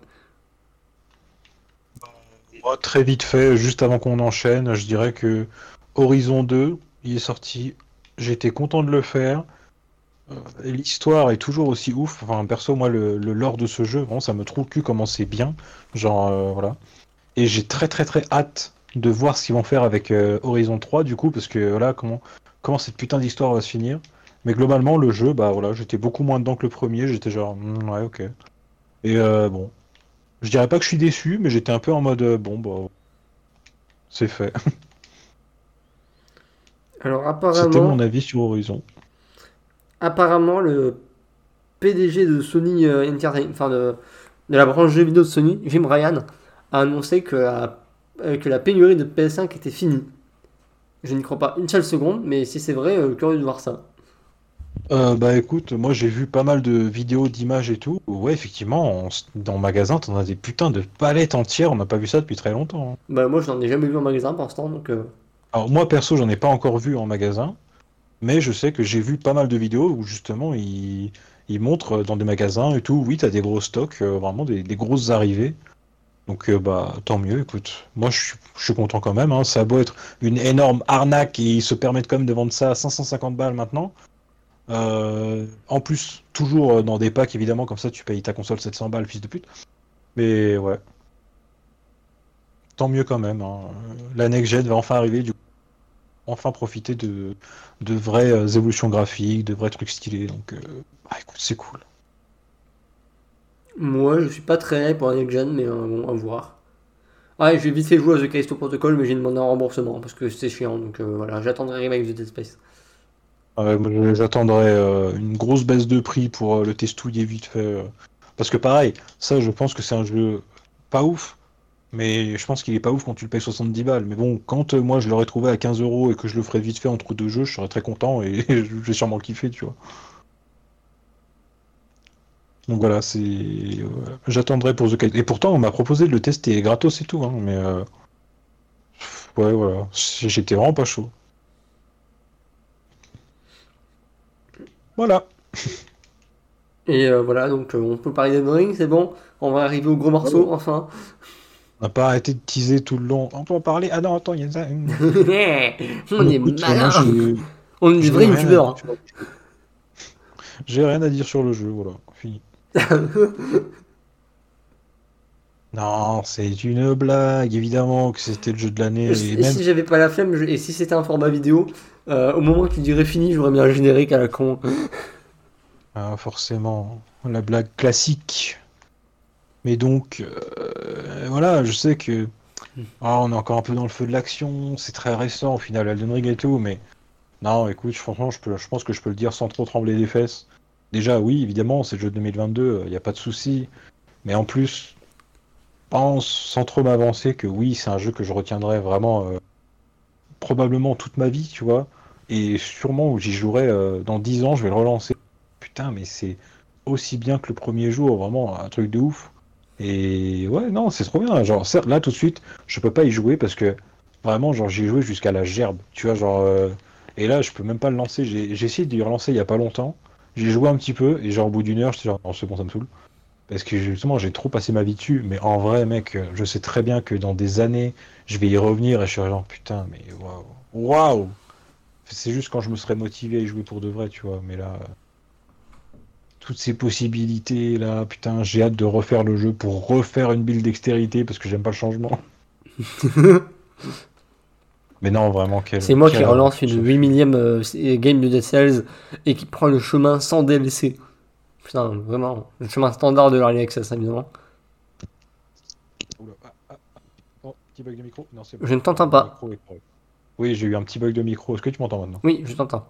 Moi, très vite fait, juste avant qu'on enchaîne, je dirais que Horizon 2, il est sorti. J'étais content de le faire. Euh, L'histoire est toujours aussi ouf. Enfin, perso, moi, le, le lore de ce jeu, vraiment, ça me trouve le cul comment c'est bien. Genre, euh, voilà. Et j'ai très, très, très hâte de voir ce qu'ils vont faire avec euh, Horizon 3, du coup, parce que voilà, comment, comment cette putain d'histoire va se finir. Mais globalement, le jeu, bah voilà, j'étais beaucoup moins dedans que le premier. J'étais genre, Hmm, ouais, ok. Et euh, bon. Je dirais pas que je suis déçu, mais j'étais un peu en mode euh, bon bah c'est fait. Alors C'était mon apparemment, avis sur Horizon. apparemment le PDG de Sony Entertainment, enfin de, de la branche jeux vidéo de Sony, Jim Ryan, a annoncé que la, euh, que la pénurie de PS5 était finie. Je n'y crois pas une seule seconde, mais si c'est vrai, euh, curieux de voir ça. Euh, bah écoute, moi j'ai vu pas mal de vidéos, d'images et tout. Ouais, effectivement, on dans le magasin, t'en as des putains de palettes entières. On n'a pas vu ça depuis très longtemps. hein. Bah moi je n'en ai jamais vu en magasin pour l'instant, donc euh, Alors moi perso, j'en ai pas encore vu en magasin, mais je sais que j'ai vu pas mal de vidéos où justement ils, ils montrent dans des magasins et tout. Oui, t'as des gros stocks, euh, vraiment des, des grosses arrivées. Donc euh, bah tant mieux, écoute. Moi je suis, content quand même. Hein. Ça a beau être une énorme arnaque et ils se permettent quand même de vendre ça à 550 balles maintenant. Euh, en plus, toujours euh, dans des packs évidemment, comme ça tu payes ta console 700 balles, fils de pute. Mais ouais. Tant mieux quand même. Hein. La next va enfin arriver, du coup. Enfin profiter de, de vraies évolutions graphiques, de vrais trucs stylés. Donc bah, écoute, c'est cool. Moi je suis pas très pour la next gen, mais euh, bon, à voir. Ah, et j'ai vite fait jouer à The Callisto Protocol, mais j'ai demandé un remboursement parce que c'est chiant, donc euh, voilà, j'attendrai Remake de Dead Space. Ouais, j'attendrai euh, une grosse baisse de prix pour le testouiller vite fait. Parce que pareil, ça je pense que c'est un jeu pas ouf, mais je pense qu'il est pas ouf quand tu le payes 70 balles. Mais bon, quand moi je l'aurais trouvé à 15 euros et que je le ferais vite fait entre deux jeux, je serais très content et je vais sûrement kiffer, tu vois. Donc voilà, c'est. euh, J'attendrai pour The Kite. Et pourtant, on m'a proposé de le tester gratos et tout, hein, mais. euh, Ouais, voilà. J'étais vraiment pas chaud. Voilà. Et euh, voilà, donc euh, on peut parler d'Elden Ring, c'est bon, on va arriver au gros morceau, enfin. On n'a pas arrêté de teaser tout le long. On peut en parler? Ah non, attends, il y a ça. On est malin. j'ai- On est des vrais rien à youtubeurs. dire sur le jeu. J'ai rien à dire sur le jeu, voilà. Non, c'est une blague, évidemment que c'était le jeu de l'année. Et Et même si j'avais pas la flemme, je- et si c'était un format vidéo, euh, au moment où tu dirais fini, j'aurais mis un générique à la con. Ah, forcément, la blague classique. Mais donc, euh, voilà, je sais que ah, on est encore un peu dans le feu de l'action, c'est très récent au final, Elden Ring et tout, mais non, écoute, franchement, je peux, je pense que je peux le dire sans trop trembler des fesses. Déjà, oui, évidemment, c'est le jeu de 2022, il n'y a pas de souci, mais en plus, pense, sans trop m'avancer, que oui, c'est un jeu que je retiendrai vraiment euh, probablement toute ma vie, tu vois, et sûrement où j'y jouerai euh, dans 10 ans, je vais le relancer. Putain, mais c'est aussi bien que le premier jour, vraiment un truc de ouf. Et ouais, non, c'est trop bien. Genre, certes, là tout de suite, je peux pas y jouer parce que vraiment, genre, j'ai joué jusqu'à la gerbe. Tu vois, genre, euh, et là, je peux même pas le lancer. J'ai essayé de le relancer il y a pas longtemps. J'ai joué un petit peu et genre, au bout d'une heure, j'étais genre, non, c'est bon, ça me saoule. Parce que justement, j'ai trop passé ma vie dessus. Mais en vrai, mec, je sais très bien que dans des années, je vais y revenir et je serai genre, putain, mais waouh, waouh! C'est juste quand je me serais motivé à y jouer pour de vrai, tu vois. Mais là, toutes ces possibilités là, putain, j'ai hâte de refaire le jeu pour refaire une build dextérité parce que j'aime pas le changement. Mais non, vraiment, quel. C'est moi quel qui relance ce une jeu. 8 millième euh, game de Dead Cells et qui prend le chemin sans DLC. Putain, vraiment, le chemin standard de l'Early Access, évidemment. Oula, ah, ah, ah. Oh, petit bug de micro Non, c'est bon. Je ne t'entends pas. Oui, j'ai eu un petit bug de micro. Est-ce que tu m'entends maintenant? Oui, je t'entends.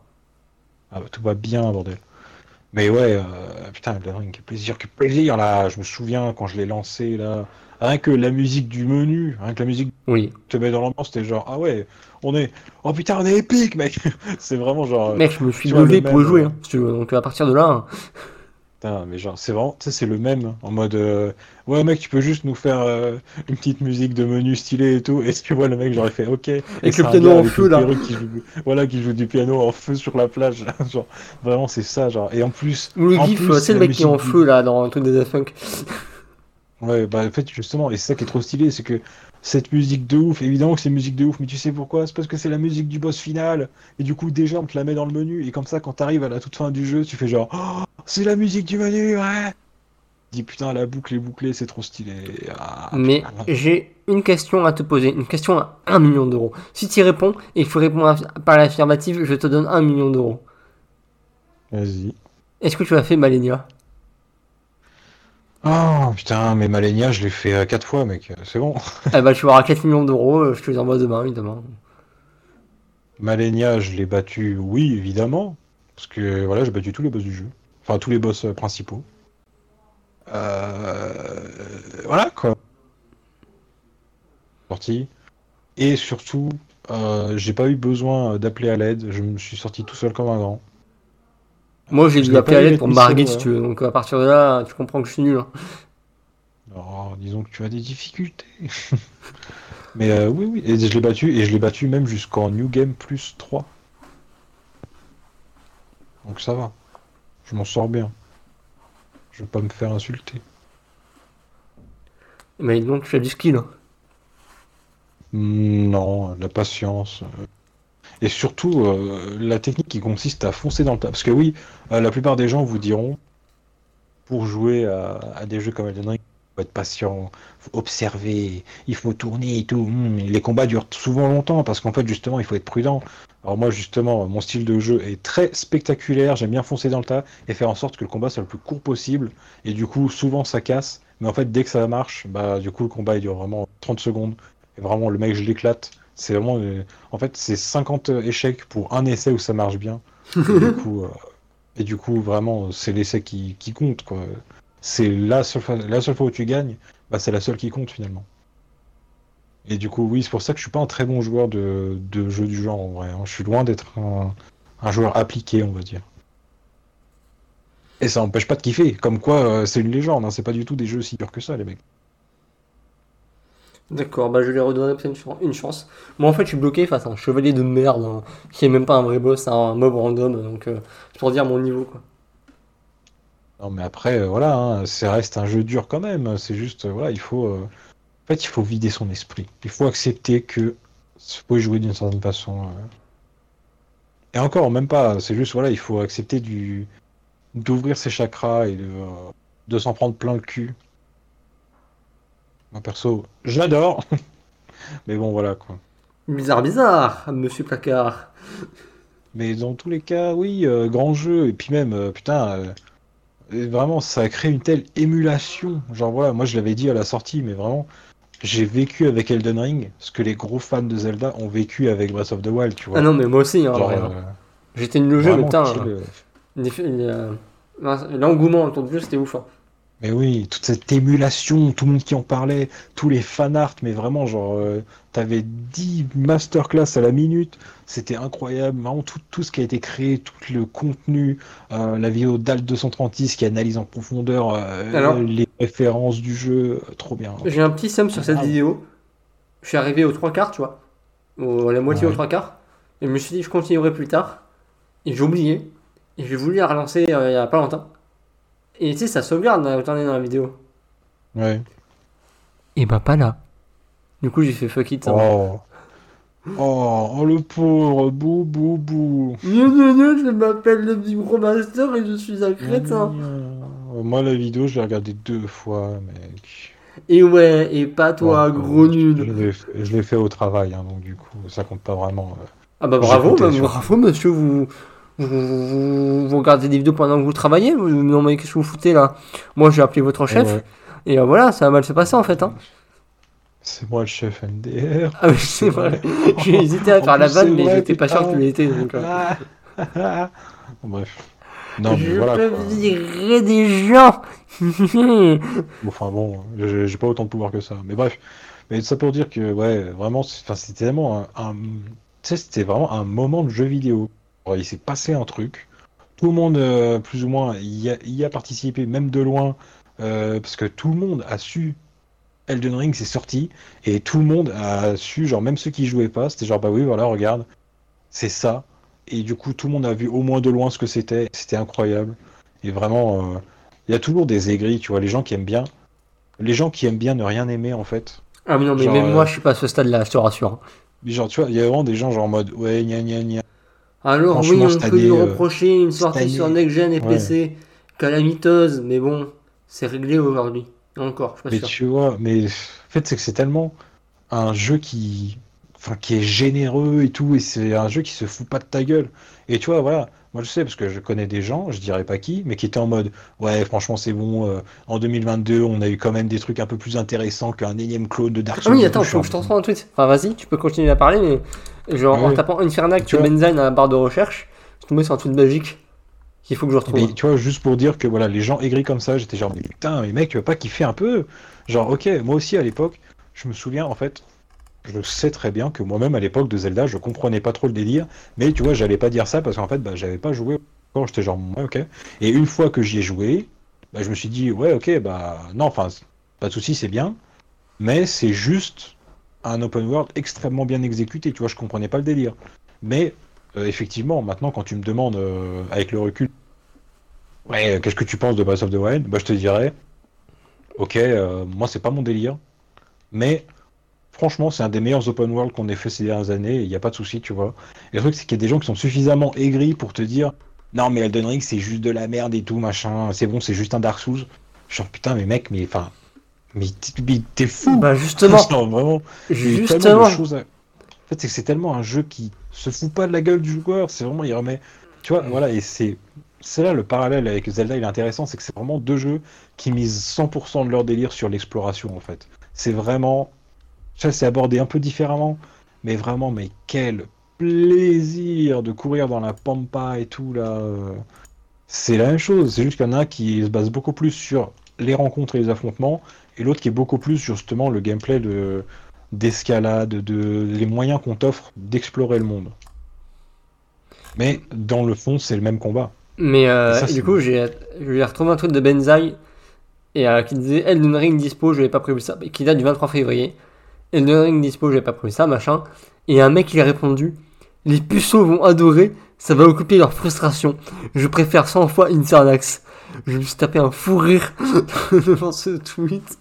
Ah bah tout va bien, bordel. Mais ouais, euh, putain, Elden Ring, quel plaisir, quel plaisir là. Je me souviens quand je l'ai lancé là. Rien que la musique du menu, rien que la musique Oui. te met dans l'ambiance, c'était genre, ah ouais, on est. Oh putain, on est épique, mec! C'est vraiment genre. Mec, je me suis levé le pour même, jouer, euh, hein, si tu veux. Donc à partir de là, hein, Putain, mais genre, c'est vraiment, tu sais, c'est le même, en mode, euh, ouais, mec, tu peux juste nous faire euh, une petite musique de menu stylé et tout, et tu vois, le mec, j'aurais fait, ok. Et Avec le piano en feu, là. perruque Qui joue, voilà, qui joue du piano en feu sur la plage, genre, vraiment, c'est ça, genre, et en plus. ou le gif, c'est le mec qui est en feu là dans un truc des Daft Punk. Ouais, bah, en fait, justement, et c'est ça qui est trop stylé, c'est que cette musique de ouf, évidemment que c'est une musique de ouf, mais tu sais pourquoi? C'est parce que c'est la musique du boss final, et du coup, déjà, on te la met dans le menu, et comme ça, quand t'arrives à la toute fin du jeu, tu fais genre, oh, c'est la musique du menu, ouais! Dis, putain, la boucle est bouclée, c'est trop stylé. Ah, Mais j'ai une question à te poser, une question à 1 million d'euros. Si tu y réponds et qu'il faut répondre par l'affirmative, je te donne 1 million d'euros. Vas-y. Est-ce que tu as fait Malenia? Oh, putain, mais Malenia, je l'ai fait euh, quatre fois, mec, c'est bon. Eh bah tu auras 4 millions d'euros, euh, je te les envoie demain, évidemment. Malenia, je l'ai battu, oui, évidemment, parce que, voilà, j'ai battu tous les boss du jeu. Enfin, tous les boss euh, principaux. Euh... Voilà, quoi. Sorti. Et surtout, euh, j'ai pas eu besoin d'appeler à l'aide, je me suis sorti tout seul comme un grand. Moi j'ai à eu l'aide pour mission, si tu veux, donc à partir de là, tu comprends que je suis nul. hein. Alors, disons que tu as des difficultés. Mais euh, oui, oui, et je l'ai battu, et je l'ai battu même jusqu'en New Game plus 3. Donc ça va. Je m'en sors bien. Je vais pas me faire insulter. Mais donc tu as du skill. hein. Hmm, Non, la patience. Et surtout, euh, la technique qui consiste à foncer dans le tas. Parce que oui, euh, la plupart des gens vous diront, pour jouer à, des jeux comme Elden Ring, il faut être patient, faut observer, il faut tourner et tout. Hmm, les combats durent souvent longtemps parce qu'en fait, justement, il faut être prudent. Alors moi, justement, mon style de jeu est très spectaculaire. J'aime bien foncer dans le tas et faire en sorte que le combat soit le plus court possible. Et du coup, souvent, ça casse. Mais en fait, dès que ça marche, bah, du coup, le combat, il dure vraiment 30 secondes. Et vraiment, le mec, je l'éclate. C'est vraiment. En fait, c'est 50 échecs pour un essai où ça marche bien. Et du coup, euh, et du coup vraiment, c'est l'essai qui, qui compte, quoi. C'est la seule fois, la seule fois où tu gagnes, bah, c'est la seule qui compte finalement. Et du coup, oui, c'est pour ça que je suis pas un très bon joueur de, de jeux du genre en vrai. hein. Je suis loin d'être un, un joueur appliqué, on va dire. Et ça n'empêche pas de kiffer. Comme quoi, euh, c'est une légende. hein. C'est pas du tout des jeux si durs que ça, les mecs. D'accord, bah je lui ai redonné peut-être une chan- une chance. Moi en fait je suis bloqué face à un chevalier de merde hein, qui est même pas un vrai boss, c'est un mob random, donc euh, c'est pour dire mon niveau quoi. Non, mais après, euh, voilà, hein, ça reste un jeu dur quand même. C'est juste, euh, voilà, il faut, euh, En fait, il faut vider son esprit. Il faut accepter que faut y jouer d'une certaine façon. Et encore, même pas. C'est juste, voilà, il faut accepter du d'ouvrir ses chakras et de s'en prendre plein le cul. Moi, perso, j'adore. Mais bon, voilà, quoi. Bizarre, bizarre, monsieur Placard. Mais dans tous les cas, oui, euh, grand jeu. Et puis même, euh, putain, euh, vraiment, ça a créé une telle émulation. Genre voilà, moi je l'avais dit à la sortie, mais vraiment, j'ai vécu avec Elden Ring ce que les gros fans de Zelda ont vécu avec Breath of the Wild, tu vois. Ah non, mais moi aussi, hein. J'étais jeu, mais vraiment, putain, l'engouement autour du jeu, c'était ouf. hein. Mais oui, toute cette émulation, tout le monde qui en parlait, tous les fanarts, mais vraiment, genre, euh, t'avais 10 masterclass à la minute, c'était incroyable, vraiment tout, tout ce qui a été créé, tout le contenu, euh, la vidéo d'Alt 236 qui analyse en profondeur euh, Alors les références du jeu, trop bien. J'ai un petit seum sur cette Ah. vidéo. Je suis arrivé aux trois quarts, tu vois. Au- la moitié Ouais. aux trois quarts. Et je me suis dit, je continuerai plus tard. Et j'ai oublié. Et j'ai voulu la relancer il y a pas longtemps. Et tu sais, ça sauvegarde on est dans la vidéo. Ouais. Et bah, pas là. Du coup, j'ai fait fuck it. hein. Oh. Oh, oh, le pauvre, bou, bou, bou. Gna, gna, gna, je m'appelle le Vibromaster et je suis un crétin. Euh, Moi, la vidéo, je l'ai regardée deux fois, mec. Et ouais, et pas toi, Bon, gros nul. je l'ai fait au travail, hein, donc du coup, ça compte pas vraiment. euh. Ah bah bravo, bah, bravo monsieur, vous, vous, regardez des vidéos pendant que vous travaillez vous- Non mais qu'est-ce que vous foutez là Moi j'ai appelé votre chef Ouais. et euh, voilà, ça va mal se passer en fait. Hein. C'est moi le chef MDR. Ah oui c'est vrai, j'ai hésité à faire la vanne mais j'étais pas sûr putain. qu'il l'était. Donc, euh. Bon, Bref. Non, mais je voilà. peux quoi. virer des gens Enfin bon, j'ai pas autant de pouvoir que ça. Mais bref. Mais ça pour dire que, ouais, vraiment, c'était tellement un. un- Tu sais, c'était vraiment un moment de jeu vidéo. Il s'est passé un truc. Tout le monde, euh, plus ou moins, y a, y a participé, même de loin, euh, parce que tout le monde a su. Elden Ring, c'est sorti, et tout le monde a su, genre, même ceux qui jouaient pas, c'était genre, bah oui, voilà, regarde, c'est ça. Et du coup, tout le monde a vu au moins de loin ce que c'était. C'était incroyable. Et vraiment, euh, il y a toujours des aigris, tu vois, les gens qui aiment bien. Les gens qui aiment bien ne rien aimer, en fait. Ah mais non mais Genre, même moi je suis pas à ce stade là, je te rassure. hein. Mais genre, tu vois, il y a vraiment des gens genre en mode, ouais, gna gna gna. Alors oui on peut lui année, euh, reprocher une sortie année, sur Next Gen et ouais. PC calamiteuse mais bon, c'est réglé aujourd'hui. Encore, je suis pas Mais sûr. tu vois, mais en fait, c'est que c'est tellement un jeu qui, enfin, qui est généreux et tout, et c'est un jeu qui se fout pas de ta gueule. Et tu vois, voilà, moi je sais parce que je connais des gens, je dirais pas qui, mais qui étaient en mode, ouais, franchement, c'est bon. euh, en 2022, on a eu quand même des trucs un peu plus intéressants qu'un énième clone de Dark Ah Souls. oui, et attends, faut que je te un tweet. Enfin, vas-y, tu peux continuer à parler, mais genre Ah en oui. tapant Infernac Tu. Benzain à la barre de recherche, je suis tombé sur un tweet magique qu'il faut que je retrouve. Mais tu vois, juste pour dire que voilà, les gens aigris comme ça, j'étais genre, mais putain, mais mec, tu vas pas kiffer un peu? Genre, ok, moi aussi à l'époque, je me souviens, en fait, je sais très bien que moi-même à l'époque de Zelda, je comprenais pas trop le délire, mais tu vois, j'allais pas dire ça parce qu'en fait, bah, j'avais pas joué encore, j'étais genre, ouais, ok. Et une fois que j'y ai joué, bah, je me suis dit, ouais, ok, bah, non, enfin, pas de souci, c'est bien, mais c'est juste un open world extrêmement bien exécuté, tu vois, je comprenais pas le délire. Mais euh, effectivement, maintenant, quand tu me demandes euh, avec le recul, ouais, qu'est-ce que tu penses de Breath of the Wild? Bah, je te dirais, ok, euh, moi, c'est pas mon délire, mais franchement, c'est un des meilleurs open world qu'on ait fait ces dernières années, il n'y a pas de souci, tu vois. Et le truc, c'est qu'il y a des gens qui sont suffisamment aigris pour te dire, non, mais Elden Ring, c'est juste de la merde et tout, machin, c'est bon, c'est juste un Dark Souls. Genre, putain, mais mec, mais enfin, mais t'es- fou! Bah justement, Non, vraiment. Justement, choses à- En fait, c'est que c'est tellement un jeu qui se fout pas de la gueule du joueur. C'est vraiment, il remet. Tu vois, voilà, et c'est. C'est là le parallèle avec Zelda, il est intéressant, c'est que c'est vraiment deux jeux qui misent 100% de leur délire sur l'exploration, en fait. C'est vraiment. Ça, c'est abordé un peu différemment, mais vraiment, mais quel plaisir de courir dans la pampa et tout, là. C'est la même chose, c'est juste qu'il y en a un qui se base beaucoup plus sur les rencontres et les affrontements, et l'autre qui est beaucoup plus justement le gameplay de d'escalade, de les moyens qu'on t'offre d'explorer le monde. Mais dans le fond, c'est le même combat. mais euh, ça, du coup, j'ai retrouvé un tweet de Benzaï et euh, qui disait Elden Ring dispo, je n'avais pas prévu ça, qui date du 23 février. Elden Ring dispo, j'avais pas prévu ça, machin. Et un mec il a répondu Les puceaux vont adorer, ça va occuper leur frustration. Je préfère 100 fois Incernax. Je me suis tapé un fou rire devant ce tweet.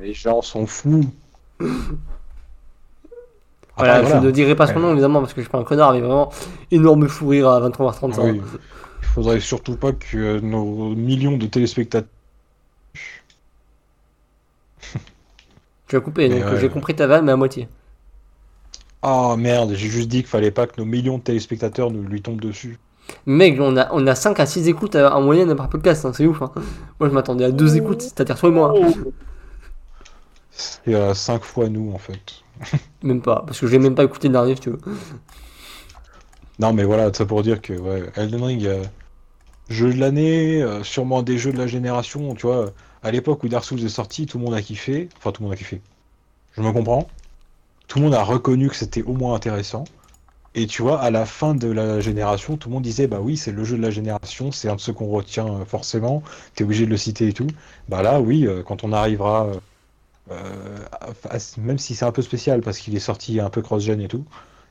les gens sont fous. Voilà, Après, je ne dirai pas son nom évidemment parce que je suis pas un connard, mais vraiment énorme fou rire à 23h35. Ah oui. Il faudrait surtout pas que nos millions de téléspectateurs. Tu as coupé, donc ouais. j'ai compris ta vanne, mais à moitié. Ah merde, j'ai juste dit qu'il fallait pas que nos millions de téléspectateurs nous lui tombent dessus. Mec, on a, on a 5 à 6 écoutes en moyenne par podcast, hein, c'est ouf. hein. Moi je m'attendais à 2 écoutes, c'est-à-dire toi et moi. Et à 5 fois nous en fait. Même pas, parce que j'ai même pas écouté le dernier si tu veux. Non mais voilà, ça pour dire que ouais, Elden Ring, euh, jeu de l'année, euh, sûrement des jeux de la génération, tu vois. À l'époque où Dark Souls est sorti, tout le monde a kiffé. Enfin, tout le monde a kiffé. Je me comprends. Tout le monde a reconnu que c'était au moins intéressant. Et tu vois, à la fin de la génération, tout le monde disait, bah oui, c'est le jeu de la génération, c'est un de ceux qu'on retient euh, forcément, t'es obligé de le citer et tout. Bah là, oui, euh, quand on arrivera, euh, même si c'est un peu spécial parce qu'il est sorti un peu cross-gen et tout,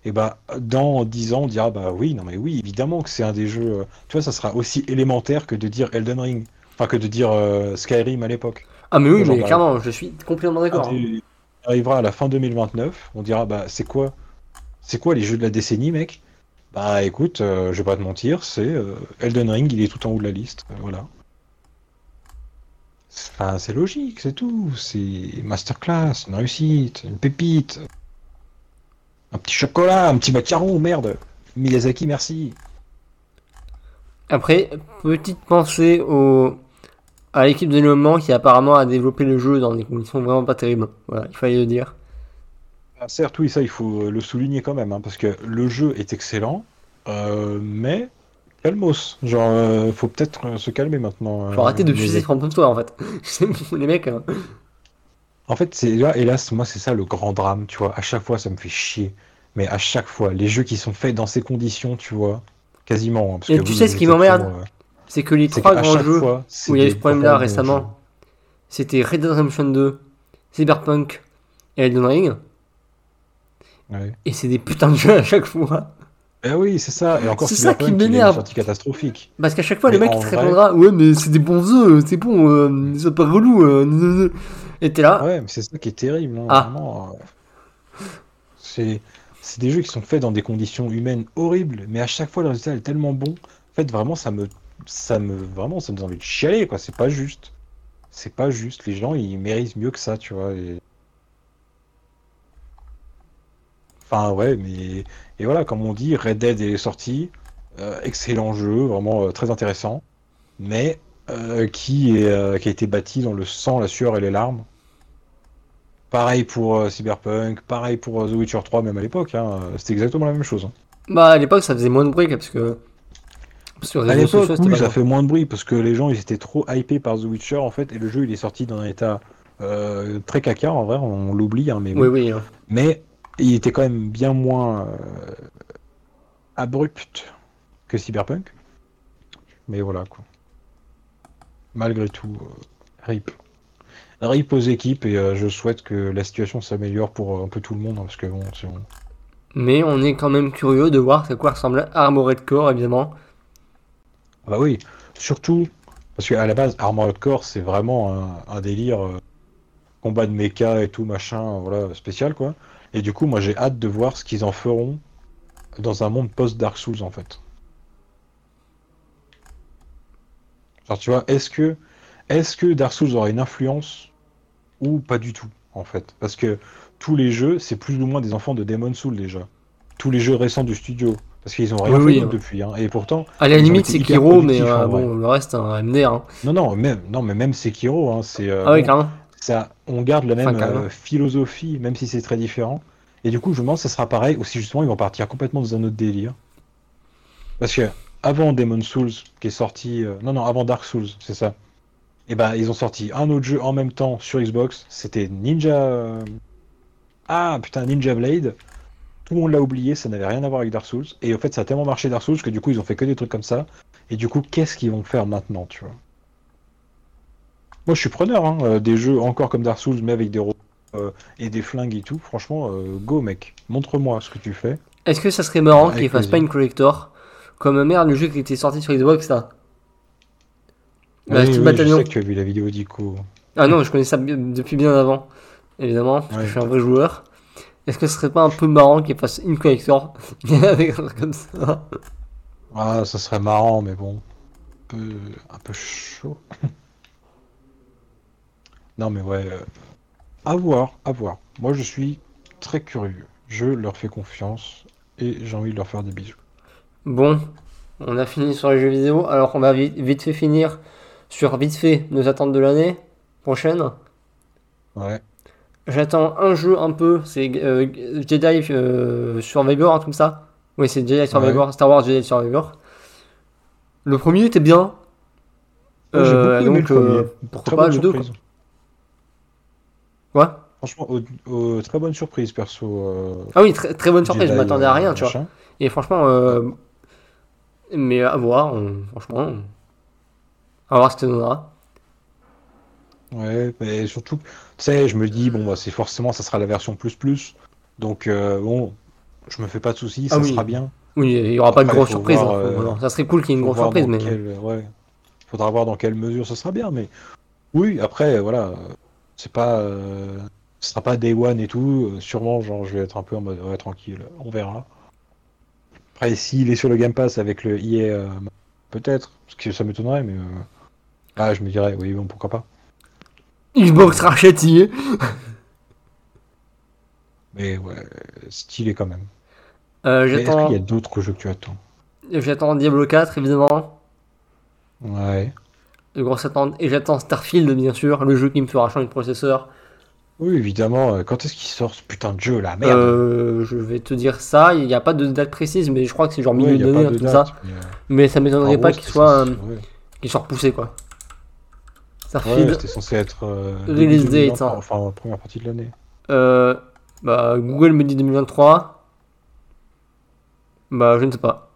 et bah dans 10 ans, on dira, bah oui, non mais oui, évidemment que c'est un des jeux, tu vois, ça sera aussi élémentaire que de dire Elden Ring, enfin que de dire euh, Skyrim à l'époque. Ah, mais oui, Genre, mais bah, clairement, je suis complètement d'accord. Il arrivera à la fin 2029, on dira bah c'est quoi c'est quoi les jeux de la décennie mec? Bah écoute, euh, je vais pas te mentir, c'est euh, Elden Ring, il est tout en haut de la liste, voilà. Enfin, c'est logique, c'est tout, c'est masterclass, une réussite, une pépite. Un petit chocolat, un petit macaron, merde. Miyazaki, merci. Après, petite pensée au... à l'équipe de développement qui apparemment a développé le jeu dans des conditions vraiment pas terribles. Voilà, il fallait le dire. Ah, certes, oui, ça il faut le souligner quand même, hein, parce que le jeu est excellent, euh, mais calmos. Genre, euh, faut peut-être se calmer maintenant. Faut euh, arrêter de fuser. From Software en fait. Les mecs. hein. En fait, c'est là, hélas, moi c'est ça le grand drame, tu vois. À chaque fois, ça me fait chier. Mais à chaque fois, les jeux qui sont faits dans ces conditions, tu vois, quasiment. hein, parce Et que tu sais ce qui m'emmerde C'est que les trois grands jeux fois, où il y a eu ce problème-là récemment, c'était Red Dead Redemption 2, Cyberpunk et Elden Ring. Ouais. Et c'est des putains de jeux à chaque fois. Eh oui, c'est ça. Et encore C'est ça qui m'énerve. sorti catastrophique. Parce qu'à chaque fois, le mec il te vrai- répondra Ouais, mais c'est des bons jeux, c'est bon, euh, c'est pas relou. euh, et t'es là. Ouais, mais c'est ça qui est terrible, hein, Ah. euh, C'est c'est des jeux qui sont faits dans des conditions humaines horribles, mais à chaque fois le résultat est tellement bon. En fait, vraiment, ça me, ça me, vraiment, ça me donne envie de chialer, quoi. C'est pas juste. C'est pas juste. Les gens, ils méritent mieux que ça, tu vois. Enfin, ouais, mais et voilà, comme on dit, Red Dead est sorti, euh, excellent jeu, vraiment euh, très intéressant, mais euh, qui est, qui a été bâti dans le sang, la sueur et les larmes. Pareil pour Cyberpunk, pareil pour The Witcher 3, même à l'époque, hein, c'était exactement la même chose. hein. Bah, à l'époque, ça faisait moins de bruit parce que. Sur les À l'époque, oui, ça fait moins de bruit parce que les gens ils étaient trop hypés par The Witcher en fait, et le jeu il est sorti dans un état euh, très caca en vrai, on l'oublie, hein, mais bon. Oui, oui. hein. Mais il était quand même bien moins euh, abrupt que Cyberpunk. Mais voilà quoi. Malgré tout, euh, RIP. RIP aux équipes et euh, je souhaite que la situation s'améliore pour un peu tout le monde hein, parce que bon, c'est bon. Mais on est quand même curieux de voir à quoi ressemble Armored Core, évidemment. Ah bah oui, surtout parce qu'à la base, Armored Core c'est vraiment un, délire euh, combat de mecha et tout machin, voilà, spécial quoi. Et du coup, moi j'ai hâte de voir ce qu'ils en feront dans un monde post-Dark Souls en fait. Genre tu vois, est-ce que est-ce que Dark Souls aura une influence ou pas du tout en fait? Parce que tous les jeux, c'est plus ou moins des enfants de Demon Souls déjà. Tous les jeux récents du studio. Parce qu'ils ont rien Oui, fait oui, hein. depuis. hein. Et pourtant, À la limite, c'est Kiro, mais productifs, euh, bon, le reste, un MDR. Hein. Non, non, même, non, mais même Sekiro, hein, c'est, euh, ah oui, bon, ça, on garde la même Enfin, euh, philosophie, même si c'est très différent. Et du coup, je me demande ça sera pareil, ou si justement ils vont partir complètement dans un autre délire. Parce que avant Demon Souls, qui est sorti, euh, non, non, avant Dark Souls, c'est ça. Et ben, ils ont sorti un autre jeu en même temps sur Xbox. C'était Ninja, euh, ah putain, Ninja Blade. Tout le monde l'a oublié, ça n'avait rien à voir avec Dark Souls. Et en fait, ça a tellement marché Dark Souls que du coup, ils ont fait que des trucs comme ça. Et du coup, qu'est-ce qu'ils vont faire maintenant, tu vois? Moi, je suis preneur, hein, euh, des jeux encore comme Dark Souls, mais avec des robots euh, et des flingues et tout. Franchement, euh, go, mec. Montre-moi ce que tu fais. Est-ce que ça serait marrant qu'ils fassent pas une collector? Comme merde, le jeu qui était sorti sur Xbox. Bah, Oui, oui, Battalion. Je sais que tu as vu la vidéo d'Ico. Ah non, je connais ça depuis bien avant, évidemment, parce que je suis un vrai joueur. Est-ce que ce serait pas un peu marrant qu'il fasse une collector avec un truc comme ça Ah, ça serait marrant, mais bon. Un peu, un peu chaud. non, mais ouais. euh, À voir, à voir. Moi, je suis très curieux. Je leur fais confiance et j'ai envie de leur faire des bisous. Bon, on a fini sur les jeux vidéo, alors on va vite, vite fait finir sur vite fait nos attentes de l'année prochaine. Ouais. J'attends un jeu un peu, c'est euh, Jedi euh, Survivor, un truc comme ça. Oui, c'est Jedi Survivor, Star Wars Jedi Survivor. Le premier était bien. Ouais, j'ai Euh, donc, euh, pourquoi pas le 2 surprise. quoi? Franchement, au- au- très bonne surprise, perso. Ah oui, très, très bonne surprise, je m'attendais à rien, tu vois. Et franchement, euh, mais à voir, on- franchement, on- à voir ce que ça donnera. Ouais, mais surtout, tu sais, je me dis, bon, bah, c'est forcément, ça sera la version plus plus. Donc, euh, bon, je me fais pas de soucis, Ah ça oui. sera bien. Oui, il y aura pas de grosse surprise. voir, hein, euh. Ça serait cool qu'il y ait une grosse surprise, mais quelle- ouais. Faudra voir dans quelle mesure ça sera bien, mais oui, après, voilà, euh, c'est pas, euh, ce sera pas day one et tout. euh, Sûrement, genre, je vais être un peu en mode, ouais, tranquille, on verra. Après, s'il est sur le Game Pass avec le EA, euh, peut-être, parce que ça m'étonnerait, mais euh, ah, je me dirais, oui, bon, pourquoi pas. Xbox rachète EA. Mais ouais, stylé quand même. Euh, est-ce j'attends, qu'il y a d'autres jeux que tu attends? j'attends Diablo 4 évidemment, Ouais. de grosses attentes, et j'attends Starfield bien sûr, le jeu qui me fera changer de processeur. Oui, évidemment. euh, Quand est-ce qu'il sort ce putain de jeu là? Merde? Euh, je vais te dire ça, il n'y a pas de date précise, mais je crois que c'est genre milieu d'année, de comme date, ça. mais, Mais ça m'étonnerait pas qu'il soit, euh, qu'il soit repoussé quoi. Ouais, Starfield, c'était censé être euh, Release date, 2023, hein. enfin la première partie de l'année. euh, bah, Google me dit 2023. Bah, je ne sais pas.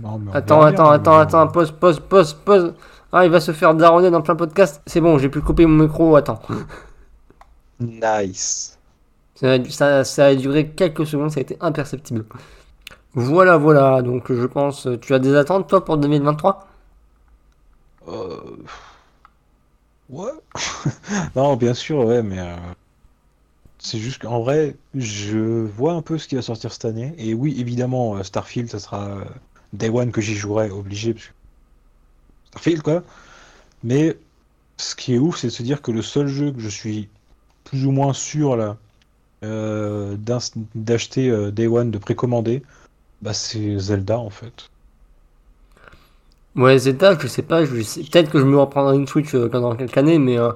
Non, mais on Attends, attends, bien, attends, mais- attends, pause, pause, pause, pause. Ah, il va se faire daronner dans plein podcast. C'est bon, j'ai pu couper mon micro, attends. Nice. Ça, a- ça, ça a duré quelques secondes, ça a été imperceptible. Voilà, voilà, donc je pense, tu as des attentes toi pour 2023 Euh... Non, bien sûr, ouais, mais euh, c'est juste qu'en vrai, je vois un peu ce qui va sortir cette année. Et oui, évidemment, euh, Starfield, ça sera euh, Day One que j'y jouerai, obligé, parce que Starfield, quoi. Mais ce qui est ouf, c'est de se dire que le seul jeu que je suis plus ou moins sûr là d'acheter Day One, de précommander, bah c'est Zelda en fait. Ouais, Zelda, je sais pas, je sais- peut-être que je me reprendrai une Switch euh, dans quelques années, mais, euh,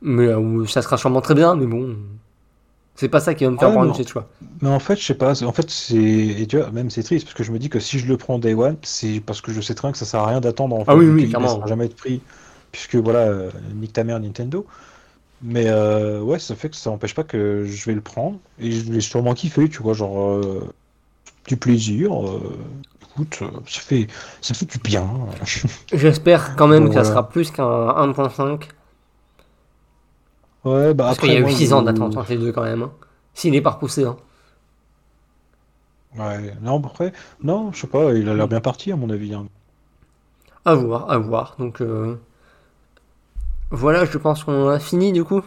mais euh, ça sera sûrement très bien, mais bon, c'est pas ça qui va me faire Ouais, prendre une Switch, quoi. Mais en fait, je sais pas, en fait, c'est. Et tu vois, même c'est triste, parce que je me dis que si je le prends Day One, c'est parce que je sais très bien que ça sert à rien d'attendre en Ah fait, oui, vu oui, qu'il clairement. baissera jamais de prix, puisque voilà, euh, nique ta mère Nintendo. Mais ouais, ça fait que ça n'empêche pas que je vais le prendre, et je vais sûrement kiffer, tu vois, genre. euh, du plaisir. Écoute, euh, ça fait, ça fait du bien. J'espère quand même Donc, que ça voilà. sera plus qu'un 1.5, Ouais, bah parce après. qu'il y a eu moi, 6 je- ans d'attente entre les deux quand même. hein. S'il est pas repoussé, hein. Ouais, non, après, non, je sais pas, il a l'air bien parti à mon avis. hein. À voir, à voir. Donc euh, voilà, je pense qu'on a fini du coup.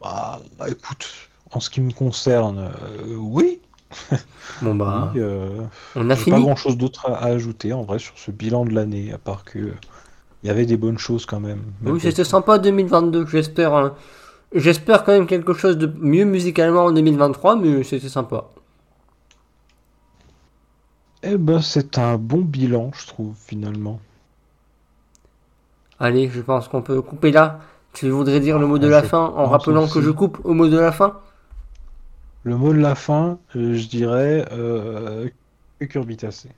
Bah, bah, écoute, en ce qui me concerne, euh, oui. Bon bah, Oui, euh, on a j'ai pas fini. grand chose d'autre à, à ajouter en vrai sur ce bilan de l'année, à part que euh, il y avait des bonnes choses quand même. Oui, c'était sympa 2022. J'espère, hein. j'espère quand même quelque chose de mieux musicalement en 2023, mais c'était sympa. Eh ben, c'est un bon bilan, je trouve, finalement. Allez, je pense qu'on peut couper là. Tu voudrais dire le mot de Ah, la je fin en rappelant que je coupe au mot de la fin? Le mot de la fin, euh, je dirais euh, cucurbitacé.